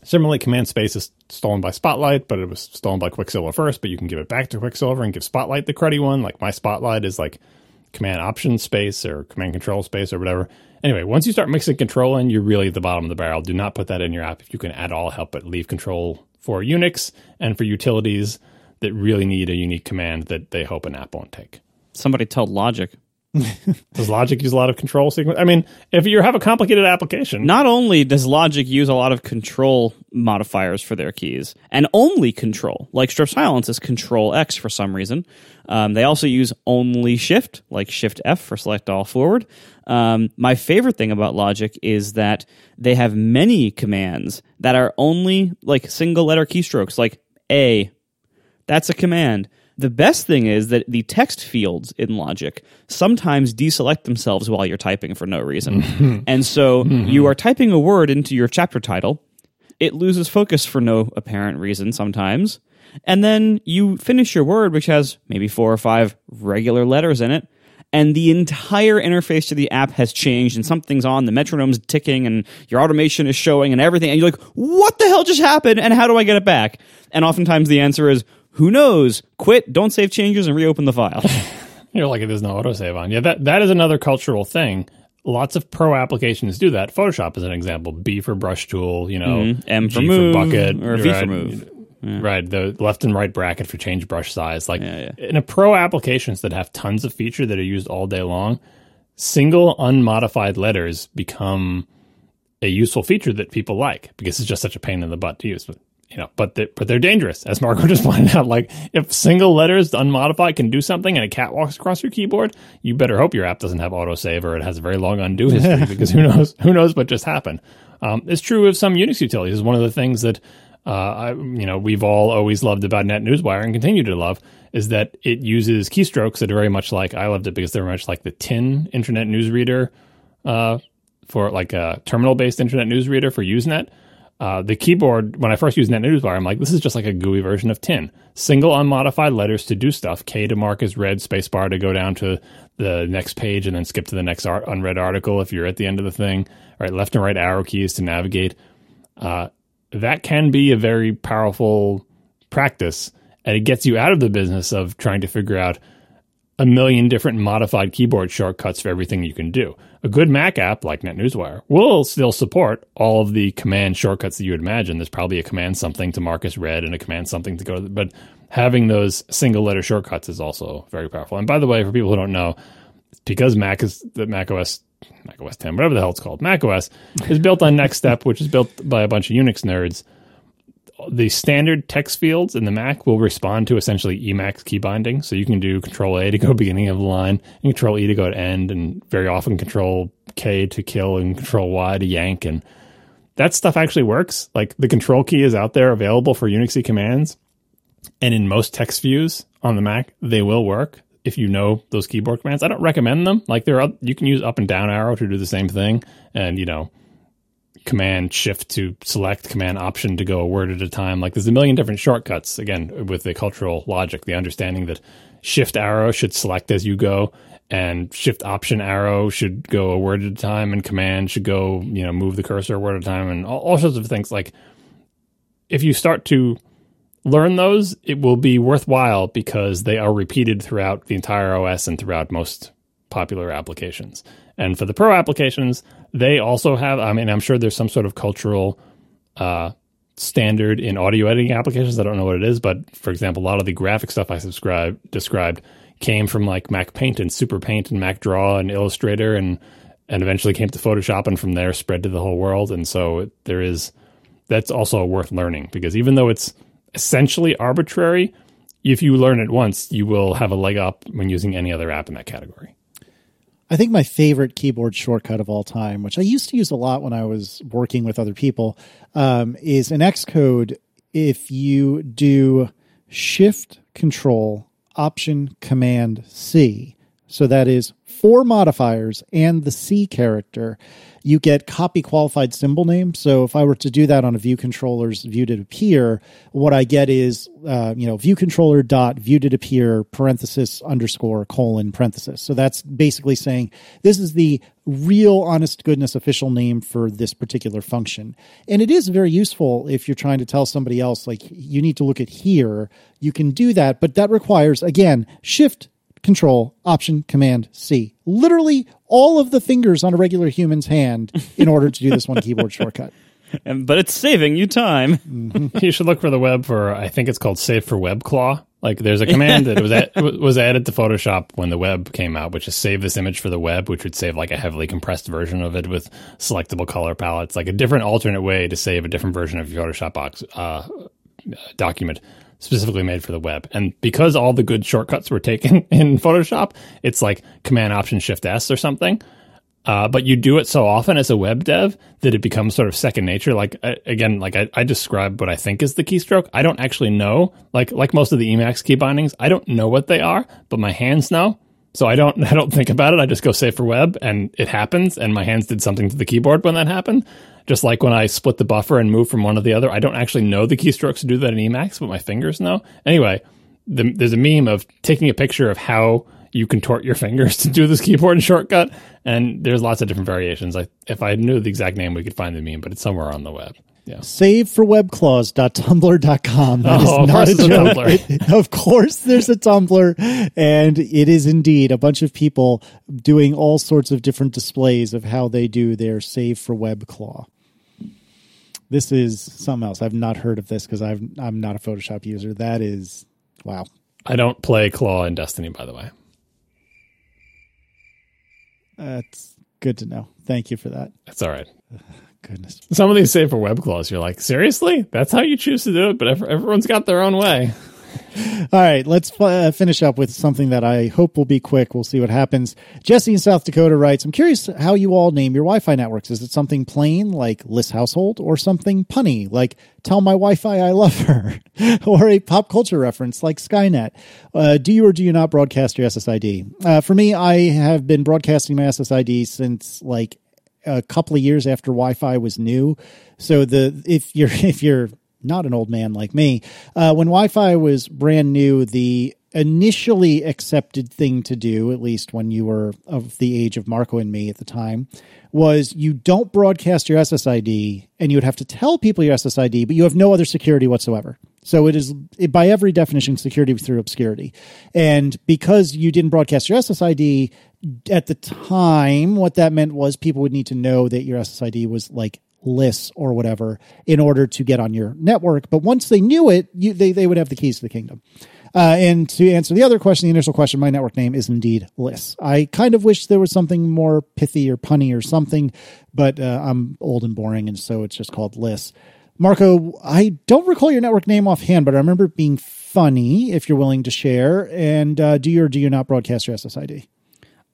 Similarly, command space is stolen by Spotlight, but it was stolen by Quicksilver first, but you can give it back to Quicksilver and give Spotlight the cruddy one. Like my Spotlight is like command option space or command control space or whatever. Anyway, once you start mixing control in, you're really at the bottom of the barrel. Do not put that in your app if you can at all help it. leave control for Unix and for utilities that really need a unique command that they hope an app won't take. Somebody tell Logic does Logic use a lot of control sequence? I mean, if you have a complicated application, not only does Logic use a lot of control modifiers for their keys, and only control, like strip silence is Control X for some reason. Um, they also use only Shift, like Shift F for select all forward. Um, my favorite thing about Logic is that they have many commands that are only like single letter keystrokes, like A. That's a command. The best thing is that the text fields in Logic sometimes deselect themselves while you're typing for no reason. and so you are typing a word into your chapter title, it loses focus for no apparent reason sometimes. And then you finish your word, which has maybe four or five regular letters in it, and the entire interface to the app has changed and something's on, the metronome's ticking and your automation is showing and everything. And you're like, what the hell just happened? And how do I get it back? And oftentimes the answer is, who knows? Quit, don't save changes, and reopen the file. You're lucky there's no autosave on. Yeah, that, that is another cultural thing. Lots of pro applications do that. Photoshop is an example. B for brush tool, you know, mm-hmm. M for G move, for bucket, or V right, for move. Yeah. Right, the left and right bracket for change brush size. Like yeah, yeah. in a pro applications that have tons of feature that are used all day long, single unmodified letters become a useful feature that people like because it's just such a pain in the butt to use. But you know, but they're, but they're dangerous, as Marco just pointed out. Like if single letters unmodified can do something and a cat walks across your keyboard, you better hope your app doesn't have autosave or it has a very long undo history because who knows who knows what just happened. Um, it's true of some Unix utilities. It's one of the things that uh, I, you know we've all always loved about NetNewsWire and continue to love is that it uses keystrokes that are very much like I loved it because they're much like the TIN Internet Newsreader uh, for like a terminal based Internet Newsreader for Usenet. Uh, the keyboard, when I first used NetNewsWire, I'm like, this is just like a GUI version of TIN. Single unmodified letters to do stuff. K to mark as read, spacebar to go down to the next page and then skip to the next art, unread article if you're at the end of the thing. Right, left and right arrow keys to navigate. Uh, that can be a very powerful practice, and it gets you out of the business of trying to figure out a million different modified keyboard shortcuts for everything you can do. A good Mac app like NetNewsWire will still support all of the command shortcuts that you would imagine. There's probably a command something to Marcus Red and a command something to go to, the, but having those single letter shortcuts is also very powerful. And by the way, for people who don't know, because Mac is the Mac OS, Mac OS 10, whatever the hell it's called, Mac OS is built on NeXTSTEP, which is built by a bunch of Unix nerds the standard text fields in the Mac will respond to essentially Emacs key binding. So you can do Control A to go beginning of the line, and Control E to go to end, and very often Control K to kill and Control Y to yank. And that stuff actually works. Like the Control key is out there available for Unixy commands, and in most text views on the Mac, they will work if you know those keyboard commands. I don't recommend them. Like there are, you can use up and down arrow to do the same thing, and you know command shift to select, command option to go a word at a time. Like there's a million different shortcuts, again, with the cultural logic, the understanding that shift arrow should select as you go and shift option arrow should go a word at a time and command should go, you know, move the cursor a word at a time and all, all sorts of things. Like if you start to learn those, it will be worthwhile because they are repeated throughout the entire OS and throughout most popular applications. And for the pro applications, they also have, I mean, I'm sure there's some sort of cultural uh, standard in audio editing applications. I don't know what it is, but for example, a lot of the graphic stuff I subscribe, described came from like MacPaint and SuperPaint and MacDraw and Illustrator and and eventually came to Photoshop and from there spread to the whole world. And so there is that's also worth learning because even though it's essentially arbitrary, if you learn it once, you will have a leg up when using any other app in that category. I think my favorite keyboard shortcut of all time, which I used to use a lot when I was working with other people, um, is in Xcode. If you do Shift Control Option Command C, so that is four modifiers and the C character, you get copy qualified symbol name. So if I were to do that on a view controller's viewDidAppear, what I get is, uh, you know, view controller dot viewDidAppear parenthesis underscore colon parenthesis. So that's basically saying this is the real honest goodness official name for this particular function. And it is very useful if you're trying to tell somebody else, like, you need to look at here. You can do that, but that requires, again, shift Control, Option, Command, C. Literally all of the fingers on a regular human's hand in order to do this one keyboard shortcut. And, but it's saving you time. Mm-hmm. you should look for the web for I think it's called Save for Web Claw. Like there's a command that was at, was added to Photoshop when the web came out, which is save this image for the web, which would save like a heavily compressed version of it with selectable color palettes, like a different alternate way to save a different version of your Photoshop box uh, document specifically made for the web. And because all the good shortcuts were taken in Photoshop, it's like Command Option Shift S or something. Uh, but you do it so often as a web dev that it becomes sort of second nature. Like again, like I, I describe what I think is the keystroke. I don't actually know. Like like most of the Emacs key bindings, I don't know what they are, but my hands know. So I don't I don't think about it. I just go save for web, and it happens. And my hands did something to the keyboard when that happened. Just like when I split the buffer and move from one to the other, I don't actually know the keystrokes to do that in Emacs, but my fingers know. Anyway, the, there's a meme of taking a picture of how you contort your fingers to do this keyboard shortcut, and there's lots of different variations. I, if I knew the exact name, we could find the meme, but it's somewhere on the web. Yeah. Save for webclaws.tumblr.com. That oh, is not a joke. Tumblr. of course, there's a Tumblr, and it is indeed a bunch of people doing all sorts of different displays of how they do their save for webclaw. This is something else. I've not heard of this because I'm not a Photoshop user. That is wow. I don't play Claw in Destiny, by the way. That's good to know. Thank you for that. That's all right. goodness. Some of these say for web close, you're like, seriously? That's how you choose to do it? But everyone's got their own way. All right, let's uh, finish up with something that I hope will be quick. We'll see what happens. Jesse in South Dakota writes, I'm curious how you all name your Wi Fi networks. Is it something plain like Liss Household or something punny like Tell My Wi Fi I Love Her or a pop culture reference like Skynet? Uh, do you or do you not broadcast your SSID? Uh, for me, I have been broadcasting my SSID since like a couple of years after Wi-Fi was new. So the if you're if you're not an old man like me, uh, when Wi-Fi was brand new, the initially accepted thing to do, at least when you were of the age of Marco and me at the time, was you don't broadcast your SSID and you would have to tell people your SSID, but you have no other security whatsoever. So it is it, by every definition security through obscurity. And because you didn't broadcast your SSID at the time, what that meant was people would need to know that your SSID was like Liss or whatever in order to get on your network. But once they knew it, you, they, they would have the keys to the kingdom. Uh, and to answer the other question, the initial question, my network name is indeed Liss. I kind of wish there was something more pithy or punny or something, but uh, I'm old and boring, and so it's just called Liss. Marco, I don't recall your network name offhand, but I remember it being funny. If you're willing to share, and uh, do you or do you not broadcast your SSID?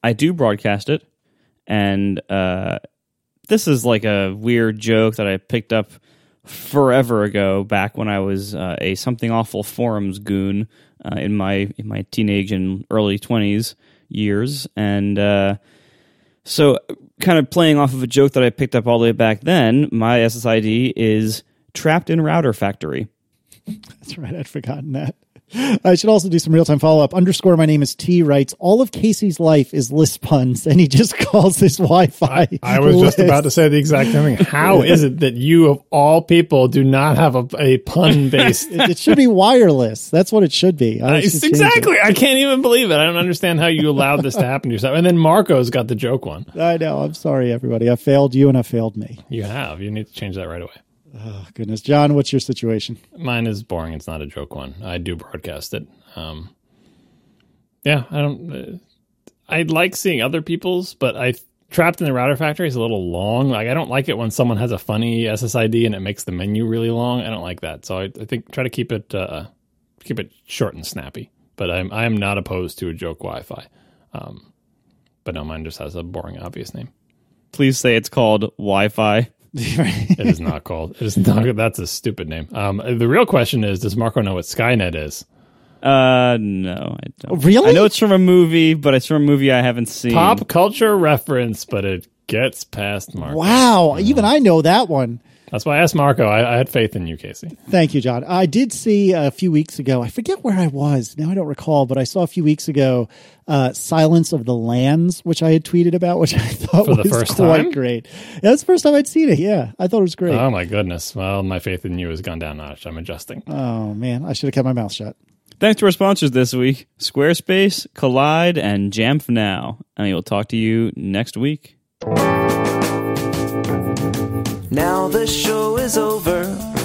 I do broadcast it, and uh, this is like a weird joke that I picked up forever ago, back when I was uh, a something awful forums goon uh, in my in my teenage and early twenties years, and uh, so kind of playing off of a joke that I picked up all the way back then. My SSID is trapped in router factory. That's right. I'd forgotten that. I should also do some real time follow up. Underscore my name is T writes, all of Casey's life is list puns, and he just calls this Wi Fi. I was just about to say the exact same thing. How is it that you, of all people, do not have a, a pun based? It, it should be wireless. That's what it should be. I should change it. exactly. I can't even believe it. I don't understand how you allowed this to happen to yourself. And then Marco's got the joke one. I know. I'm sorry, everybody. I failed you and I failed me. You have. You need to change that right away. Oh, goodness. John, what's your situation? Mine is boring. It's not a joke one. I do broadcast it. Um, yeah, I don't. Uh, I like seeing other people's, but I trapped in the router factory is a little long. Like I don't like it when someone has a funny SSID and it makes the menu really long. I don't like that. So I, I think try to keep it uh, keep it short and snappy. But I'm I am not opposed to a joke Wi-Fi. Um, but no, mine just has a boring, obvious name. Please say it's called Wi-Fi. It is not called. It is not. That's a stupid name. Um, the real question is, does Marco know what Skynet is? Uh, no, I don't. Really? I know it's from a movie, but it's from a movie I haven't seen. Pop culture reference, but it gets past Marco. Wow. Even I know that one. That's why I asked Marco. I, I had faith in you, Casey. Thank you, John. I did see a few weeks ago. I forget where I was now. I don't recall, but I saw a few weeks ago uh, "Silence of the Lambs," which I had tweeted about, which I thought For the was first quite time? great. Yeah, that's the first time I'd seen it. Yeah, I thought it was great. Oh my goodness. Well, my faith in you has gone down a notch. I'm adjusting. oh man, I should have kept my mouth shut. Thanks to our sponsors this week Squarespace, Kolide, and Jamf Now. And we will talk to you next week. Now the show is over.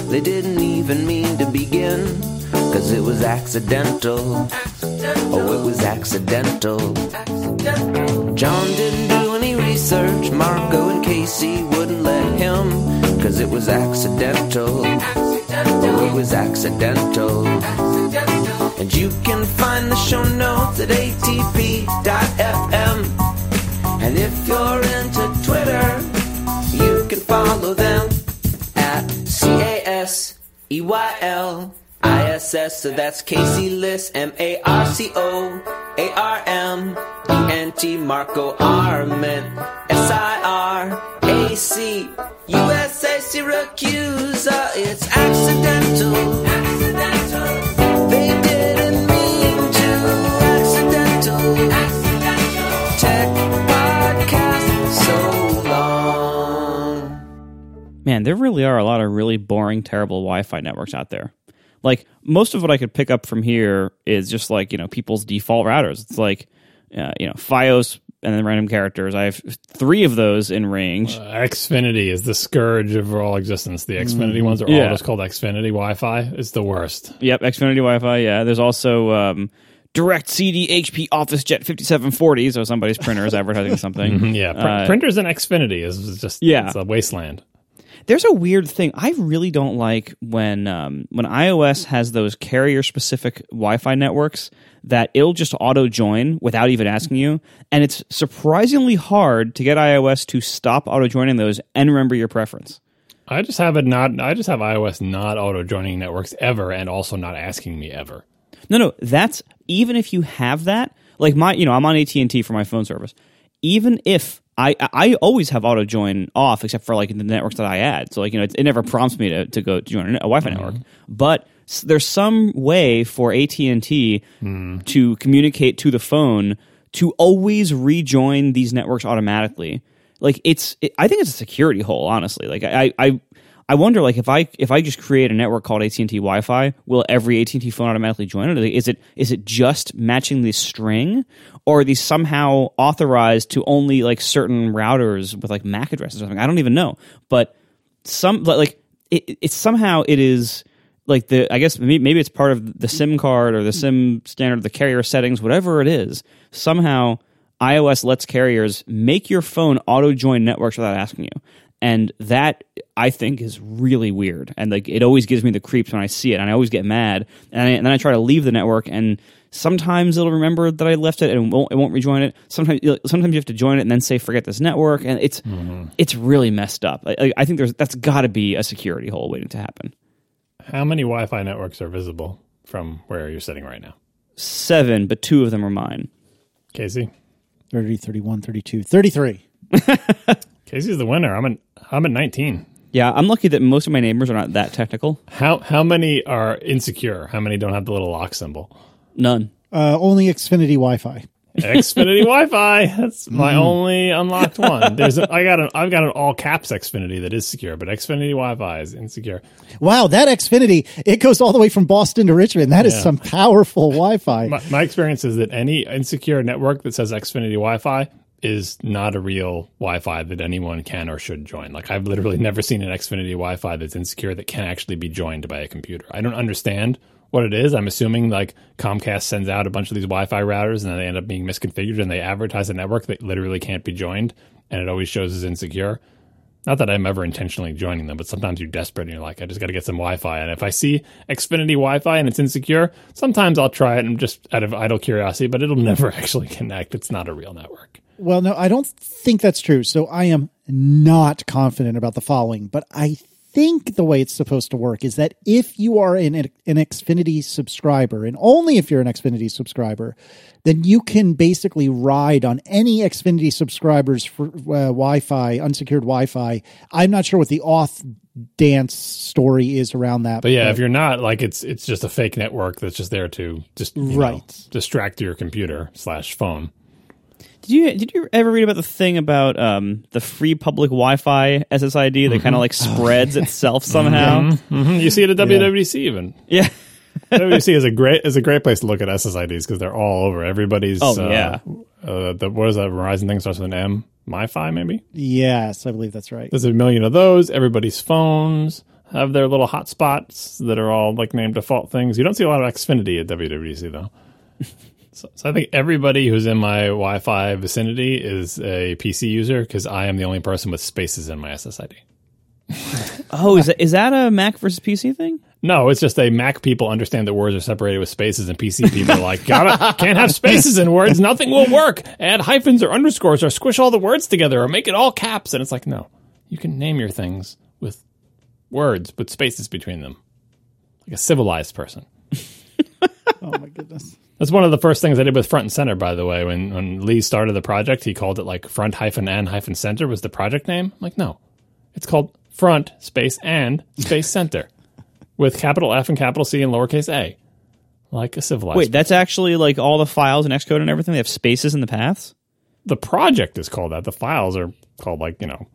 They didn't even mean to begin. Cause it was accidental. Oh, it was accidental. John didn't do any research. Marco and Casey wouldn't let him. Cause it was accidental. Oh, it was accidental. And you can find the show notes at atp.fm. And if you're into Twitter, you can follow them at C A S E Y L I S S. So that's Casey Liss, M A R C O A R M E N T, Marco Arment, S I R A C U S A, Siracusa. It's accidental. Accidental. They didn't mean to. Accidental. Accidental. Tech Man, there really are a lot of really boring, terrible Wi Fi networks out there. Like, most of what I could pick up from here is just like, you know, people's default routers. It's like, uh, you know, Fios and then random characters. I have three of those in range. Uh, Xfinity is the scourge of all existence. The Xfinity ones are Yeah. all just called Xfinity Wi-Fi. It's the worst. Yep, Xfinity Wi Fi. Yeah. There's also um, Direct CD HP Office Jet 5740. So somebody's printer is advertising something. Yeah, pr- Uh, printers and Xfinity is is just Yeah. it's a wasteland. There's a weird thing. I really don't like when um, when iOS has those carrier specific Wi-Fi networks that it'll just auto join without even asking you, and it's surprisingly hard to get iOS to stop auto joining those and remember your preference. I just have it not. I just have iOS not auto joining networks ever, and also not asking me ever. No, no, that's even if you have that. Like my, you know, I'm on AT and T for my phone service. Even if I, I always have auto join off, except for like the networks that I add. So like you know, it, it never prompts me to, to go to join a, Wi-Fi mm-hmm. network. But there's some way for AT and T mm. to communicate to the phone to always rejoin these networks automatically. Like it's, it, I think it's a security hole. Honestly, like I, I, I wonder like if I if I just create a network called AT and T Wi-Fi, will every AT and T phone automatically join it? Is it is it just matching the string, or are these somehow authorized to only like certain routers with like MAC addresses or something? I don't even know, but some like it, it's somehow it is like the I guess maybe it's part of the SIM card or the SIM standard, the carrier settings, whatever it is. Somehow iOS lets carriers make your phone auto join networks without asking you. And that I think is really weird, and like it always gives me the creeps when I see it, and I always get mad, and, I, and then I try to leave the network, and sometimes it'll remember that I left it and it won't, it won't rejoin it. Sometimes sometimes you have to join it and then say forget this network, and it's mm-hmm. it's really messed up. I, I- I think there's that's got to be a security hole waiting to happen. How many Wi-Fi networks are visible from where you're sitting right now, Seven, but two of them are mine. Casey? 30, 31, 32, 33. Casey's the winner. I'm at I'm at 19. Yeah, I'm lucky that most of my neighbors are not that technical. How how many are insecure? How many don't have the little lock symbol? None. Uh, only Xfinity Wi-Fi. Xfinity Wi-Fi. That's my only unlocked one. There's a, I got an I've got an all caps Xfinity that is secure, but Xfinity Wi-Fi is insecure. Wow, that Xfinity, it goes all the way from Boston to Richmond. That is Yeah. some powerful Wi-Fi. My, my experience is that any insecure network that says Xfinity Wi-Fi is not a real Wi-Fi that anyone can or should join. Like I've literally never seen an Xfinity Wi-Fi that's insecure that can actually be joined by a computer. I don't understand what it is. I'm assuming like Comcast sends out a bunch of these Wi-Fi routers and then they end up being misconfigured and they advertise a network that literally can't be joined and it always shows as insecure. Not that I'm ever intentionally joining them, but sometimes you're desperate and you're like, I just got to get some Wi-Fi. And if I see Xfinity Wi-Fi and it's insecure, sometimes I'll try it and just out of idle curiosity, but it'll never actually connect. It's not a real network. Well, no, I don't think that's true. So I am not confident about the following, but I think the way it's supposed to work is that if you are an, an Xfinity subscriber, and only if you're an Xfinity subscriber, then you can basically ride on any Xfinity subscribers for uh, Wi-Fi, unsecured Wi-Fi. I'm not sure what the auth dance story is around that. But yeah, if you're not, like it's it's just a fake network that's just there to just you know, distract your computer slash phone. Did you did you ever read about the thing about um, the free public Wi-Fi SSID that kind of like spreads itself somehow? Mhm. You see it at WWDC even. Yeah. WWDC is a great is a great place to look at SSIDs because they're all over. Everybody's Oh, uh, yeah. Uh, the what is that Verizon thing starts with an M? MiFi maybe. yes, I believe that's right. There's a million of those. Everybody's phones have their little hotspots that are all like named default things. You don't see a lot of Xfinity at WWDC though. So, so I think everybody who's in my Wi-Fi vicinity is a PC user because I am the only person with spaces in my SSID. Oh, is that, is that a Mac versus PC thing? No, it's just a Mac people understand that words are separated with spaces, and PC people are like, gotta can't have spaces in words, nothing will work. Add hyphens or underscores or squish all the words together or make it all caps. And it's like, no, you can name your things with words but spaces between them, like a civilized person. Oh my goodness. That's one of the first things I did with front and center, by the way. When when Lee started the project, he called it like front hyphen and hyphen center was the project name. I'm like, no, it's called front space and space center with capital F and capital C and lowercase a, like a civilized. Wait, that's actually like all the files and Xcode and everything. They have spaces in the paths. the project is called that. The files are called like you know,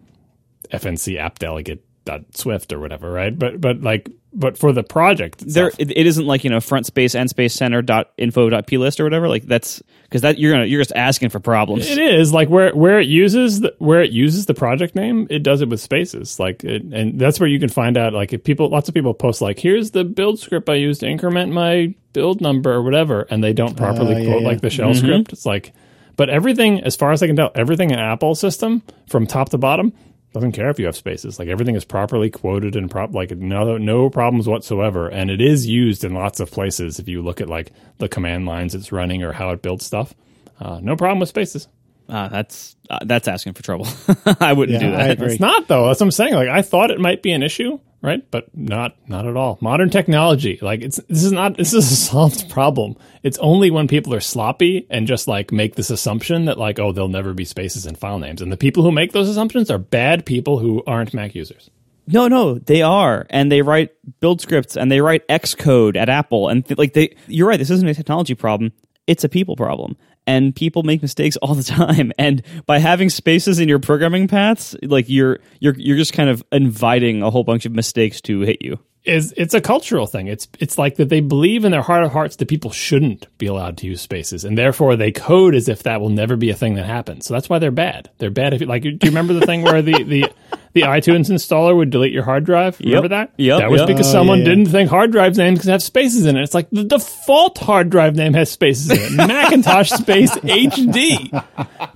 FNC app delegate dot swift or whatever, right? But but like but for the project, There, it, it isn't like you know front space and space center dot info dot plist or whatever. Like that's because that you're gonna you're just asking for problems. It is like where where it uses the, where it uses the project name, it does it with spaces. Like, it, and that's where you can find out. Like, if people, lots of people post like, "Here's the build script I used to increment my build number or whatever," and they don't properly Uh, yeah, quote yeah. like the shell script. It's like, but everything, as far as I can tell, everything in Apple system from top to bottom doesn't care if you have spaces. Like everything is properly quoted and prop like no no problems whatsoever. And it is used in lots of places. If you look at like the command lines it's running or how it builds stuff, uh, no problem with spaces. Uh, that's uh, that's asking for trouble. I wouldn't Yeah, do that. It's not though. That's what I'm saying. Like I thought it might be an issue, right? But not not at all. Modern technology, like it's this is not this is a solved problem. It's only when people are sloppy and just like make this assumption that like oh there'll never be spaces in file names, and the people who make those assumptions are bad people who aren't Mac users. No, no, they are, and they write build scripts and they write Xcode at Apple, and th- like they, you're right. This isn't a technology problem; it's a people problem, and people make mistakes all the time. And by having spaces in your programming paths, like you're you're you're just kind of inviting a whole bunch of mistakes to hit you. is it's a cultural thing. It's it's like that they believe in their heart of hearts that people shouldn't be allowed to use spaces, and therefore they code as if that will never be a thing that happens. So that's why they're bad. They're bad if like. Do you remember the thing where the the the iTunes installer would delete your hard drive? Remember that? Yeah, That was yep. because Oh, someone yeah, yeah. didn't think hard drive names could have spaces in it. It's like the default hard drive name has spaces in it. Macintosh space HD.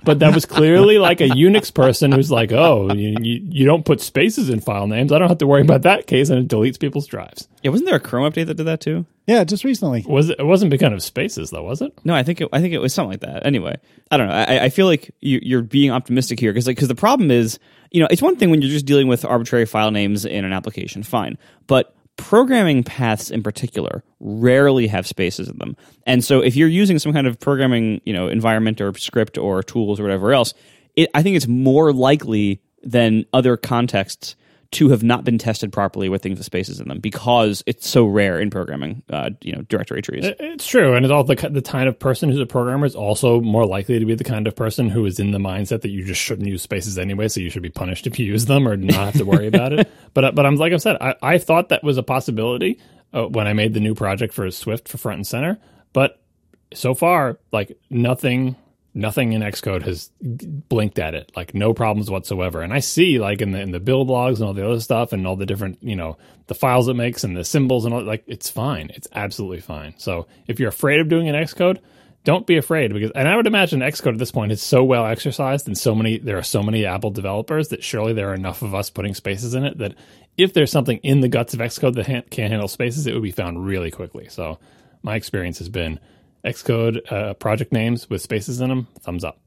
But that was clearly like a Unix person who's like, oh, you, you, you don't put spaces in file names. I don't have to worry about that case, and it deletes people's drives. Yeah, wasn't there a Chrome update that did that too? Yeah, just recently. Was it, it wasn't because of spaces though, was it? No, I think it, I think it was something like that. Anyway, I don't know. I, I feel like you, you're being optimistic here because like because the problem is you know it's one thing when you're just dealing with arbitrary file names in an application, fine, but programming paths in particular rarely have spaces in them, and so if you're using some kind of programming you know environment or script or tools or whatever else, it, I think it's more likely than other contexts to have not been tested properly with things with spaces in them because it's so rare in programming, uh, you know, directory trees. It's true, and it's all the the kind of person who's a programmer is also more likely to be the kind of person who is in the mindset that you just shouldn't use spaces anyway, so you should be punished if you use them or not have to worry about it. But uh, but I'm like I said, I, I thought that was a possibility uh, when I made the new project for Swift for front and center, but so far, like nothing, nothing in Xcode has blinked at it. Like no problems whatsoever. And I see like in the in the build logs and all the other stuff and all the different you know the files it makes and the symbols and all like it's fine. It's absolutely fine. So if you're afraid of doing an Xcode. Don't be afraid because, and I would imagine Xcode at this point is so well exercised and so many, there are so many Apple developers that surely there are enough of us putting spaces in it that if there's something in the guts of Xcode that han- can't handle spaces, it would be found really quickly. So my experience has been Xcode uh, project names with spaces in them, thumbs up.